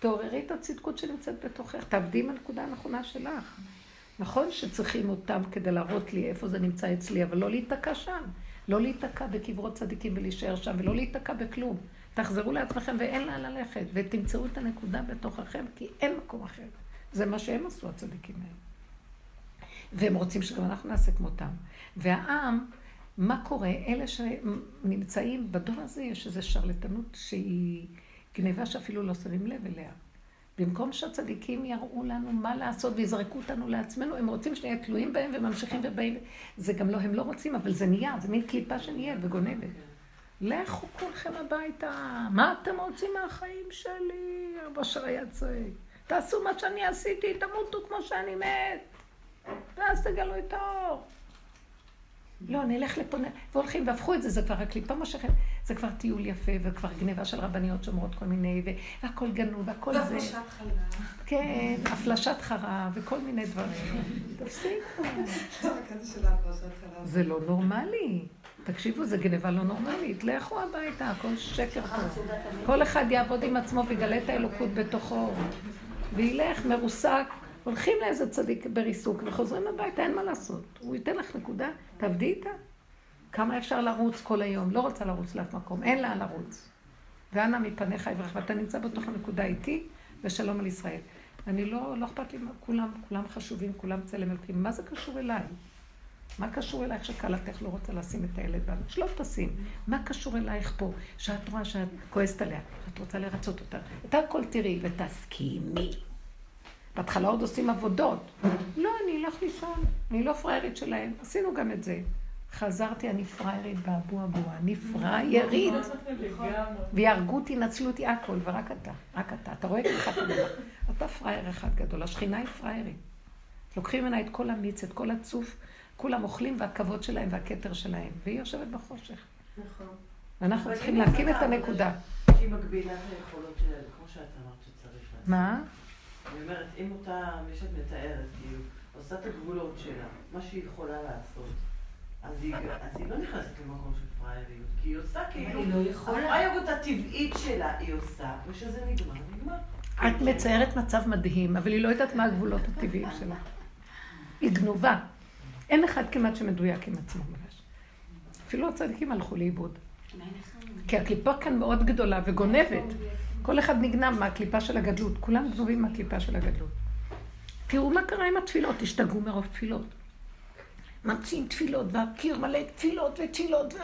Speaker 1: תעוררי את הצדקות שנמצאת בתוכך, תעבדי עם הנקודה הנכונה שלך. נכון שצריכים אותם כדי להראות לי איפה זה נמצא אצלי, אבל לא להיתקע שם. לא להיתקע בקברות צדיקים ולהישאר שם, ולא להיתקע בכלום. תחזרו לעצמכם ואין לאן ללכת, ותמצאו את הנקודה בתוככם, כי אין מקום אחר. זה מה שהם עשו, הצדיקים האלה. והם רוצים שגם אנחנו נעשה כמותם. והעם, מה קורה? אלה שנמצאים, בדור הזה יש איזו שרלטנות שהיא גניבה שאפילו לא שמים לב אליה. במקום שהצדיקים יראו לנו מה לעשות ויזרקו אותנו לעצמנו, הם רוצים שנהיה תלויים בהם וממשיכים ובאים. זה גם לא, הם לא רוצים, אבל זה נהיה, זה מין קליפה שנהיה וגונבת. לכו כולכם הביתה, מה אתם רוצים מהחיים שלי? אבא שהיה צועק. תעשו מה שאני עשיתי, תמותו כמו שאני מת, ואז תגלו את האור. לא, נלך לפה, והולכים, והפכו את זה, זה כבר הקליפה מושכת, זה כבר טיול יפה, וכבר גניבה של רבניות שאומרות כל מיני, והכל גנוב, והכל זה.
Speaker 8: והפלשת חלב.
Speaker 1: כן, הפלשת חרב, וכל מיני דברים. תפסיקו. זה לא נורמלי. תקשיבו, זה גניבה לא נורמלית. לכו הביתה, הכל שקר פה. כל אחד יעבוד עם עצמו ויגלה את האלוקות בתוכו. וילך מרוסק. הולכים לאיזה צדיק בריסוק וחוזרים הביתה, אין מה לעשות. הוא ייתן לך נקודה, תעבדי איתה. כמה אפשר לרוץ כל היום? לא רוצה לרוץ לאף מקום, אין לאן לרוץ. ואנא מפניך יברך, ואתה נמצא בתוך הנקודה איתי, ושלום על ישראל. אני לא, לא אכפת לי, כולם, כולם חשובים, כולם צלם אלוקים. מה זה קשור אליי? מה קשור אלייך שכלתך לא רוצה לשים את הילד בנו? שלא תשים. מה קשור אלייך פה, שאת רואה שאת כועסת עליה, שאת רוצה לרצות אותה? את הכל תראי ותסכימי. בהתחלה עוד עושים עבודות. לא, אני אלך לישון, אני לא פראיירית שלהם. עשינו גם את זה. חזרתי, אני פראיירית באבו אבו, אני פראיירית. ויהרגו אותי, נצלו אותי, הכל, ורק אתה, רק אתה. אתה רואה ככה אתה דבר. אתה פראייר אחד גדול, השכינה היא פראיירית. לוקחים ממנה את כל המיץ, את כל הצוף, כולם אוכלים והכבוד שלהם והכתר שלהם, והיא יושבת בחושך.
Speaker 12: נכון.
Speaker 1: ואנחנו צריכים להקים את הנקודה.
Speaker 12: שהיא מגבילה את היכולות שלה, כמו שאת אמרת שצריך לעשות.
Speaker 1: מה?
Speaker 12: אני אומרת, אם אותה, מי שאת מתארת, כאילו, עושה את הגבולות שלה, מה שהיא יכולה לעשות, אז היא, אז היא לא נכנסת למקום של פראייריות, כי היא עושה כאילו,
Speaker 6: היא לא יכולה.
Speaker 12: הפראיירות הטבעית שלה היא עושה, וכשזה נגמר, נגמר.
Speaker 1: את מציירת מצב מדהים, אבל היא לא יודעת מה הגבולות הטבעיים שלה. היא גנובה. אין אחד כמעט שמדויק עם עצמו ממש. אפילו הצדיקים הלכו לאיבוד. כי הקליפה כאן מאוד גדולה וגונבת. כל אחד נגנב מהקליפה של הגדלות. כולם גנובים מהקליפה של הגדלות. תראו מה קרה עם התפילות, השתגעו מרוב תפילות. ממציאים תפילות, והקיר מלא תפילות ותפילות,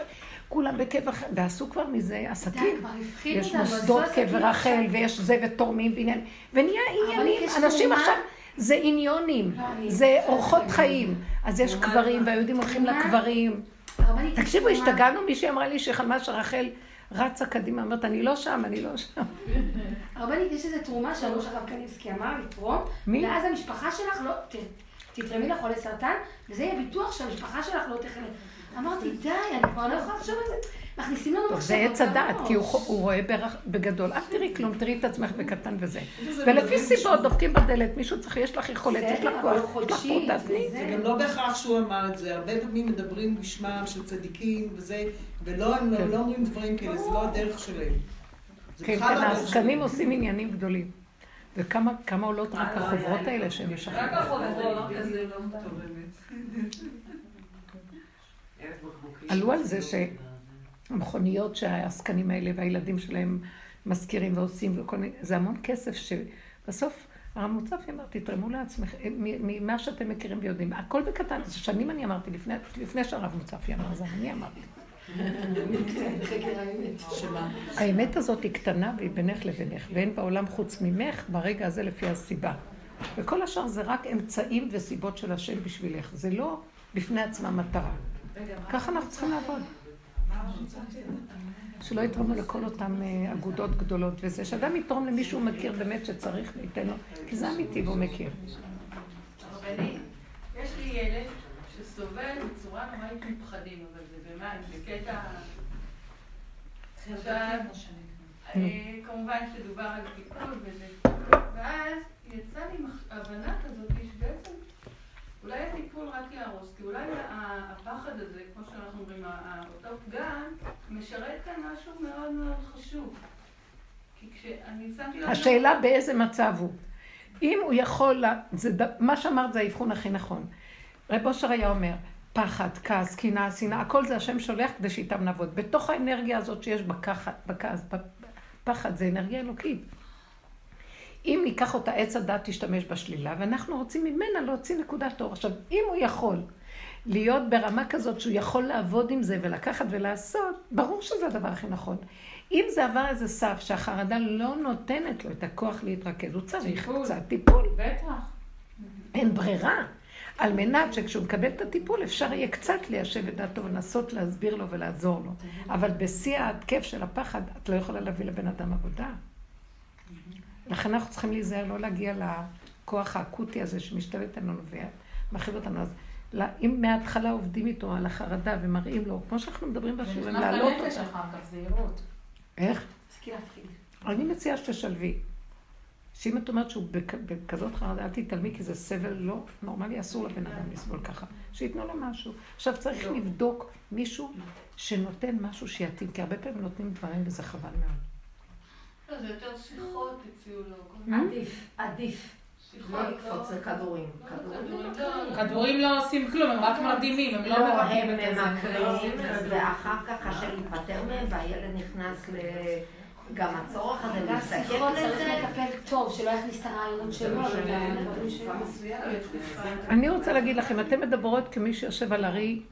Speaker 1: וכולם בקבע, ועשו כבר מזה עסקים. יש מוסדות קבר רחל, ויש זה ותורמים ועניין, ונהיה עניינים, אנשים? עכשיו, זה עניונים,
Speaker 6: לא,
Speaker 1: זה אורחות חיים. אז יש קברים, והיהודים הולכים? לקברים. תקשיבו. השתגענו, מישהי אמרה לי שחלמה שרחל רצה קדימה, אומרת, אני לא שם, אני לא שם.
Speaker 6: הרבנית, יש איזו תרומה שהראש הרב קניבסקי אמר לתרום? ואז המשפחה שלך לא... תתרמי לחולי סרטן, וזה יהיה ביטוח שהמשפחה שלך לא תחלה. אמרתי, די, אני כבר לא יכולה לחשוב על זה. מכניסים לנו
Speaker 1: טוב, זה
Speaker 6: מחשבות
Speaker 1: עץ הדעת. כי הוא הוא רואה בגדול. אל תראי כלום, תראי את עצמך בקטן וזה.
Speaker 9: זה
Speaker 1: ולפי
Speaker 9: מדהים
Speaker 1: סיבות דופקים בדלת, מישהו צריך, יש לך יכולת, יש לך כוח, יש לך פרוטה, תני.
Speaker 9: זה גם לא בהכרח שהוא אמר את זה, הרבה פעמים מדברים בשמם של צדיקים וזה, ולא, הם
Speaker 1: כן.
Speaker 9: לא אומרים דברים כאלה, זה לא הדרך שלהם.
Speaker 1: כן, כן,
Speaker 9: לא
Speaker 1: העסקנים. עושים עניינים גדולים. וכמה כמה עולות רק
Speaker 12: לא,
Speaker 1: החוברות האלה. שהם
Speaker 3: רק
Speaker 1: משחררים.
Speaker 3: החוברות, זה לא
Speaker 12: בקבוקים.
Speaker 1: עלו על זה המכוניות שהעסקנים האלה והילדים שלהם מזכירים ועושים וכל מיני, זה המון כסף שבסוף הרב מוצפי אמר, תתרמו לעצמכם, מ- ממה שאתם מכירים ויודעים. הכל בקטן, זה שנים אני אמרתי, לפני, לפני שהרב מוצפי אמר, זה אני אמרתי.
Speaker 6: האמת
Speaker 1: הזאת היא קטנה והיא בינך לבינך, ואין בעולם חוץ ממך ברגע הזה לפי הסיבה. וכל השאר זה רק אמצעים וסיבות של השם בשבילך, זה לא בפני עצמה מטרה. ככה אנחנו צריכים לעבוד. שלא יתרמו לכל אותן אה, אגודות גדולות וזה, שאדם יתרום למי שהוא מכיר באמת שצריך וייתן לו, כי זה אמיתי והוא מכיר.
Speaker 5: יש לי ילד שסובל בצורה נוראית מפחדים, אבל זה במה, בקטע... אה, כמובן שדובר על טיפול וזה, ואז יצא לי הבנה כזאת שבעצם אולי הטיפול רק יהרוס, כי אולי הפחד הזה, כמו שאנחנו אומרים, אותו פגן, משרת כאן משהו מאוד מאוד חשוב. כי כשאני שמתי לב...
Speaker 1: השאלה באיזה מצב הוא. אם הוא יכול, זה, מה שאמרת זה האבחון הכי נכון. רב אושר היה אומר, פחד, כעס, קנאה, שנאה, הכל זה השם שולח כדי שאיתם נעבוד. בתוך האנרגיה הזאת שיש בכחת, בכעס, בפחד, זה אנרגיה אלוקית. אם ניקח אותה, עץ הדת תשתמש בשלילה, ואנחנו רוצים ממנה להוציא נקודת אור. עכשיו, אם הוא יכול להיות ברמה כזאת שהוא יכול לעבוד עם זה ולקחת ולעשות, ברור שזה הדבר הכי נכון. אם זה עבר איזה סף שהחרדה לא נותנת לו את הכוח להתרכז, הוא צריך
Speaker 2: טיפול.
Speaker 1: קצת טיפול.
Speaker 2: בטח.
Speaker 1: אין ברירה. על מנת שכשהוא מקבל את הטיפול אפשר יהיה קצת ליישב את דעתו ולנסות להסביר לו ולעזור לו. אבל בשיא ההתקף של הפחד, את לא יכולה להביא לבן אדם עבודה. לכן אנחנו צריכים להיזהר, לא להגיע לכוח האקוטי הזה שמשתלט עלינו ומכיל אותנו. אז לא- אם מההתחלה עובדים איתו על החרדה ומראים לו, כמו שאנחנו מדברים בשיעורים,
Speaker 2: ונכנס
Speaker 1: להעלות
Speaker 2: לנפש
Speaker 1: אותה.
Speaker 2: אחר כך, זהירות.
Speaker 1: איך?
Speaker 11: תפסיקי להפחיד.
Speaker 1: אני מציעה שתשלבי. שאם את אומרת שהוא בכ- בכזאת חרדה, אל תתעלמי, כי זה סבל לא נורמלי, אסור לבן אדם לסבול ככה. שייתנו לו משהו. עכשיו צריך לבדוק מישהו שנותן משהו שיתאים, כי הרבה פעמים נותנים דברים וזה חבל מאוד.
Speaker 5: לא, זה יותר שיחות הציעו לו. כל-
Speaker 7: עדיף, עדיף. לא לקפוץ לכדורים.
Speaker 5: כדורים לא.
Speaker 2: כדורים לא עושים כלום, הם רק מרדימים, הם לא
Speaker 7: לא,
Speaker 2: מרפאים
Speaker 7: הם
Speaker 2: את זה.
Speaker 7: ממכרים, ואחר כך קשה להיפטר מהם, והילד נכנס ל... גם הצורך הזה, להסתכל
Speaker 11: שיחות צריך
Speaker 7: לזה.
Speaker 11: לטפל טוב, שלא יכניס את הרעיונות שלו.
Speaker 1: אני רוצה להגיד לכם, אתן מדברות כמי שיושב על ארי,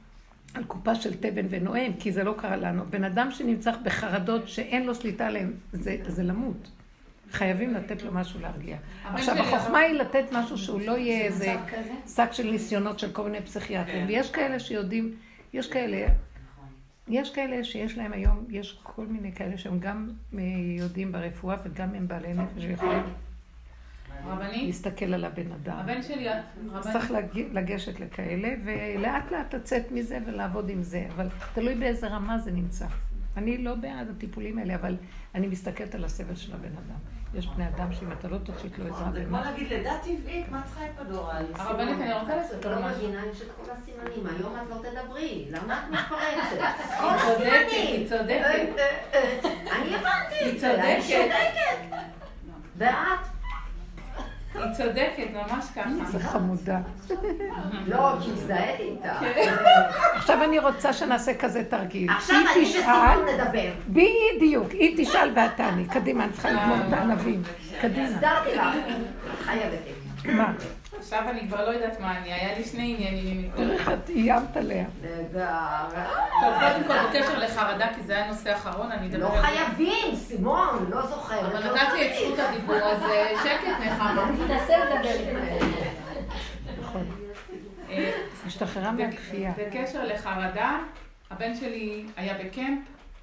Speaker 1: על קופה של תבן ונואם, כי זה לא קרה לנו. בן אדם שנמצא בחרדות שאין לו שליטה עליהן, זה, זה למות. חייבים לתת לו משהו להרגיע. עכשיו, החוכמה היא לתת משהו שהוא לא יהיה
Speaker 11: זה
Speaker 1: איזה? שק של ניסיונות של כל מיני פסיכיאטרים. ויש כאלה שיודעים, יש כאלה, יש כאלה שיש להם היום, יש כל מיני כאלה שהם גם אה, יודעים ברפואה וגם הם בעלי נפש ויכולים
Speaker 2: רבנית,
Speaker 1: להסתכל על הבן אדם.
Speaker 2: הבן שלי, רבנית,
Speaker 1: צריך לגשת לכאלה, ולאט לאט לצאת מזה ולעבוד עם זה, אבל תלוי באיזה רמה זה נמצא. אני לא בעד הטיפולים האלה, אבל אני מסתכלת על הסבל של הבן אדם. יש בני אדם שאם אתה לא תושיט לו עזרה
Speaker 12: זה כמו להגיד לידה טבעית, מה צריכה אפידורל?
Speaker 2: הרבנית, אני רוצה
Speaker 7: את
Speaker 2: לספר
Speaker 7: לא
Speaker 2: לו משהו.
Speaker 7: מבינה, יש את כל הסימנים. היום את לא תדברי. למה את מתפרצת?
Speaker 2: היא צודקת. היא צודקת.
Speaker 7: אני הבנתי
Speaker 2: היא
Speaker 7: את.
Speaker 2: צודקת.
Speaker 7: ואת?
Speaker 2: היא צודקת, ממש
Speaker 1: זה
Speaker 2: ככה.
Speaker 1: חמודה.
Speaker 7: לא, כי הזדהיתי איתה.
Speaker 1: עכשיו אני רוצה שנעשה כזה תרגיל.
Speaker 7: עכשיו אני
Speaker 1: תשאל,
Speaker 7: וסימון נדבר.
Speaker 1: בדיוק, היא תשאל ואת תעני. קדימה, אני צריכה לגמור את הענבים. קדימה.
Speaker 7: הסדרתי לך. את חייבת.
Speaker 1: מה?
Speaker 2: עכשיו אני כבר לא יודעת מה אני, היה לי שני עניינים עם
Speaker 1: איך את איימת עליה.
Speaker 7: לגמרי.
Speaker 2: טוב, קודם כל, בקשר לחרדה, כי זה היה הנושא האחרון, אני אדבר
Speaker 7: לא. חייבים, סימון, לא זוכרת.
Speaker 2: אבל
Speaker 7: לא
Speaker 2: נתת לי את. זכות הדיבור, אז אה, שקט נחמה.
Speaker 11: תנסה לדבר.
Speaker 1: נכון.
Speaker 2: אה,
Speaker 1: השתחררה מהכפייה.
Speaker 2: בקשר לחרדה, הבן שלי היה בקמפ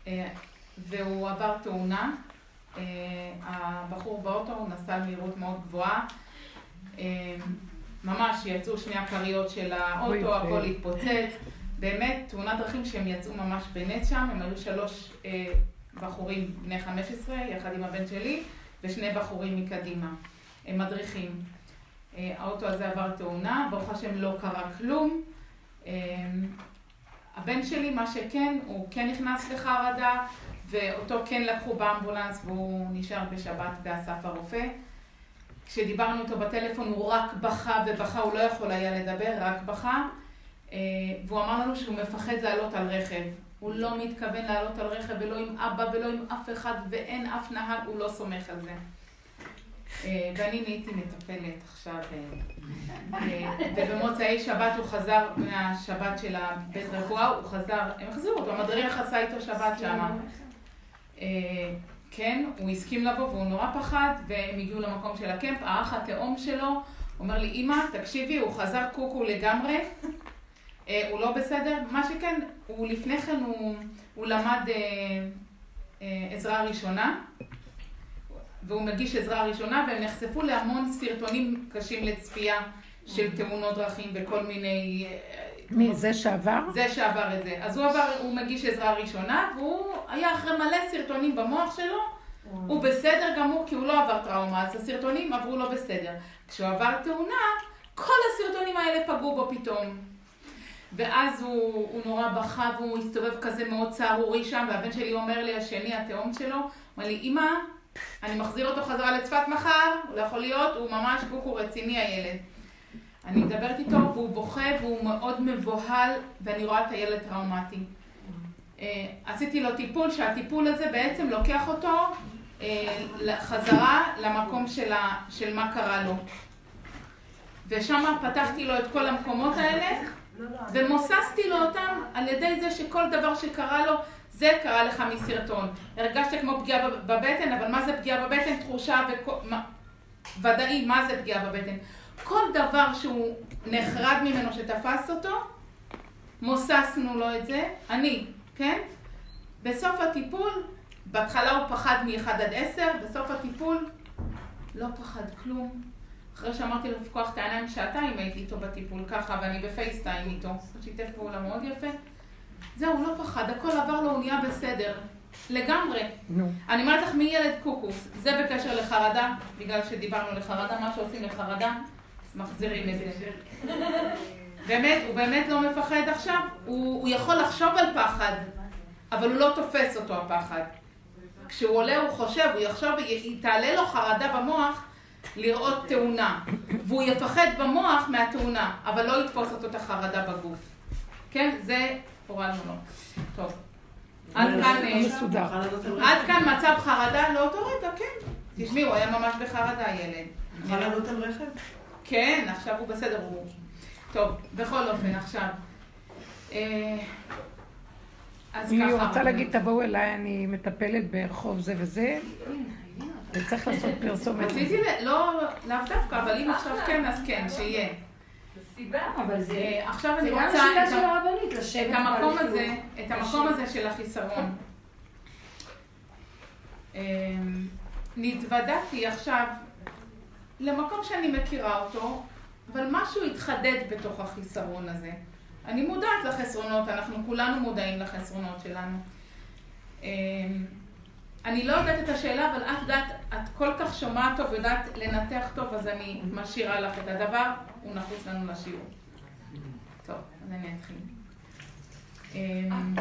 Speaker 2: אה, והוא עבר תאונה. הבחור באוטו, הוא נסע במהירות מאוד גבוהה. אה, ממש יצאו שני הכריות של האוטו, הכל. התפוצץ. באמת, תאונת דרכים שהם יצאו ממש בנץ שם, הם היו שלוש אה, בחורים בני 15, יחד עם הבן שלי, ושני בחורים מקדימה. הם מדריכים. אה, האוטו הזה עבר תאונה, ברוך השם לא קרה כלום. אה, הבן שלי, מה שכן, הוא כן נכנס לחרדה, ואותו כן לקחו באמבולנס והוא נשאר בשבת באסף הרופא. כשדיברנו איתו בטלפון הוא רק בכה ובכה, הוא לא יכול היה לדבר, רק בכה. אה, והוא אמר לנו שהוא מפחד לעלות על רכב. הוא לא מתכוון לעלות על רכב ולא עם אבא ולא עם אף אחד ואין אף נהג, הוא לא סומך על זה. אה, ואני נהייתי מטפלת עכשיו. אה, ובמוצאי שבת הוא חזר מהשבת של הבית רפואה, הוא חזר, הם החזירו אותו, המדריך עשה איתו שבת שמה. אה, כן, הוא הסכים לבוא והוא נורא פחד, והם הגיעו למקום של הקמפ, האח התאום שלו אומר לי, אמא, תקשיבי, הוא חזר קוקו לגמרי, אה, הוא לא בסדר, מה שכן, הוא לפני כן, הוא, הוא למד אה, אה, עזרה ראשונה, והוא מגיש עזרה ראשונה, והם נחשפו להמון סרטונים קשים לצפייה של תאונות דרכים וכל מיני...
Speaker 1: מי, זה שעבר?
Speaker 2: זה שעבר את זה. אז הוא עבר, הוא מגיש עזרה ראשונה, והוא היה אחרי מלא סרטונים במוח שלו, הוא בסדר גמור כי הוא לא עבר טראומה, אז הסרטונים עברו לו בסדר. כשהוא עבר תאונה, כל הסרטונים האלה פגעו בו פתאום. ואז הוא, הוא נורא בכה והוא הסתובב כזה מאוד סהרורי שם, והבן שלי אומר לי, השני, התאום שלו, אומר לי, אמא, אני מחזיר אותו חזרה לצפת מחר, הוא לא יכול להיות, הוא ממש קוקו רציני הילד. אני מדברת איתו והוא בוכה והוא מאוד מבוהל ואני רואה את הילד טראומטי. אה, עשיתי לו טיפול, שהטיפול הזה בעצם לוקח אותו אה, חזרה למקום של, ה, של מה קרה לו. ושם פתחתי לו את כל המקומות האלה ומוססתי לו אותם על ידי זה שכל דבר שקרה לו זה קרה לך מסרטון. הרגשת כמו פגיעה בבטן, אבל מה זה פגיעה בבטן? תחושה וכל... מה... ודאי, מה זה פגיעה בבטן? כל דבר שהוא נחרד ממנו שתפס אותו, מוססנו לו את זה, אני, כן? בסוף הטיפול, בהתחלה הוא פחד מ-1 עד 10, בסוף הטיפול לא פחד כלום. אחרי שאמרתי לו לפקוח את העיניים שעתיים הייתי איתו בטיפול ככה, ואני בפייסטיים איתו. הוא שיתף פעולה מאוד יפה. זהו, הוא לא פחד, הכל עבר לו, הוא נהיה בסדר. לגמרי. נו. אני אומרת לך, מי ילד קוקוס? זה בקשר לחרדה, בגלל שדיברנו לחרדה, מה שעושים לחרדה, מחזירים את זה. באמת, הוא באמת לא מפחד עכשיו? הוא, הוא יכול לחשוב על פחד, אבל הוא לא תופס אותו הפחד. כשהוא עולה הוא חושב, הוא יחשוב, תעלה לו חרדה במוח לראות תאונה, והוא יפחד במוח מהתאונה, אבל לא יתפוס אותו את החרדה בגוף. כן? זה הורדנו לו. טוב. עד כאן, אה, עד כאן מצב חרדה לאותו רגע, כן. תשמעי, הוא היה ממש בחרדה, ילד.
Speaker 9: יכול לעלות על רכב?
Speaker 2: כן, עכשיו הוא בסדר, הוא... טוב, בכל אופן, עכשיו. אה,
Speaker 1: אז ככה... אני רוצה להגיד, תבואו אליי, אני מטפלת ברחוב זה וזה, וצריך לעשות פרסומת.
Speaker 2: רציתי, לא, לאו דווקא, אבל אם עכשיו כן, אז כן, שיהיה.
Speaker 11: אבל זה...
Speaker 2: אה, עכשיו אני
Speaker 11: רוצה...
Speaker 2: זה
Speaker 11: גם השיטה של הרבנית, לשבת
Speaker 2: את המקום הזה, את המקום הזה של החיסרון. אמ, נתוודעתי עכשיו למקום שאני מכירה אותו, אבל משהו התחדד בתוך החיסרון הזה. אני מודעת לחסרונות, אנחנו כולנו מודעים לחסרונות שלנו. אמ, אני לא יודעת את השאלה, אבל את יודעת, את כל כך שומעת טוב, יודעת לנתח טוב, אז אני משאירה לך את הדבר, הוא נחוץ לנו לשיעור. טוב, אז אני אתחיל. אמ,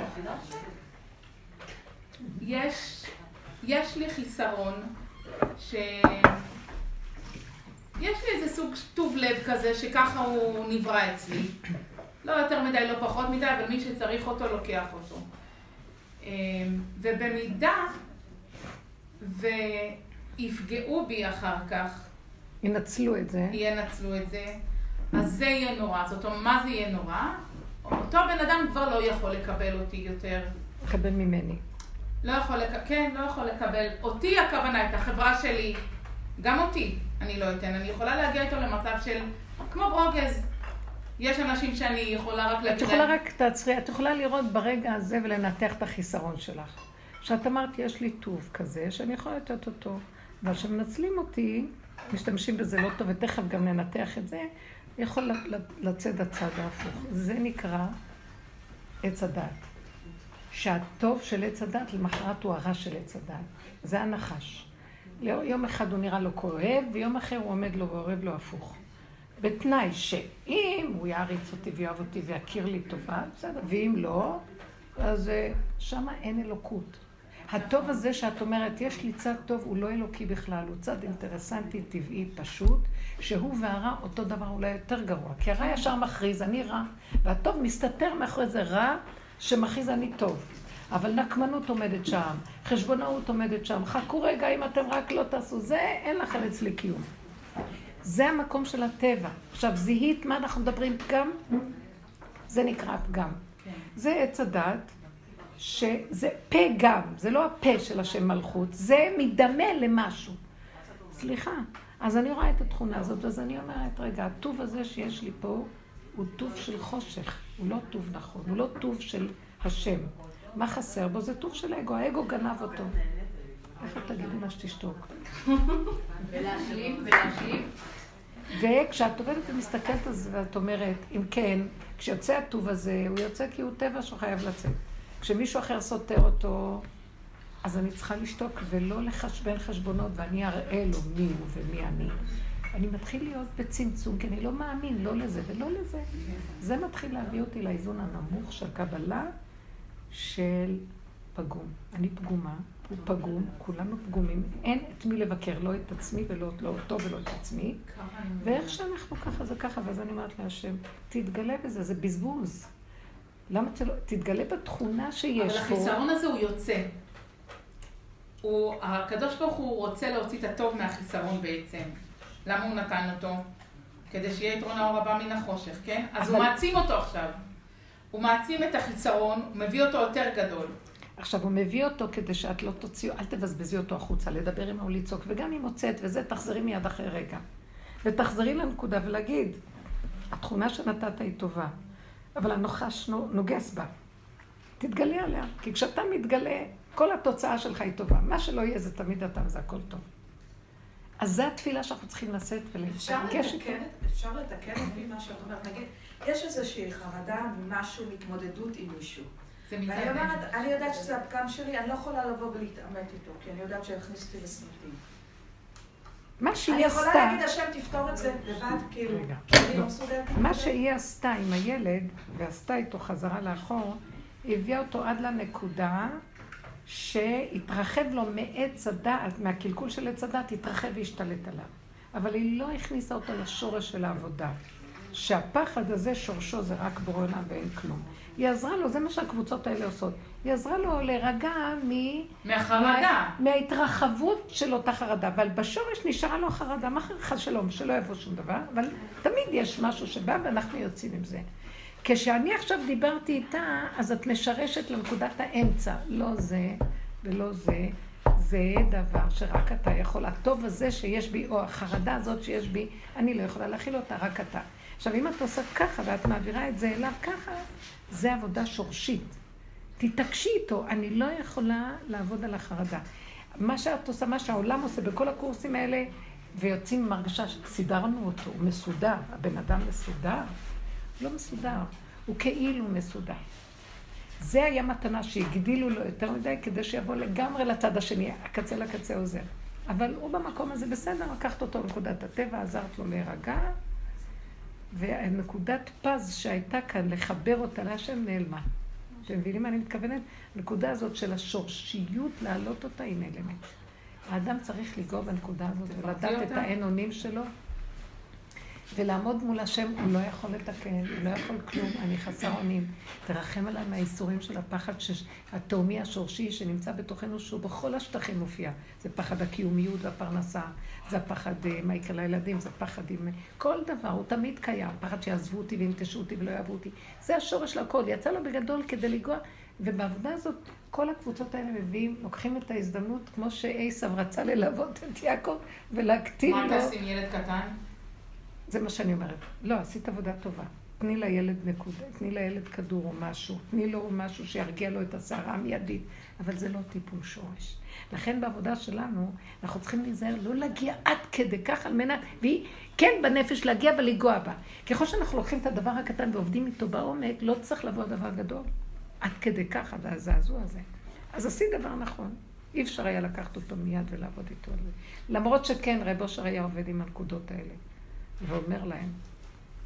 Speaker 2: יש, יש לי חיסרון ש... יש לי איזה סוג טוב לב כזה, שככה הוא נברא אצלי. לא יותר מדי, לא פחות מדי, אבל מי שצריך אותו, לוקח אותו. אמ, ובמידה ויפגעו בי אחר כך,
Speaker 1: ינצלו את זה.
Speaker 2: ינצלו את זה, אז זה יהיה נורא. זאת אומרת, מה זה יהיה נורא? אותו בן אדם כבר לא יכול לקבל אותי יותר.
Speaker 1: לקבל ממני.
Speaker 2: לא יכול לקבל, כן, לא יכול לקבל. אותי הכוונה, את החברה שלי, גם אותי אני לא אתן. אני יכולה להגיע איתו למצב של, כמו ברוגז. יש אנשים שאני יכולה רק
Speaker 1: להגיד... את יכולה רק, תעצרי, את יכולה לראות ברגע הזה ולנתח את החיסרון שלך. שאת אמרת, יש לי טוב כזה, שאני יכולה לתת אותו, אבל כשמנצלים אותי, משתמשים בזה לא טוב, ותכף גם ננתח את זה, יכול לצאת הצד ההפוך. זה נקרא עץ הדת. שהטוב של עץ הדת, למחרת הוא הרע של עץ הדת. זה הנחש. יום אחד הוא נראה לו כואב, ויום אחר הוא עומד לו ואוהב לו הפוך. בתנאי שאם הוא יעריץ אותי ויאהב אותי ויכיר לי טובה, בסדר, ואם לא, אז אה, שמה אין אלוקות. הטוב הזה שאת אומרת, יש לי צד טוב, הוא לא אלוקי בכלל, הוא צד אינטרסנטי, טבעי, פשוט, שהוא והרע אותו דבר, אולי יותר גרוע. כי הרע ישר מכריז, אני רע, והטוב מסתתר מאחורי זה רע שמכריז אני טוב. אבל נקמנות עומדת שם, חשבונאות עומדת שם, חכו רגע אם אתם רק לא תעשו, זה אין לכם אצלי קיום. זה המקום של הטבע. עכשיו, זיהית מה אנחנו מדברים? פגם? זה נקרא פגם. זה עץ הדת, שזה פה גם, זה לא הפה של השם מלכות, זה מדמה למשהו. סליחה, אז אני רואה את התכונה הזאת, אז אני אומרת, רגע, הטוב הזה שיש לי פה, הוא טוב של חושך, הוא לא טוב נכון, הוא לא טוב של השם. מה חסר בו? זה טוב של אגו, האגו גנב אותו. איך את תגידי מה שתשתוק?
Speaker 11: ולהשלים, ולהשלים.
Speaker 1: וכשאת עובדת ומסתכלת על זה ואת אומרת, אם כן, כשיוצא הטוב הזה, הוא יוצא כי הוא טבע שחייב לצאת. כשמישהו אחר סותר אותו, אז אני צריכה לשתוק ולא לחשבן חשבונות, ואני אראה לו מי הוא ומי אני. אני מתחיל להיות בצמצום, כי אני לא מאמין לא לזה ולא לזה. זה מתחיל להביא אותי לאיזון הנמוך של קבלה של פגום. אני פגומה, הוא פגום, כולנו פגומים, אין את מי לבקר, לא את עצמי ולא לא אותו ולא את עצמי. ואיך שאנחנו ככה זה ככה, ואז אני אומרת להשם, תתגלה בזה, זה בזבוז. למה אתה לא... תתגלה בתכונה שיש
Speaker 2: אבל
Speaker 1: פה.
Speaker 2: החיסרון הזה הוא יוצא. הוא, הקדוש ברוך הוא רוצה להוציא את הטוב מהחיסרון בעצם. למה הוא נתן אותו? כדי שיהיה יתרון האור הבא מן החושך, כן? אז הוא
Speaker 1: אבל-
Speaker 2: מעצים אותו עכשיו. הוא מעצים את החיסרון, הוא מביא אותו יותר גדול.
Speaker 1: עכשיו, הוא מביא אותו כדי שאת לא תוציאו, אל תבזבזי אותו החוצה, לדבר עמו, לצעוק, וגם אם הוצאת וזה, תחזרי מיד אחרי רגע. ותחזרי לנקודה ולהגיד, התכונה שנתת היא טובה, אבל הנחש נו- נוגס בה. תתגלה עליה, כי כשאתה מתגלה, כל התוצאה שלך היא טובה. מה שלא יהיה זה תמיד אתה וזה הכל טוב. אז זו התפילה שאנחנו צריכים לשאת
Speaker 8: אפשר
Speaker 1: ולהתרגש.
Speaker 8: לתקן, אפשר לתקן לפי מה שאת אומרת. נגיד, יש איזושהי חרדה ממשהו, מהתמודדות עם מישהו.
Speaker 2: זה
Speaker 8: ואני. אומרת, אני יודעת שזה הפגם שלי, אני לא יכולה לבוא ולהתעמת איתו, כי אני יודעת שיכניס אותי לסרטים.
Speaker 1: מה
Speaker 8: אני
Speaker 1: שהיא
Speaker 8: יכולה
Speaker 1: עשתה,
Speaker 8: להגיד, השם תפתור את זה לבד, כאילו,
Speaker 1: רגע,
Speaker 8: אני
Speaker 1: לא.
Speaker 8: מסוגלת.
Speaker 1: מה שהיא עשתה עם הילד, ועשתה איתו חזרה לאחור, היא הביאה אותו עד לנקודה שהתרחב לו מעץ הדעת, מהקלקול של עץ הדעת, התרחב והשתלט עליו. אבל היא לא הכניסה אותו לשורש של העבודה. שהפחד הזה, שורשו זה רק בורא עולם ואין כלום. היא עזרה לו, זה מה שהקבוצות האלה עושות. היא עזרה לו להירגע מ...
Speaker 2: מהחרדה.
Speaker 1: מה- מההתרחבות של אותה חרדה, אבל בשורש נשארה לו החרדה, מה חס שלום, שלא יבוא שום דבר, אבל תמיד יש משהו שבא ואנחנו יוצאים עם זה. כשאני עכשיו דיברתי איתה, אז את משרשת לנקודת האמצע. לא זה ולא זה, זה דבר שרק אתה יכול. הטוב הזה שיש בי, או החרדה הזאת שיש בי, אני לא יכולה להכיל אותה, רק אתה. עכשיו, אם את עושה ככה ואת מעבירה את זה אליו ככה, זה עבודה שורשית. תתעקשי איתו, אני לא יכולה לעבוד על החרדה. מה שאת עושה, מה שהעולם עושה בכל הקורסים האלה, ויוצאים עם הרגשה שסידרנו אותו, הוא מסודר, הבן אדם מסודר. לא מסודר, הוא כאילו מסודר. זה היה מתנה שהגדילו לו יותר מדי כדי שיבוא לגמרי לצד השני, הקצה לקצה עוזר. אבל הוא במקום הזה בסדר, לקחת אותו לנקודת הטבע, עזרת לו להירגע, והנקודת פז שהייתה כאן, לחבר אותה להשם, נעלמה. אתם מבינים מה אני מתכוונת? הנקודה הזאת של השורשיות, להעלות אותה, היא נעלמת. האדם צריך לגוע בנקודה הזאת ולדעת את. האין אונים שלו, ולעמוד מול השם, הוא לא יכול לתקן, הוא לא יכול כלום, אני חסר אונים. תרחם עליי מהייסורים של הפחד התהומי השורשי שנמצא בתוכנו, שהוא בכל השטחים מופיע. זה פחד הקיומיות והפרנסה, זה הפחד אה, מה יקרה לילדים, זה פחד עם... כל דבר, הוא תמיד קיים. פחד שיעזבו אותי וינטשו אותי ולא יאהבו אותי. זה השורש של הכל. יצא לו בגדול כדי לנגוע, ובעבודה הזאת, כל הקבוצות האלה מביאים, לוקחים את ההזדמנות, כמו שעשב רצה ללוות את יעקב ולהקטין לו.
Speaker 2: מה אתה עם ילד קטן?
Speaker 1: זה מה שאני אומרת. לא, עשית עבודה טובה. תני לילד נקודה, תני לילד כדור או משהו, תני לו משהו שירגיע לו את הסערה המיידית, אבל זה לא טיפול שורש. לכן בעבודה שלנו, אנחנו צריכים להיזהר לא להגיע עד כדי כך על מנת, והיא כן בנפש להגיע ולגוע בה. ככל שאנחנו לוקחים את הדבר הקטן ועובדים איתו בעומק, לא צריך לבוא דבר גדול. עד כדי כך, עד הזעזוע הזה. אז עשית דבר נכון. אי אפשר היה לקחת אותו מיד ולעבוד איתו על זה. למרות שכן, רב אושר היה עובד עם הנקודות האלה. ואומר להם,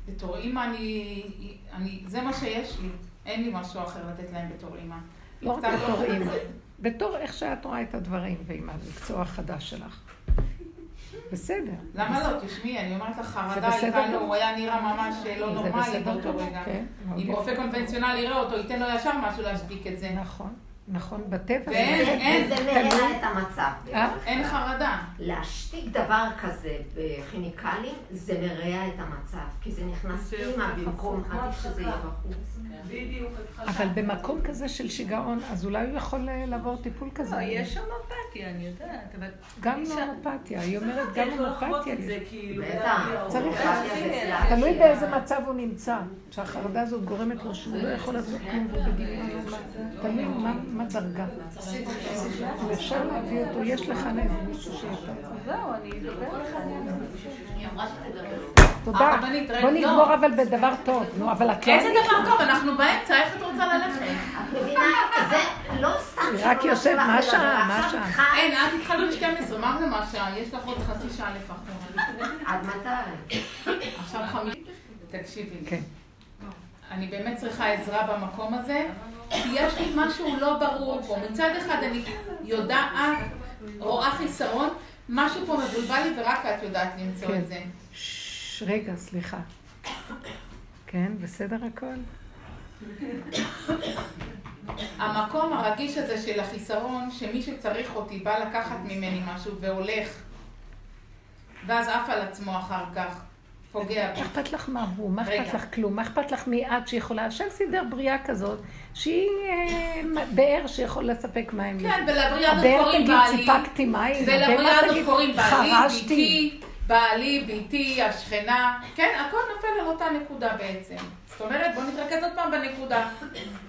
Speaker 2: בתור אימא אני, אני, זה מה שיש לי. אין לי משהו אחר לתת להם בתור אימא.
Speaker 1: לא רק
Speaker 2: קצת
Speaker 1: בתור
Speaker 2: אוכל
Speaker 1: אימא. בתור איך שאת רואה את הדברים ועם המקצוע החדש שלך. בסדר.
Speaker 2: למה לא? תשמעי, אני אומרת לך, חרדה הייתה לו. הוא היה נראה ממש לא נורמלי באותו רגע.
Speaker 1: כן,
Speaker 2: אם
Speaker 1: יפה.
Speaker 2: רופא קונבנציונלי יראה אותו, ייתן לו ישר משהו להשתיק את זה.
Speaker 1: נכון, נכון, בטבע.
Speaker 2: ואין, אין,
Speaker 7: זה מרע את המצב.
Speaker 1: אה?
Speaker 2: אין חרדה.
Speaker 7: להשתיק דבר כזה בכימיקלים, זה מרע את המצב, כי זה נכנס פנימה במקום עדיף שזה יהיה בחוץ.
Speaker 5: בדיוק.
Speaker 1: אבל במקום כזה של שיגעון, אז אולי הוא יכול אה, לעבור טיפול כזה.
Speaker 5: לא, יש הומופתיה, אני יודעת, אבל...
Speaker 1: גם
Speaker 5: אישה-
Speaker 1: הומופתיה, היא אומרת גם הומופתיה.
Speaker 5: זה, כאילו. ולהגיע
Speaker 1: צריך
Speaker 5: להגיע.
Speaker 7: צלחת.
Speaker 1: תלוי באיזה מצב הוא נמצא, שהחרדה הזאת גורמת לו שהוא לא יכול לעשות כלום, והוא תלוי מה- מה דרגה. אפשר להביא אותו, יש לך לב, מישהו שיותר.
Speaker 5: זהו, אני אדבר לך.
Speaker 1: תודה.
Speaker 2: הרבנית, רגע,
Speaker 1: בוא
Speaker 2: לא.
Speaker 1: נגמור אבל בדבר טוב, נו, אבל את לא...
Speaker 2: איזה דבר טוב, אנחנו באמצע, איך את רוצה ללכת?
Speaker 7: את מבינה? זה לא סתם
Speaker 1: אני רק
Speaker 7: שלא
Speaker 1: יושב, מה. השעה? מה השעה?
Speaker 2: אין, את התחלנו ב-12, מה זה מה שעה? יש לך עוד חצי שעה לפחות.
Speaker 7: עד מתי?
Speaker 2: עכשיו חמישי. תקשיבי לי.
Speaker 1: כן.
Speaker 2: אני באמת צריכה עזרה במקום הזה, כי יש לי משהו לא ברור פה. מצד אחד אני יודעת, רואה חיסרון, משהו פה מבולבל לי ורק את יודעת למצוא
Speaker 1: כן.
Speaker 2: את זה.
Speaker 1: רגע, סליחה. כן, בסדר הכל?
Speaker 2: המקום הרגיש הזה של החיסרון, שמי שצריך אותי בא לקחת ממני משהו והולך, ואז עף על עצמו אחר כך, פוגע בי.
Speaker 1: מה אכפת לך מה הוא? מה. אכפת לך כלום? מה אכפת לך מי את שיכולה? השם סידר בריאה כזאת, שהיא אה, באר שיכול לספק מים.
Speaker 2: כן, ולבריאה הזאת
Speaker 1: הבאר
Speaker 2: קוראים
Speaker 1: תגיד,
Speaker 2: בעלי.
Speaker 1: סיפקתי מים.
Speaker 2: ולבריאה הזאת
Speaker 1: תגיד,
Speaker 2: קוראים בעלי,
Speaker 1: חרשתי.
Speaker 2: ביתי, בעלי, ביתי, השכנה. כן, הכל נופל על אותה נקודה בעצם. זאת אומרת, בוא נתרכז עוד פעם בנקודה,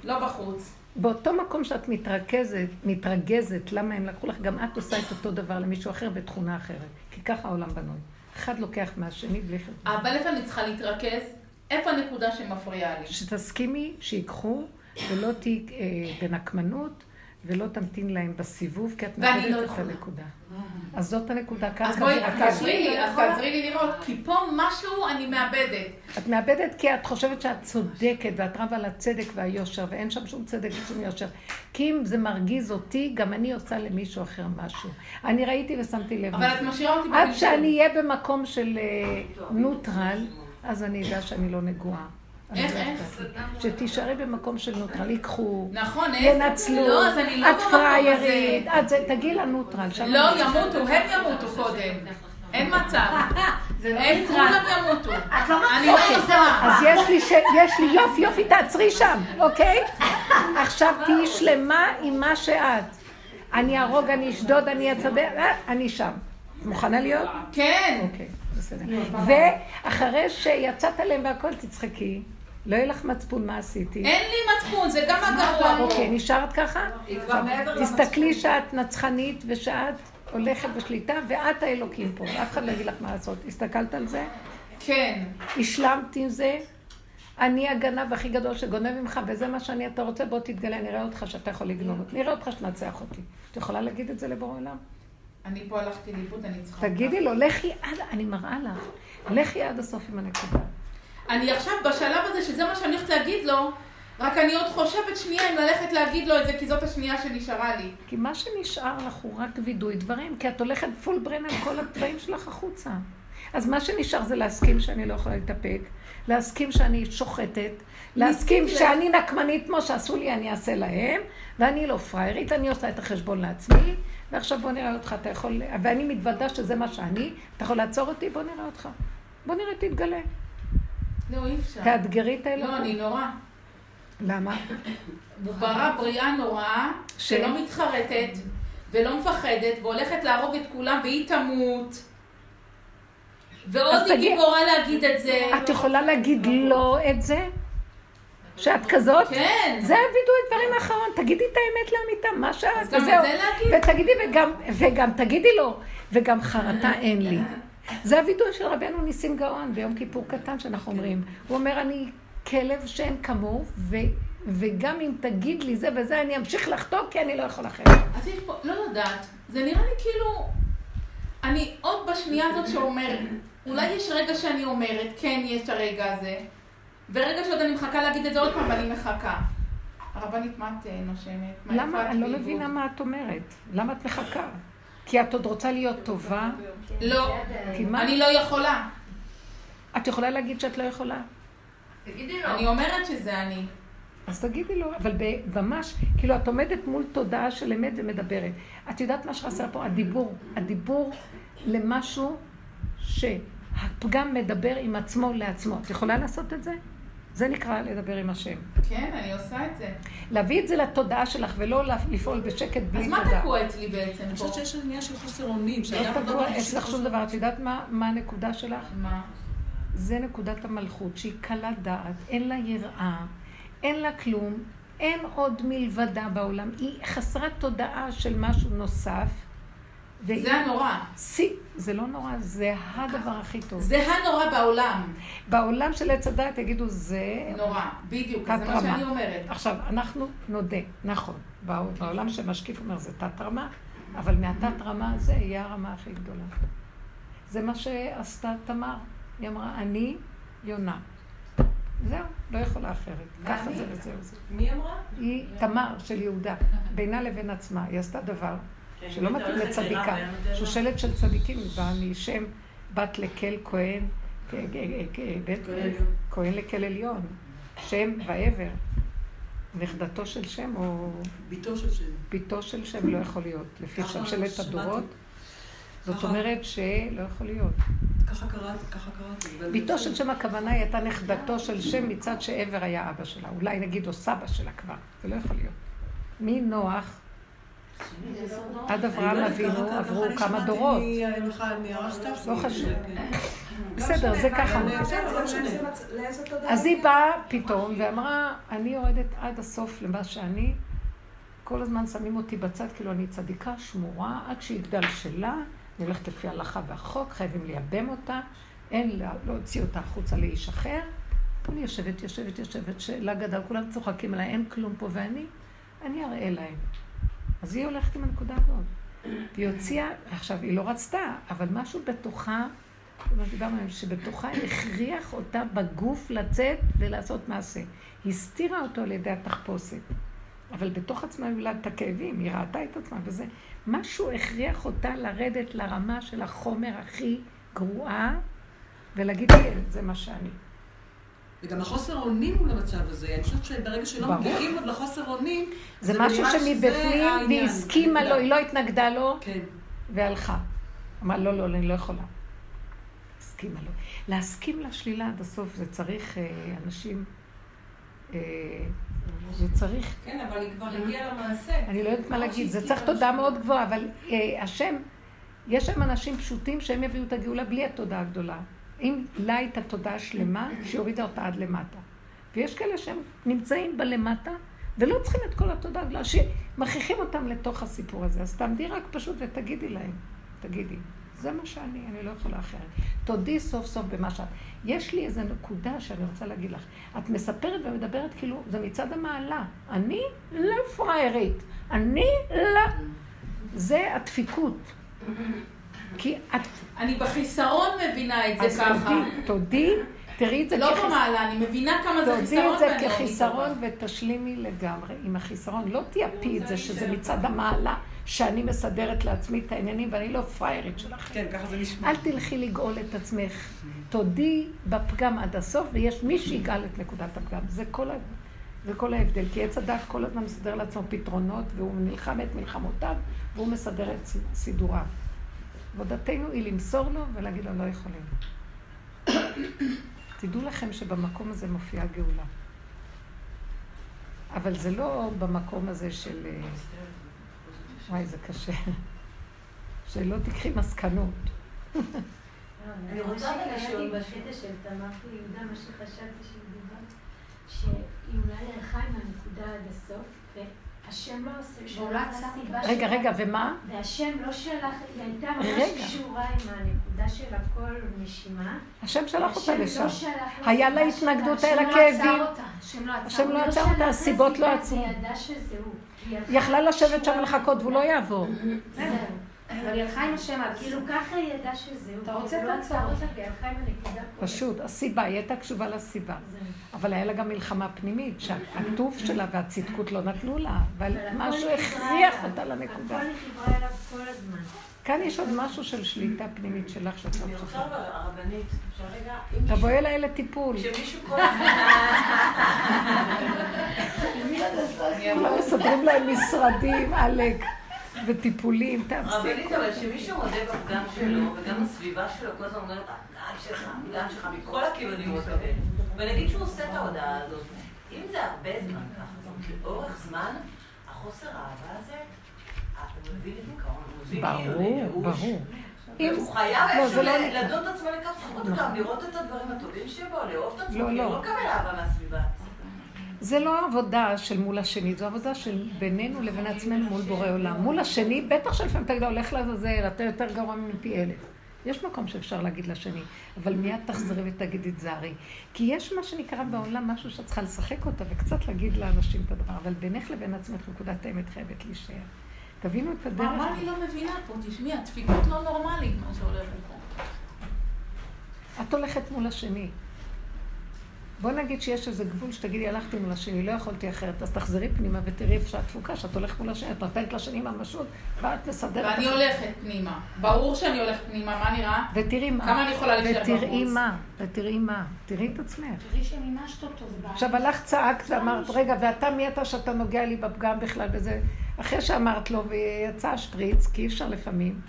Speaker 2: לא בחוץ.
Speaker 1: באותו מקום שאת מתרכזת, מתרגזת, למה הם לקחו לך, גם את עושה את אותו דבר למישהו אחר בתכונה אחרת. כי ככה העולם בנוי. אחד לוקח מהשני בלי חשבון.
Speaker 2: אבל איפה אני צריכה להתרכז? איפה הנקודה שמפריעה לי?
Speaker 1: שתסכימי שיקחו, ולא תהיי אה, בנקמנות, ולא תמתין להם בסיבוב, כי את מאבדת
Speaker 2: לא
Speaker 1: את
Speaker 2: יכולה.
Speaker 1: הנקודה. אז זאת הנקודה,
Speaker 2: אז
Speaker 1: ככה
Speaker 2: בואי,
Speaker 1: זה
Speaker 2: אז. תעזרי לי, אז תעזרי לי לראות, כי פה משהו אני מאבדת.
Speaker 1: את מאבדת כי את חושבת שאת צודקת, ואת רבה על הצדק והיושר, ואין שם שום צדק ושום יושר. כי אם זה מרגיז אותי, גם אני עושה למישהו אחר משהו. אני ראיתי ושמתי לב.
Speaker 2: אבל. את משאירה אותי
Speaker 1: עד
Speaker 2: בבלבול.
Speaker 1: שאני אהיה במקום של אה, נוטרל, אז אני אדע שאני לא נגועה.
Speaker 2: איך,
Speaker 1: לא
Speaker 2: איך?
Speaker 1: שתישארי במקום של נוטרל, ייקחו,
Speaker 2: נכון?
Speaker 1: ינצלו,
Speaker 2: לא, אז אני לא
Speaker 1: את פריירית. את זה, תגיעי לנוטרל.
Speaker 2: לא, ימותו, הם ימותו קודם. אין מצב. הם כולם ימותו.
Speaker 7: את לא מצליחה
Speaker 2: לא.
Speaker 1: אז יש לי, ש... יש לי יופי, יופי, תעצרי שם, אוקיי? עכשיו תהיי שלמה עם מה שאת. אני אהרוג, אני אשדוד, אני אצדד, אה, אני שם. את מוכנה להיות?
Speaker 2: כן.
Speaker 1: אוקיי, בסדר. ואחרי שיצאת עליהם והכל, תצחקי. לא יהיה לך מצפון מה עשיתי.
Speaker 2: אין לי מצפון, זה גם הגרוע.
Speaker 1: אוקיי, נשארת ככה? תסתכלי שאת נצחנית ושאת הולכת בשליטה, ואת האלוקים פה, אף אחד לא יגיד לך מה לעשות. הסתכלת על זה?
Speaker 2: כן.
Speaker 1: השלמת עם זה? אני הגנב הכי גדול שגונב ממך, וזה מה שאני, אתה רוצה, בוא תתגלה, נראה אותך שאתה יכול לגנוב אותי. נראה אותך שתנצח אותי. את יכולה להגיד את זה לבורא עולם?
Speaker 2: אני פה הלכתי לאיבוד, אני צריכה...
Speaker 1: תגידי לו, לכי עד, אני מראה לך, לכי עד הסוף עם הנקודה.
Speaker 2: אני עכשיו בשלב הזה, שזה מה שאני הולכת להגיד לו, רק אני עוד חושבת שנייה אם ללכת להגיד לו את זה, כי זאת השנייה שנשארה לי.
Speaker 1: כי מה שנשאר לך הוא רק וידוי דברים, כי את הולכת פול ברן על כל הדברים שלך החוצה. אז מה שנשאר זה להסכים שאני לא יכולה להתאפק, להסכים שאני שוחטת, להסכים שאני נקמנית כמו שעשו לי, אני אעשה להם, ואני לא פריירית, אני עושה את החשבון לעצמי, ועכשיו בוא נראה אותך, אתה יכול, ואני מתוודה שזה מה שאני, אתה יכול לעצור אותי? בוא נראה אותך. בוא נראה, תתגלה.
Speaker 2: לא, אי אפשר.
Speaker 1: תאתגרי את האלוהים.
Speaker 2: לא, אני נורא.
Speaker 1: למה?
Speaker 2: ברא בריאה נוראה, שלא מתחרטת, ולא מפחדת, והולכת להרוג את כולם, והיא תמות. ועוד היא גיבורה להגיד את זה.
Speaker 1: את יכולה להגיד לא את זה? שאת כזאת?
Speaker 2: כן.
Speaker 1: זה הווידוי דברים האחרון, תגידי את האמת לאמיתה, מה שאת,
Speaker 2: אז גם את
Speaker 1: וזהו.
Speaker 2: זה להגיד?
Speaker 1: ותגידי, וגם, וגם תגידי לו, וגם חרטה אין לי. זה הווידוי של רבנו ניסים גאון ביום כיפור קטן שאנחנו אומרים. הוא אומר, אני כלב שאין כמוהו, ו, וגם אם תגיד לי זה וזה, אני אמשיך לחטוא כי אני לא יכול אחרת.
Speaker 2: אז יש פה, לא יודעת, זה נראה לי כאילו, אני עוד בשנייה הזאת שאומרת, אולי יש רגע שאני אומרת, כן, יש הרגע הזה, ורגע שעוד אני מחכה להגיד את זה עוד פעם, ואני מחכה. הרבנית, מה את אה, נושמת? מה
Speaker 1: למה? אני לא? מבינה מה את אומרת. למה את מחכה? כי את עוד רוצה להיות טובה?
Speaker 2: לא,
Speaker 1: כי מה?
Speaker 2: אני לא יכולה.
Speaker 1: את יכולה להגיד שאת לא יכולה?
Speaker 3: תגידי
Speaker 2: אני אומרת שזה אני.
Speaker 1: אז תגידי לו, אבל ממש, כאילו את עומדת מול תודעה של אמת ומדברת. את יודעת מה שחסר פה? הדיבור. הדיבור למשהו שהפגם מדבר עם עצמו לעצמו. את יכולה לעשות את זה? זה נקרא לדבר עם השם.
Speaker 2: כן, אני עושה את זה.
Speaker 1: להביא את זה לתודעה שלך ולא לפעול בשקט בלי
Speaker 2: אז
Speaker 1: תודעה.
Speaker 2: מה תקוע אצלי בעצם
Speaker 9: אני? חושבת שיש עניין של חוסר אונים,
Speaker 1: לא תקוע אצלך שום דבר. את יודעת מה, מה הנקודה שלך?
Speaker 2: מה?
Speaker 1: זה נקודת המלכות, שהיא קלה דעת, אין לה יראה, אין לה כלום, אין עוד מלבדה בעולם. היא חסרת תודעה של משהו נוסף.
Speaker 2: זה הנורא.
Speaker 1: שיא, זה לא נורא, זה הדבר הכי טוב.
Speaker 2: זה הנורא בעולם.
Speaker 1: בעולם של עץ הדעת יגידו, זה...
Speaker 2: נורא, בדיוק, זה מה. שאני אומרת.
Speaker 1: עכשיו, אנחנו נודה, נכון, בע- בעולם שמשקיף אומר זה תת-רמה, אבל מהתת-רמה הזה יהיה הרמה הכי גדולה. זה מה שעשתה תמר. היא אמרה, אני יונה. זהו, לא יכולה אחרת. ככה? זה וזהו זה.
Speaker 12: מי אמרה?
Speaker 1: היא תמר של יהודה, בינה לבין עצמה. היא עשתה דבר שלא מתאים לצדיקה. שושלת של צדיקים, באה משם בת לקל כהן,
Speaker 9: כהן
Speaker 1: לקל עליון, שם ועבר. נכדתו של שם או
Speaker 9: ביתו של שם.
Speaker 1: ביתו של שם לא יכול להיות, לפי שלשלת. הדורות. זאת. אומרת שלא יכול להיות.
Speaker 9: ככה קראתי, ככה קראתי.
Speaker 1: ביתו. של שם הכוונה היא הייתה נכדתו של שם מצד שעבר היה אבא שלה. אולי נגיד או סבא שלה כבר, זה לא יכול להיות. מנוח עד אברהם
Speaker 9: לא ככה-
Speaker 1: אבינו
Speaker 9: ככה
Speaker 1: עברו
Speaker 9: אני
Speaker 1: כמה דורות.
Speaker 9: סתיו.
Speaker 1: לא חשוב.
Speaker 9: כן.
Speaker 1: בסדר, זה ככה.
Speaker 9: לא
Speaker 8: לאיזה תודעה?
Speaker 1: אז היא באה פתאום ואמרה, אני יורדת עד הסוף למה שאני, כל הזמן שמים אותי בצד, כאילו אני צדיקה שמורה, עד שיגדל שלה, אני הולכת לפי ההלכה והחוק, חייבים לייבם אותה, אין לה, להוציא אותה החוצה לאיש אחר. אני יושבת, יושבת, יושבת, שלה גדל, כולם צוחקים עליי, אין כלום פה, ואני, אני אראה להם. אז היא הולכת עם הנקודה הזאת. והיא הוציאה, עכשיו, היא לא רצתה, אבל משהו בתוכה, כמו שדיברנו עליהם, שבתוכה הכריח אותה בגוף לצאת ולעשות מעשה. היא הסתירה אותו על ידי התחפושת. אבל בתוך עצמה היא הולדת את הכאבים, היא ראתה את עצמה וזה. משהו הכריח אותה לרדת לרמה של החומר הכי גרועה, ולהגיד, כן, זה מה שאני.
Speaker 9: וגם החוסר אונים הוא למצב הזה. אני חושבת שברגע שלא. מגיעים עוד לחוסר אונים,
Speaker 1: זה משהו שמבפנים. והיא הסכימה. לו, היא לא התנגדה לו,
Speaker 9: כן.
Speaker 1: והלכה. אמרה, לא, לא, אני לא יכולה. הסכימה לו. להסכים לשלילה עד הסוף, זה צריך אה, אנשים... אה, זה צריך...
Speaker 12: כן, אבל היא כבר הגיעה למעשה.
Speaker 1: אני לא יודעת מה להגיד, זה צריך תודה. מאוד גבוהה, אבל אה, השם, יש שם אנשים פשוטים שהם יביאו את הגאולה בלי התודה הגדולה. אם לה הייתה תודה שלמה, שהורידה אותה עד למטה. ויש כאלה שהם נמצאים בלמטה, ולא צריכים את כל התודה הגדולה, שמכריחים אותם לתוך הסיפור הזה. אז תעמדי רק פשוט ותגידי להם, תגידי, זה מה שאני, אני לא יכולה אחרת. תודי סוף סוף במה שאת. יש לי איזו נקודה שאני רוצה להגיד לך. את מספרת ומדברת כאילו, זה מצד המעלה. אני לא פראיירית. אני לא... זה הדפיקות. כי את...
Speaker 2: אני בחיסרון מבינה את
Speaker 1: אז
Speaker 2: זה ככה.
Speaker 1: תודי, תודי, תראי את זה
Speaker 2: לא
Speaker 1: כחיס-
Speaker 2: במעלה, אני מבינה כמה זה
Speaker 1: תודי
Speaker 2: חיסרון
Speaker 1: את זה כחיסרון. ותשלימי לגמרי עם החיסרון. לא תייפי את זה שזה מצד המעלה, שאני מסדרת לעצמי את העניינים ואני לא פראיירית שלכם.
Speaker 9: כן, ככה זה נשמע.
Speaker 1: אל תלכי לגאול את עצמך. תודי בפגם עד הסוף, ויש מי שיגאל את נקודת הפגם. זה כל, ה... זה כל ההבדל. כי עץ הדת כל הזמן מסדר לעצמו פתרונות, והוא נלחם את מלחמותיו, והוא מסדר את סידוריו. עבודתנו היא למסור לו ולהגיד לו, לא יכולים. תדעו לכם שבמקום הזה מופיעה גאולה. אבל זה לא במקום הזה של... אה, וואי, זה קשה. שלא תיקחי מסקנות.
Speaker 6: אני
Speaker 12: רוצה לשאול.
Speaker 6: בקטע של תמר ויהודה, מה שחשבתי שדיברת, שהיא אולי הלכה עם הנקודה עד הסוף, והשם לא עושה סיבה
Speaker 1: רגע. רגע, ומה?
Speaker 6: והשם לא שלח, היא הייתה ממש. קשורה עם הנקודה של הכל נשימה.
Speaker 1: השם שלח אותה לשם.
Speaker 6: לא
Speaker 1: היה לה התנגדות,
Speaker 6: השם
Speaker 1: היה לה
Speaker 6: לא
Speaker 1: כאבים.
Speaker 6: השם לא עצר
Speaker 1: השם לא
Speaker 6: אותה.
Speaker 1: הסיבות לא עצרו.
Speaker 6: היא ידעה שזה הוא. היא הלכה
Speaker 1: היא יכלה לשבת שם לחכות והוא לא יעבור.
Speaker 11: אבל היא הלכה עם השם עד
Speaker 6: כאילו ככה היא ידעה שזה הוא.
Speaker 11: אתה רוצה,
Speaker 6: לא הלכה עם הנקודה פה.
Speaker 1: פשוט, הסיבה, היא הייתה קשובה לסיבה. אבל היה לה גם מלחמה פנימית, שהטוב שלה והצדקות לא נתנו לה, אבל משהו הכריח. אותה לנקודה.
Speaker 6: הכל נקרא אליו כל הזמן.
Speaker 1: כאן יש עוד משהו של שליטה פנימית שלך שאת לא
Speaker 12: אני רוצה
Speaker 1: צריכה.
Speaker 12: אבל, הרבנית, אפשר רגע?
Speaker 1: תבואי אליי לטיפול.
Speaker 12: כשמישהו כל הזמן...
Speaker 1: כולם מסדרים להם משרדים, עלק, וטיפולים, תפסיקו.
Speaker 12: רבנית, אבל כשמישהו מודה בפגם שלו, וגם הסביבה שלו כל הזמן אומרת, הפגם שלך, הפגם שלך, מכל הכיוונים הוא מקבל. ונגיד שהוא עושה את ההודעה הזאת, אם זה הרבה זמן ככה, לאורך זמן, החוסר האהבה הזה, הוא מביא לדיכאון, הוא מביא
Speaker 1: ברור. ברור. אם-
Speaker 12: הוא חייב
Speaker 1: לא, זה לא
Speaker 12: ל-
Speaker 1: נקרא.
Speaker 12: לדון את עצמו
Speaker 1: נכון.
Speaker 12: גם, לראות את הדברים הטובים שבו, לאהוב את עצמו,
Speaker 1: לא, לא.
Speaker 12: לא מקבל אהבה מהסביבה.
Speaker 1: זה לא עבודה של מול השני, זו עבודה של בינינו לבין עצמנו מול בורא עולם. מול השני, בטח שלפעמים תגידו, הולך לעזאזל, אתה יותר גרוע ממני פי אלף. יש מקום שאפשר להגיד לשני, אבל מיד תחזרי ותגידי תזהרי. כי יש מה שנקרא בעולם משהו שאת צריכה לשחק אותה וקצת להגיד לאנשים את הדבר, אבל בינך לבין עצמך נקודת האמת חייבת להישאר. תבינו את הדרך.
Speaker 2: מה מה אני לא מבינה פה? תשמעי, הדפיקות לא נורמלית, מה שהולך פה.
Speaker 1: את הולכת מול השני. בוא נגיד שיש איזה גבול שתגידי, הלכתי מול השני, לא יכולתי אחרת, אז תחזרי פנימה ותראי איפה שהתפוקה, שאת הולכת מול השני, את נותנת לשני ממשות, ואת מסדרת.
Speaker 2: ואני הולכת פנימה. ברור שאני הולכת פנימה, מה נראה?
Speaker 1: ותראי מה.
Speaker 2: כמה אני יכולה להישאר בחוץ?
Speaker 1: ותראי מה, ותראי מה. תראי את עצמך.
Speaker 11: תראי שמימשת אותו, זה בעיה.
Speaker 1: עכשיו הלכת, צעקת ואמרת, רגע, ואתה מי אתה שאתה נוגע לי בפגם בכלל וזה... אחרי שאמרת לו ויצא השפריץ, כי אי אפשר לפעמים,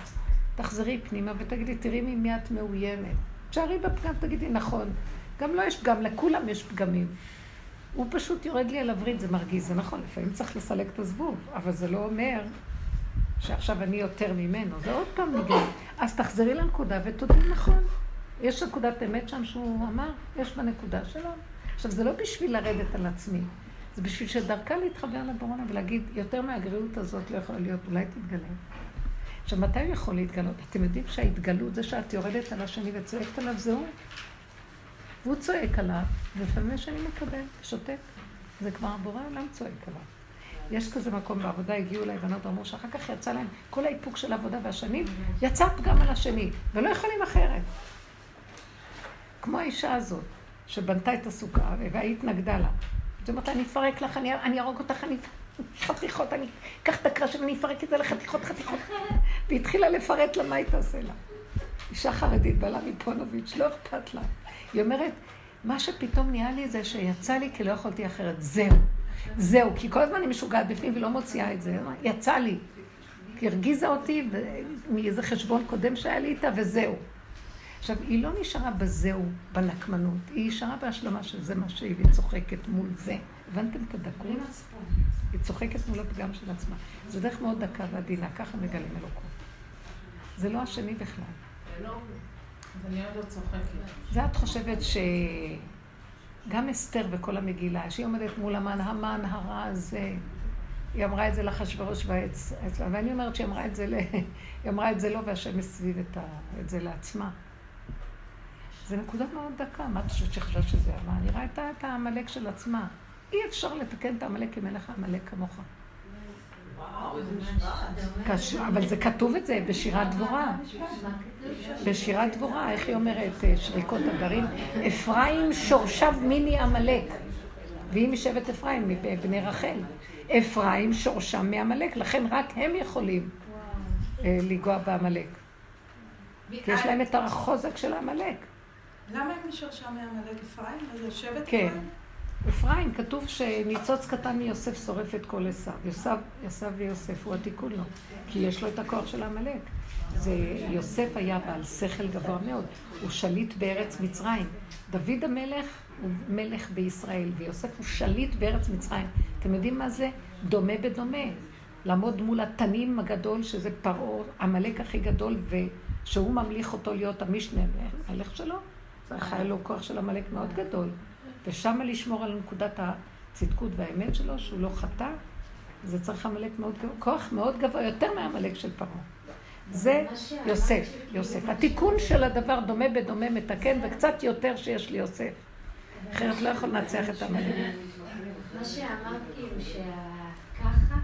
Speaker 1: תחזרי פנימה ותגידי, תראי ממי את מאוימת. תשארי בפגם, תגידי, נכון. גם לא יש פגם, לכולם יש פגמים. הוא פשוט יורד לי על הווריד, זה מרגיז, זה נכון, לפעמים צריך לסלק את הזבוב, אבל זה לא אומר שעכשיו אני יותר ממנו, זה עוד פעם נגמר. אז תחזרי לנקודה ותודי נכון. יש נקודת אמת שם שהוא אמר, יש בנקודה שלו. עכשיו, זה לא בשביל לרדת על עצמי, זה בשביל שדרכה להתחבר לבורונה ולהגיד, יותר מהגריעות הזאת לא יכולה להיות, אולי תתגלה. עכשיו, מתי הוא יכול להתגלות? אתם יודעים שההתגלות זה שאת יורדת על השני וצועקת עליו, זהו? והוא צועק עליו, ולפעמים השני מקבל, שותק. זה כבר הבורא עולם צועק עליו. יש כזה מקום בעבודה, הגיעו אליי בנות, אמרו שאחר כך יצא להם כל האיפוק של העבודה והשנים, יצא פגם על השני, ולא יכולים אחרת. כמו האישה הזאת, שבנתה את הסוכה, והיא התנגדה לה. זאת אומרת, אני אפרק לך, אני, ארוג אותך, אני חתיכות, אני אקח את הקרש ואני אפרק את זה לחתיכות, חתיכות. והיא התחילה לפרט לה מה היא תעשה לה. אישה חרדית, בעלה מפונוביץ', לא אכפת לה. היא אומרת, מה שפתאום נהיה לי זה שיצא לי כי לא יכולתי אחרת. זהו. זהו, כי כל הזמן אני משוגעת בפנים ולא מוציאה את זה. יצא לי. כי הרגיזה אותי מאיזה חשבון קודם שהיה לי איתה, וזהו. עכשיו, היא לא נשארה בזהו, בנקמנות, היא נשארה בהשלמה של זה מה שהיא, והיא צוחקת מול זה. הבנתם את הדקות? היא צוחקת מול הפגם של עצמה. זו דרך מאוד דקה ועדינה, ככה מגלים אלוקות. זה לא השני בכלל.
Speaker 2: עוד לא
Speaker 1: חושבת שגם אסתר וכל המגילה, שהיא עומדת מול המן, המן הרע הזה, היא אמרה את זה לאחשוורוש והעץ, ואני אומרת שהיא אמרה את זה. היא אמרה את זה לו והשם הסביב את, זה לעצמה. זה נקודה מאוד דקה, מה את חושבת שחשבת שזה מה? אני ראיתה את העמלק של עצמה. אי אפשר לתקן את העמלק אם אין לך עמלק כמוך. אבל זה כתוב את זה בשירת דבורה. בשירת דבורה, איך היא אומרת, שריקות הגרים? אפרים שורשיו מיני עמלק. והיא משבט אפרים, מבני רחל. אפרים שורשם מעמלק, לכן רק הם יכולים לנגוע בעמלק. כי יש להם את החוזק של העמלק.
Speaker 8: למה הם משורשם מעמלק אפרים? זה שבט
Speaker 1: כן.
Speaker 8: אפרים?
Speaker 1: אפרים, כתוב שניצוץ קטן מיוסף שורף את כל עשיו. יוסף ויוסף הוא התיקון לו, כי יש לו את הכוח של העמלק. זה, יוסף היה בעל שכל גבוה מאוד, הוא שליט בארץ מצרים. דוד המלך הוא מלך בישראל, ויוסף הוא שליט בארץ מצרים. אתם יודעים מה זה? דומה בדומה. לעמוד מול התנים הגדול, שזה פרעה, עמלק הכי גדול, ושהוא ממליך אותו להיות המשנה, המלך שלו. זה היה לו כוח של עמלק מאוד גדול. ושם לשמור על נקודת הצדקות והאמת שלו, שהוא לא חטא, זה צריך עמלק מאוד גבוה, כוח מאוד גבוה, יותר מהעמלק של פרעה. זה יוסף, יוסף. התיקון של הדבר דומה בדומה מתקן, וקצת יותר שיש לי יוסף. אחרת לא יכול לנצח את העמלק.
Speaker 6: מה שאמרת כאילו שככה,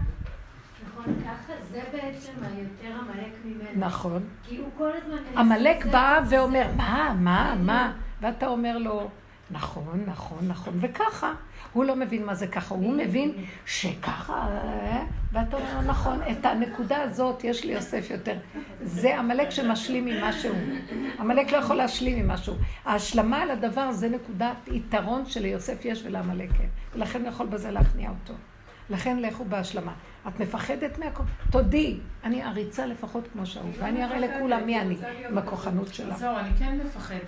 Speaker 6: נכון, ככה, זה בעצם היותר עמלק ממנו.
Speaker 1: נכון.
Speaker 6: כי הוא כל הזמן...
Speaker 1: עמלק בא ואומר, מה, מה, מה? ואתה אומר לו, נכון, נכון, נכון, וככה. הוא לא מבין מה זה ככה, הוא מבין שככה, אה, ואתה אומר, נכון, את הנקודה הזאת יש לי יוסף יותר. זה עמלק שמשלים עם משהו. עמלק לא יכול להשלים עם משהו. ההשלמה על הדבר זה נקודת יתרון שליוסף יש ולעמלק אין. ולכן הוא יכול בזה להכניע אותו. לכן לכו בהשלמה. את מפחדת מהכל? תודי, אני עריצה לפחות כמו שההוא, ואני אראה לכולם מי אני, עם הכוחנות שלה.
Speaker 2: זהו, אני כן מפחדת.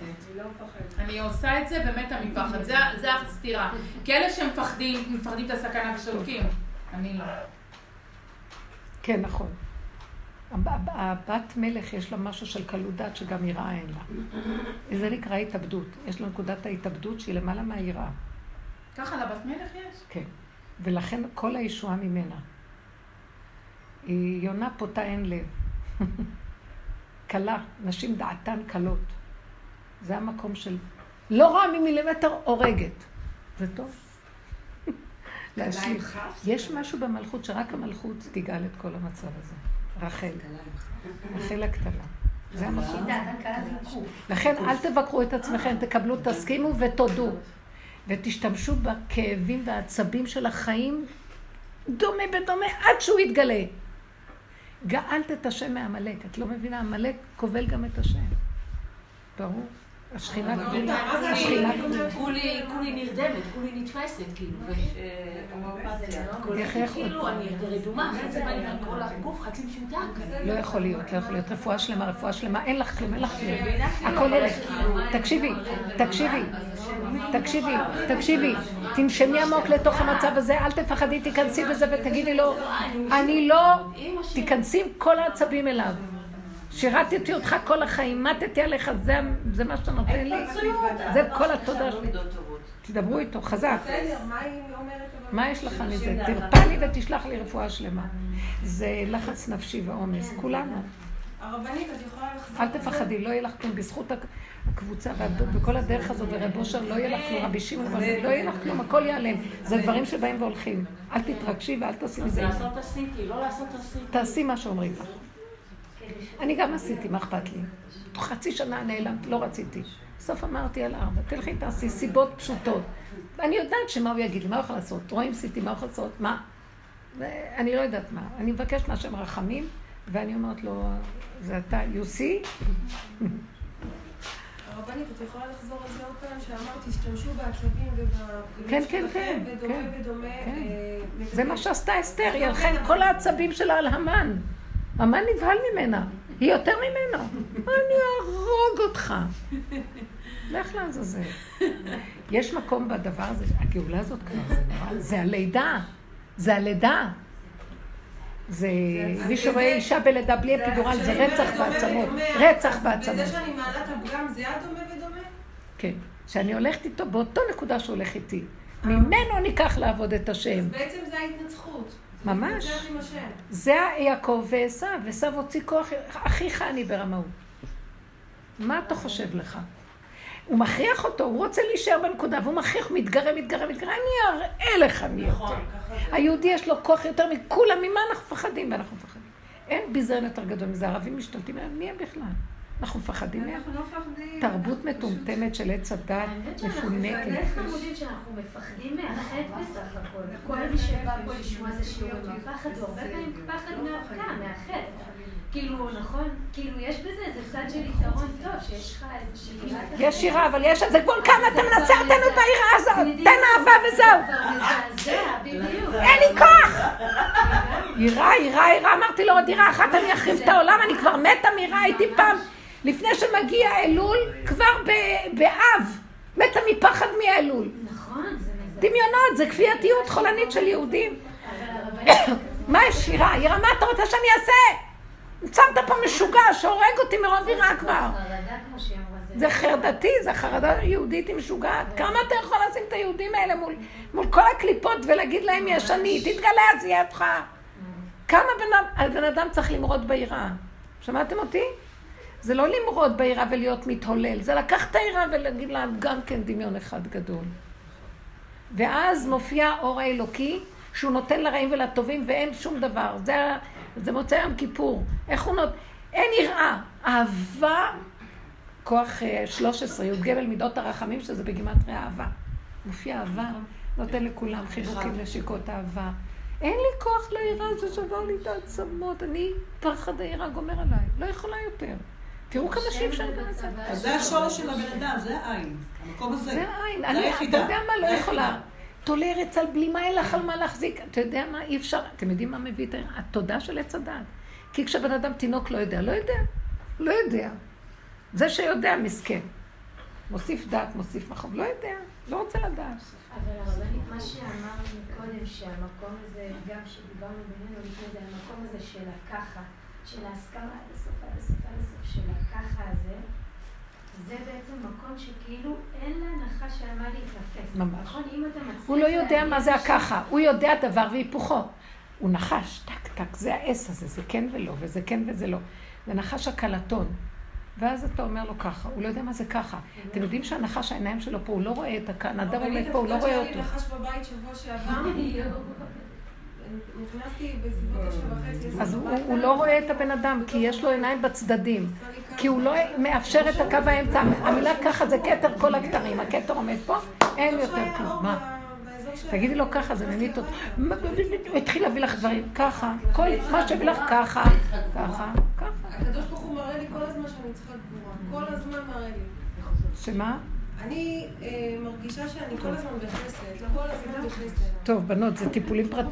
Speaker 2: אני עושה את זה ומתה מפחד, זה- הסתירה. כי אלה שמפחדים, מפחדים את הסכנה ושותקים. אני לא.
Speaker 1: כן, נכון. הב- הב- הבת מלך יש לה משהו של קלות דעת שגם יראה אין לה. זה נקרא התאבדות. יש לה נקודת ההתאבדות שהיא למעלה מהיראה.
Speaker 2: ככה לבת מלך יש?
Speaker 1: כן. ולכן כל הישועה ממנה. היא יונה פותה אין לב. קלה, נשים דעתן קלות. זה המקום של לא רע ממילימטר הורגת. זה טוב. יש משהו במלכות שרק המלכות תגאל את כל המצב הזה. רחל. רחל הקטנה. זה המקום. לכן אל תבקרו את עצמכם, תקבלו, תסכימו ותודו. ותשתמשו בכאבים והעצבים של החיים דומה בדומה עד שהוא יתגלה. גאלת את השם מעמלק. את לא מבינה, עמלק כובל גם את השם. ברור. השכינה.
Speaker 10: כולי נרדמת, כולי נתפסת, כאילו.
Speaker 1: איך יכול?
Speaker 10: כאילו, אני רדומה, כל הגוף חצי משותק.
Speaker 1: לא יכול להיות, לא יכול להיות. רפואה שלמה, רפואה שלמה, אין לך כלום, אין לך כלום. הכל הולך. תקשיבי, תקשיבי, תקשיבי, תקשיבי. תנשמי עמוק לתוך המצב הזה, אל תפחדי, תיכנסי בזה ותגידי לו, אני לא... תיכנסי עם כל העצבים אליו. שירתתי אותך כל החיים, מתתי עליך, זה, זה מה שאתה נותן לי. זה כל התודה. תדברו איתו, חזק.
Speaker 13: מה
Speaker 1: יש לך מזה? תרפא לי ותשלח לי רפואה שלמה. זה לחץ נפשי ועומס, כולנו.
Speaker 13: הרבנית, את יכולה לחזור...
Speaker 1: אל תפחדי, לא יהיה לך כלום. בזכות הק- הקבוצה וכל הדרך הזאת ורב אושר, לא יהיה לך כלום. רבי שמעון, לא יהיה לך כלום, הכל ייעלם. זה דברים שבאים והולכים. אל תתרגשי ואל תעשי מזה.
Speaker 10: לעשות עשיתי, לא לעשות עשיתי.
Speaker 1: תעשי מה שאומרים לך. אני גם עשיתי, מה אכפת לי? חצי שנה נעלמת, לא רציתי. בסוף אמרתי על ארבע, תלכי תעשי סיבות פשוטות. אני יודעת שמה הוא יגיד לי, מה הוא יכול לעשות? רואים סיטי, מה הוא יכול לעשות? מה? אני לא יודעת מה. אני מבקשת מהשם רחמים, ואני אומרת לו, זה אתה, you see?
Speaker 13: הרבנית, את יכולה לחזור על זה עוד פעם, שאמרת, תשתמשו בעצבים ובגלים
Speaker 1: כן, כן, כן,
Speaker 13: ודומה
Speaker 1: כן. כן.
Speaker 13: אה,
Speaker 1: זה מה שעשתה אסתר, היא הלכה עם
Speaker 13: כן,
Speaker 1: כל העצבים שלה על המן. המן נבהל ממנה, היא יותר ממנו. אני אהרוג אותך. לך לעזאזל. יש מקום בדבר הזה, הגאולה הזאת כבר, זה הלידה. זה הלידה. זה, מי שרואה אישה בלידה בלי אפידורל, זה רצח בעצמות. רצח בעצמות.
Speaker 13: וזה שאני מעלה את הפגם, זה הדומה ודומה?
Speaker 1: כן. שאני הולכת איתו באותו נקודה שהוא הולך איתי. ממנו ניקח לעבוד את השם.
Speaker 13: אז בעצם זה ההתנצחות.
Speaker 1: ממש.
Speaker 13: זה
Speaker 1: יעקב ועשו, ועשו הוציא כוח, אחיך אני ברמאות. מה אתה חושב לך? הוא מכריח אותו, הוא רוצה להישאר בנקודה, והוא מכריח, מתגרה, מתגרה, מתגרה, אני אראה לך מי יותר. היהודי יש לו כוח יותר מכולם, ממה אנחנו מפחדים? ואנחנו מפחדים. אין ביזיון יותר גדול מזה, ערבים משתלטים מי הם בכלל? אנחנו מפחדים מהם.
Speaker 13: אנחנו לא מפחדים.
Speaker 1: תרבות מטומטמת של עץ הדת,
Speaker 6: האמת שאנחנו
Speaker 1: מפונקת.
Speaker 6: די חמודים שאנחנו מפחדים מהחטא בסך הכל. כל מי שבא פה לשמוע איזה שיעור מפחד, הוא הרבה פעמים פחד מהפקעה, מהחטא. כאילו, נכון? כאילו, יש בזה איזה צד של יתרון טוב, שיש לך איזושהי...
Speaker 1: יש יראה, אבל יש על זה גבול כמה אתה מנסה אותנו ביראה הזאת, תן אהבה וזהו. אין לי כוח! יראה, יראה, יראה, אמרתי לו עוד יראה אחת, אני אחריב את העולם, אני כבר מתה מיראה, הייתי פעם, לפני שמגיע אלול, כבר באב, מתה מפחד מאלול.
Speaker 6: נכון, זה מזעזע.
Speaker 1: דמיונות, זה כפייתיות חולנית של יהודים. מה יש יראה? יראה, מה אתה רוצה שאני אעשה? שמת פה משוגע שהורג אותי מרוב יראה כבר.
Speaker 6: זה...
Speaker 1: זה חרדתי, זה חרדה יהודית היא משוגעת. כמה אתה יכול לשים את היהודים האלה מול, מול כל הקליפות ולהגיד להם יש אני, תתגלה אז יהיה אותך. כמה בן, בן אדם צריך למרוד ביראה? שמעתם אותי? זה לא למרוד ביראה ולהיות מתהולל, זה לקחת את היראה ולהגיד לה גם כן דמיון אחד גדול. ואז מופיע האור האלוקי, שהוא נותן לרעים ולטובים ואין שום דבר. זה, זה מוצא יום כיפור. איך הוא נותן? אין יראה. אהבה, כוח אה, 13, י"ג מידות הרחמים, שזה בגימטריה אהבה. מופיע אהבה, נותן לכולם חיבוקים נשיקות אהבה. אין לי כוח ליראה, זה שבר לי את העצמות. אני, פחד היראה גומר עליי. לא יכולה יותר. תראו כמה שאי אפשר להיכנס.
Speaker 9: אז זה השורש של הבן אדם, זה העין. המקום הזה.
Speaker 1: זה העין.
Speaker 9: זה
Speaker 1: אני, אתה. יודע מה? לא יכולה. תולה ארץ על בלימה, אין לך על מה להחזיק. אתה יודע מה? אי אפשר. אתם יודעים מה מביא את. התודה של עץ הדעת. כי כשבן אדם תינוק לא יודע, לא יודע. לא יודע. זה שיודע, מסכן. מוסיף דעת, מוסיף מחוב. לא יודע. לא רוצה לדעת.
Speaker 6: אבל הרבנית, מה שאמרנו מקודם, שהמקום הזה, גם שדיברנו בינינו לפני זה, המקום הזה של הככה, של ההסכמה הסוף, עד הסוף, של הככה הזה, זה בעצם מקום שכאילו אין להנחש על מה להתנפס.
Speaker 1: ממש.
Speaker 6: נכון? אם אתה מצליח...
Speaker 1: הוא לא יודע מה זה הככה. הוא יודע דבר והיפוכו. הוא נחש, טק, טק, זה העץ הזה, זה כן ולא, וזה כן וזה לא. זה נחש הקלטון. ואז אתה אומר לו ככה, הוא לא יודע מה זה ככה. אתם יודעים שהנחש, העיניים שלו פה, הוא לא רואה את הכאן, אדם עומד פה, הוא לא רואה אותו.
Speaker 13: אני נחש בבית שבוע שעבר. נכנסתי בסביבות השבע וחצי. עשר
Speaker 1: אז הוא, לא רואה את הבן אדם, כי יש לו עיניים בצדדים. כי הוא לא מאפשר את הקו האמצע. המילה ככה זה כתר כל הכתרים. הכתר עומד פה, אין יותר כלום. מה? תגידי לו ככה, זה ממית אותו. הוא התחיל להביא לך דברים, ככה, כל מה שהביא לך. ככה. ככה, ככה.
Speaker 8: הקדוש ברוך הוא מראה לי כל הזמן שאני צריכה גבורה. כל הזמן מראה לי.
Speaker 1: שמה?
Speaker 8: אני אה, מרגישה שאני כל הזמן בחסד. כל הזמן בחסד.
Speaker 1: טוב, בנות, זה טיפולים פרטיים.